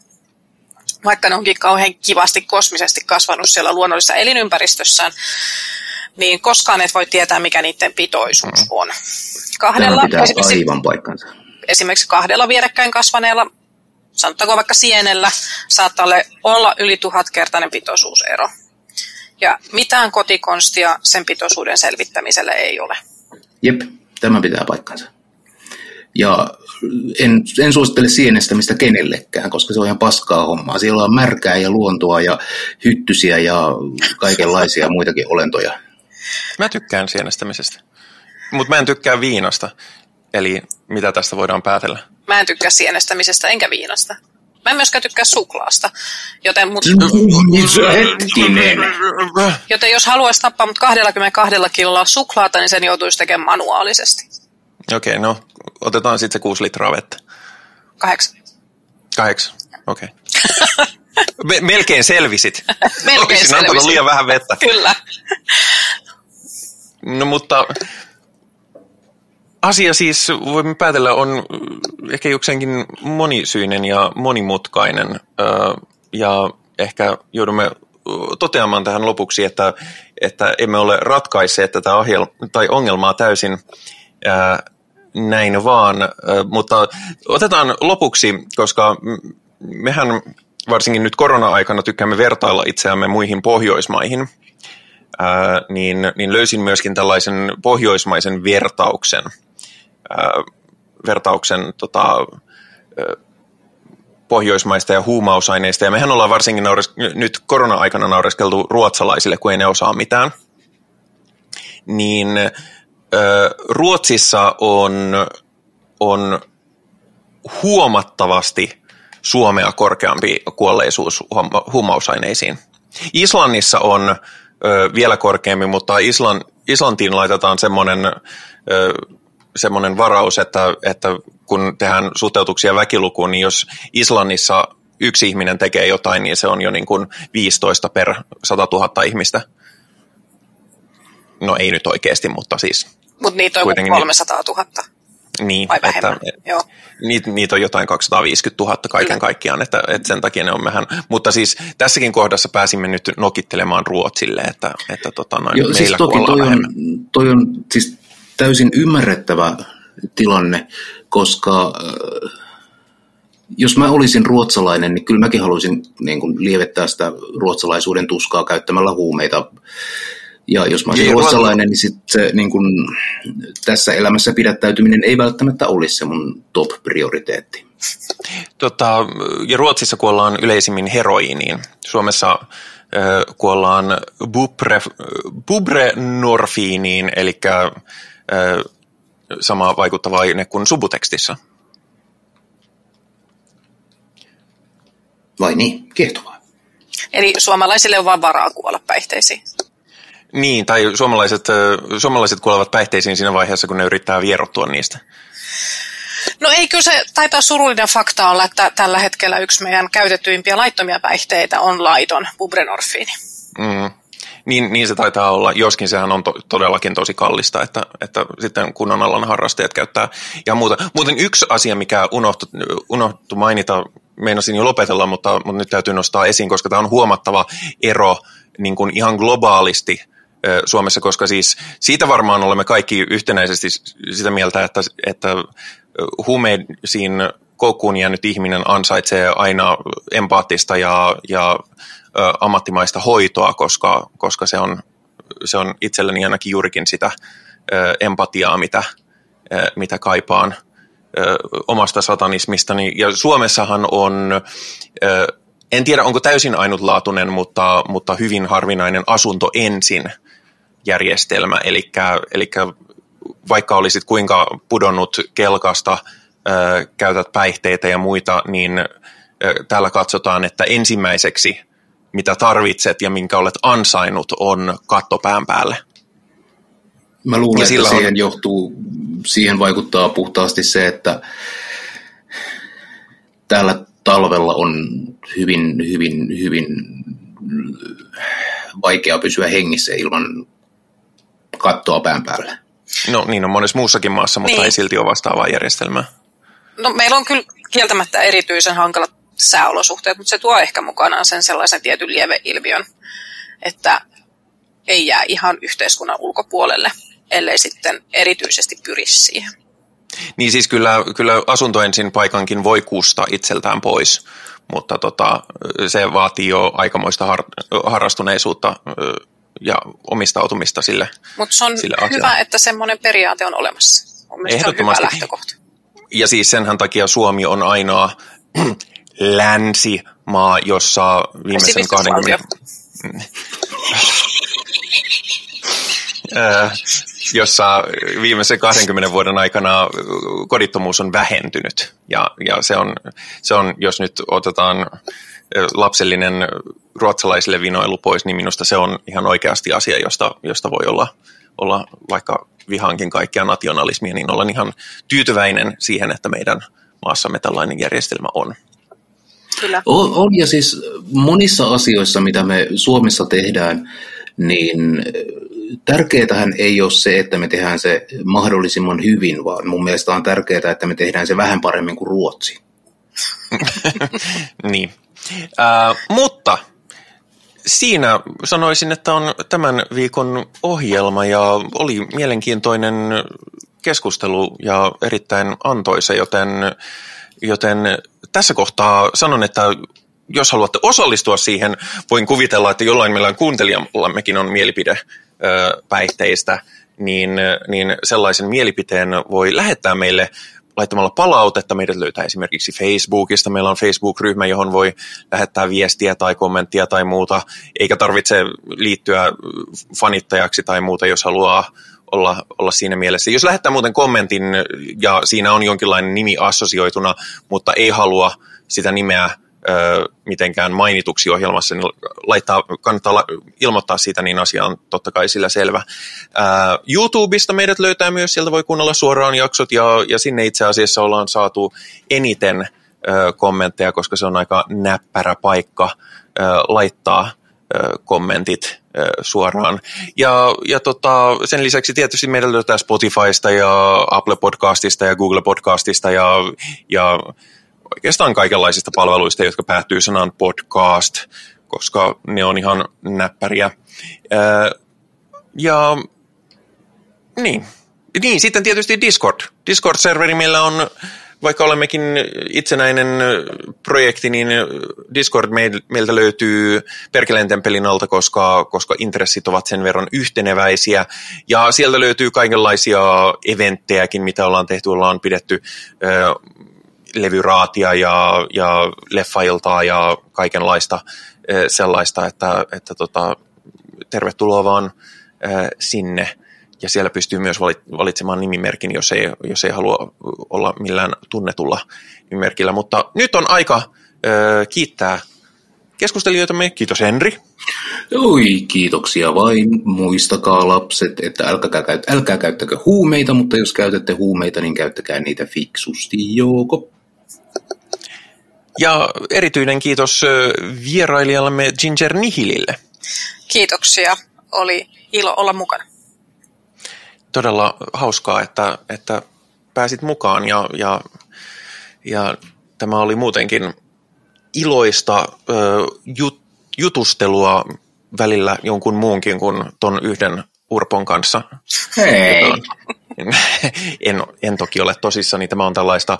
[SPEAKER 4] Vaikka ne onkin kauhean kivasti kosmisesti kasvanut siellä luonnollisessa elinympäristössään, niin koskaan et voi tietää, mikä niiden pitoisuus on. Kahdella, esimerkiksi,
[SPEAKER 3] aivan paikkansa.
[SPEAKER 4] esimerkiksi kahdella vierekkäin kasvaneella, sanottakoon vaikka sienellä, saattaa olla- olla yli tuhatkertainen pitoisuusero. Ja mitään kotikonstia sen pitoisuuden selvittämiselle ei ole.
[SPEAKER 3] Jep, tämä pitää paikkansa. Ja en, en suosittele sienestämistä kenellekään, koska se on ihan paskaa hommaa. Siellä on märkää ja luontoa ja hyttysiä ja kaikenlaisia muitakin olentoja.
[SPEAKER 2] Mä tykkään sienestämisestä. Mutta mä en tykkää viinasta. Eli mitä tästä voidaan päätellä?
[SPEAKER 4] Mä en tykkää sienestämisestä enkä viinasta. Mä en myöskään tykkää suklaasta. Joten, mut,
[SPEAKER 3] Hetkinen.
[SPEAKER 4] joten jos haluaisi tappaa mut 22 kilolla suklaata, niin sen joutuisi tekemään manuaalisesti.
[SPEAKER 2] Okei, no otetaan sitten se kuusi litraa vettä.
[SPEAKER 4] Kahdeksan.
[SPEAKER 2] Kahdeksan, okei. [LAUGHS] Me, melkein selvisit. [LAUGHS]
[SPEAKER 4] Melkein
[SPEAKER 2] Olisin antanut
[SPEAKER 4] selvisin.
[SPEAKER 2] liian vähän vettä.
[SPEAKER 4] Kyllä.
[SPEAKER 2] No mutta asia siis, voimme päätellä, on ehkä jokseenkin monisyinen ja monimutkainen. Ja ehkä joudumme toteamaan tähän lopuksi, että, että emme ole ratkaisseet tätä ohjel- tai ongelmaa täysin. Näin vaan, mutta otetaan lopuksi, koska mehän varsinkin nyt korona-aikana tykkäämme vertailla itseämme muihin Pohjoismaihin, ää, niin, niin löysin myöskin tällaisen pohjoismaisen vertauksen, ää, vertauksen tota, ää, pohjoismaista ja huumausaineista. Ja mehän ollaan varsinkin naures, nyt korona-aikana naureskeltu ruotsalaisille, kun ei ne osaa mitään. Niin Ruotsissa on, on huomattavasti Suomea korkeampi kuolleisuus huumausaineisiin. Islannissa on vielä korkeampi, mutta Islan, Islantiin laitetaan semmoinen, semmoinen varaus, että, että kun tehdään suhteutuksia väkilukuun, niin jos Islannissa yksi ihminen tekee jotain, niin se on jo niin kuin 15 per 100 000 ihmistä. No ei nyt oikeasti, mutta siis.
[SPEAKER 4] Mutta niitä on 300 000.
[SPEAKER 2] Niin,
[SPEAKER 4] vai vähemmän.
[SPEAKER 2] Että, Joo. Niitä, niitä on jotain 250 000 kaiken Kyllä. kaikkiaan, että, että sen takia ne on mehän. Mutta siis tässäkin kohdassa pääsimme nyt nokittelemaan Ruotsille, että, että tota, noin,
[SPEAKER 3] Joo, siis toki toi on, toi on siis täysin ymmärrettävä tilanne, koska äh, jos mä olisin ruotsalainen, niin kyllä mäkin haluaisin niin kuin, lievettää sitä ruotsalaisuuden tuskaa käyttämällä huumeita ja jos mä olisin niin, ruotsalainen, niin sit se, niin kun, tässä elämässä pidättäytyminen ei välttämättä olisi se mun top-prioriteetti.
[SPEAKER 2] Tota, ja Ruotsissa kuollaan yleisimmin heroiniin. Suomessa äh, kuollaan bubre, bubrenorfiiniin, eli äh, sama vaikuttava aine kuin subutekstissä.
[SPEAKER 3] Vai niin, kiehtovaa.
[SPEAKER 4] Eli suomalaisille on vain varaa kuolla päihteisiin.
[SPEAKER 2] Niin, tai suomalaiset, suomalaiset kuolevat päihteisiin siinä vaiheessa, kun ne yrittää vierottua niistä.
[SPEAKER 4] No ei, kyllä se taitaa surullinen fakta olla, että tällä hetkellä yksi meidän käytettyimpiä laittomia päihteitä on laiton bubrenorfiini.
[SPEAKER 2] Mm. Niin, niin se taitaa olla, joskin sehän on to, todellakin tosi kallista, että, että sitten kunnon alan harrastajat käyttää ja muuta. Muuten yksi asia, mikä unohtu, unohtu mainita, meinasin jo lopetella, mutta, mutta nyt täytyy nostaa esiin, koska tämä on huomattava ero niin kuin ihan globaalisti – Suomessa, koska siis siitä varmaan olemme kaikki yhtenäisesti sitä mieltä, että, että huumeisiin koukkuun jäänyt ihminen ansaitsee aina empaattista ja, ja ammattimaista hoitoa, koska, koska se, on, se on itselleni ainakin juurikin sitä empatiaa, mitä, mitä kaipaan omasta satanismistani. Ja Suomessahan on, en tiedä onko täysin ainutlaatuinen, mutta, mutta hyvin harvinainen asunto ensin – järjestelmä, eli, eli vaikka olisit kuinka pudonnut kelkasta, ö, käytät päihteitä ja muita, niin ö, täällä katsotaan, että ensimmäiseksi mitä tarvitset ja minkä olet ansainnut on katto pään päälle.
[SPEAKER 3] Mä luulen, ja että siihen on... johtuu, siihen vaikuttaa puhtaasti se, että täällä talvella on hyvin, hyvin, hyvin vaikea pysyä hengissä ilman kattoa pään päälle.
[SPEAKER 2] No niin on monessa muussakin maassa, mutta niin. ei silti ole vastaavaa järjestelmää.
[SPEAKER 4] No meillä on kyllä kieltämättä erityisen hankalat sääolosuhteet, mutta se tuo ehkä mukanaan sen sellaisen tietyn lieveilmiön, että ei jää ihan yhteiskunnan ulkopuolelle, ellei sitten erityisesti pyri siihen.
[SPEAKER 2] Niin siis kyllä, kyllä asunto ensin paikankin voi kusta itseltään pois, mutta tota, se vaatii jo aikamoista har, harrastuneisuutta ja omistautumista sille
[SPEAKER 4] Mutta se on
[SPEAKER 2] sille
[SPEAKER 4] hyvä, asialle. että semmoinen periaate on olemassa. Ehdottomasti. On hyvä lähtökohta.
[SPEAKER 2] Ja siis senhän takia Suomi on ainoa [CLEARS THROAT] länsimaa, jossa viimeisen 20... [LAUGHS] jossa viimeisen 20 vuoden aikana kodittomuus on vähentynyt. Ja, ja se, on, se on, jos nyt otetaan lapsellinen ruotsalaisille vinoilu pois, niin minusta se on ihan oikeasti asia, josta, josta voi olla, olla vaikka vihankin kaikkea nationalismia, niin olen ihan tyytyväinen siihen, että meidän maassamme tällainen järjestelmä on.
[SPEAKER 3] Kyllä. On, on ja siis monissa asioissa, mitä me Suomessa tehdään, niin tärkeätähän ei ole se, että me tehdään se mahdollisimman hyvin, vaan mun mielestä on tärkeää, että me tehdään se vähän paremmin kuin Ruotsi. [LAUGHS]
[SPEAKER 2] niin. Äh, mutta siinä sanoisin, että on tämän viikon ohjelma ja oli mielenkiintoinen keskustelu ja erittäin antoisa, joten, joten tässä kohtaa sanon, että jos haluatte osallistua siihen, voin kuvitella, että jollain meillä kuuntelijammekin on mielipide päihteistä, niin, niin sellaisen mielipiteen voi lähettää meille laittamalla palautetta. Meidät löytää esimerkiksi Facebookista. Meillä on Facebook-ryhmä, johon voi lähettää viestiä tai kommenttia tai muuta, eikä tarvitse liittyä fanittajaksi tai muuta, jos haluaa olla, olla siinä mielessä. Jos lähettää muuten kommentin ja siinä on jonkinlainen nimi assosioituna, mutta ei halua sitä nimeä ö, mitenkään mainituksi ohjelmassa, niin laittaa, kannattaa ilmoittaa siitä, niin asia on totta kai sillä selvä. Ö, YouTubesta meidät löytää myös, sieltä voi kuunnella suoraan jaksot, ja, ja sinne itse asiassa ollaan saatu eniten ö, kommentteja, koska se on aika näppärä paikka ö, laittaa kommentit suoraan. Ja, ja tota, sen lisäksi tietysti meidän löytää Spotifysta ja Apple Podcastista ja Google Podcastista ja, ja oikeastaan kaikenlaisista palveluista, jotka päättyy sanan podcast, koska ne on ihan näppäriä. Ja niin. Niin, sitten tietysti Discord. Discord-serveri, millä on, vaikka olemmekin itsenäinen projekti, niin Discord meiltä löytyy Perkeleen tempelin alta, koska, koska intressit ovat sen verran yhteneväisiä. Ja sieltä löytyy kaikenlaisia eventtejäkin, mitä ollaan tehty. Ollaan pidetty levyraatia ja, ja leffailtaa ja kaikenlaista sellaista, että, että tota, tervetuloa vaan sinne. Ja siellä pystyy myös valitsemaan nimimerkin, jos ei, jos ei halua olla millään tunnetulla nimimerkillä. Mutta nyt on aika kiittää keskustelijoitamme. Kiitos Henri.
[SPEAKER 3] Oi, kiitoksia vain. Muistakaa lapset, että älkää, älkää käyttäkö huumeita, mutta jos käytätte huumeita, niin käyttäkää niitä fiksusti, joko.
[SPEAKER 2] Ja erityinen kiitos vierailijallamme Ginger Nihilille.
[SPEAKER 4] Kiitoksia. Oli ilo olla mukana.
[SPEAKER 2] Todella hauskaa, että, että pääsit mukaan ja, ja, ja tämä oli muutenkin iloista ö, jut, jutustelua välillä jonkun muunkin kuin ton yhden Urpon kanssa.
[SPEAKER 3] Hei!
[SPEAKER 2] En, en toki ole tosissani, tämä on tällaista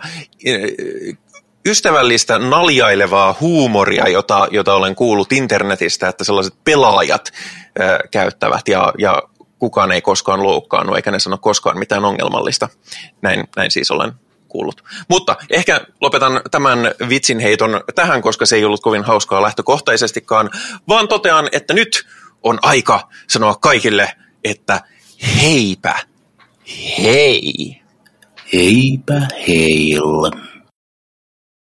[SPEAKER 2] ystävällistä naljailevaa huumoria, jota, jota olen kuullut internetistä, että sellaiset pelaajat ö, käyttävät ja, ja kukaan ei koskaan loukkaannut eikä ne sano koskaan mitään ongelmallista. Näin, näin siis olen kuullut. Mutta ehkä lopetan tämän vitsin heiton tähän, koska se ei ollut kovin hauskaa lähtökohtaisestikaan, vaan totean, että nyt on aika sanoa kaikille, että heipä, hei.
[SPEAKER 3] Heipä heillä.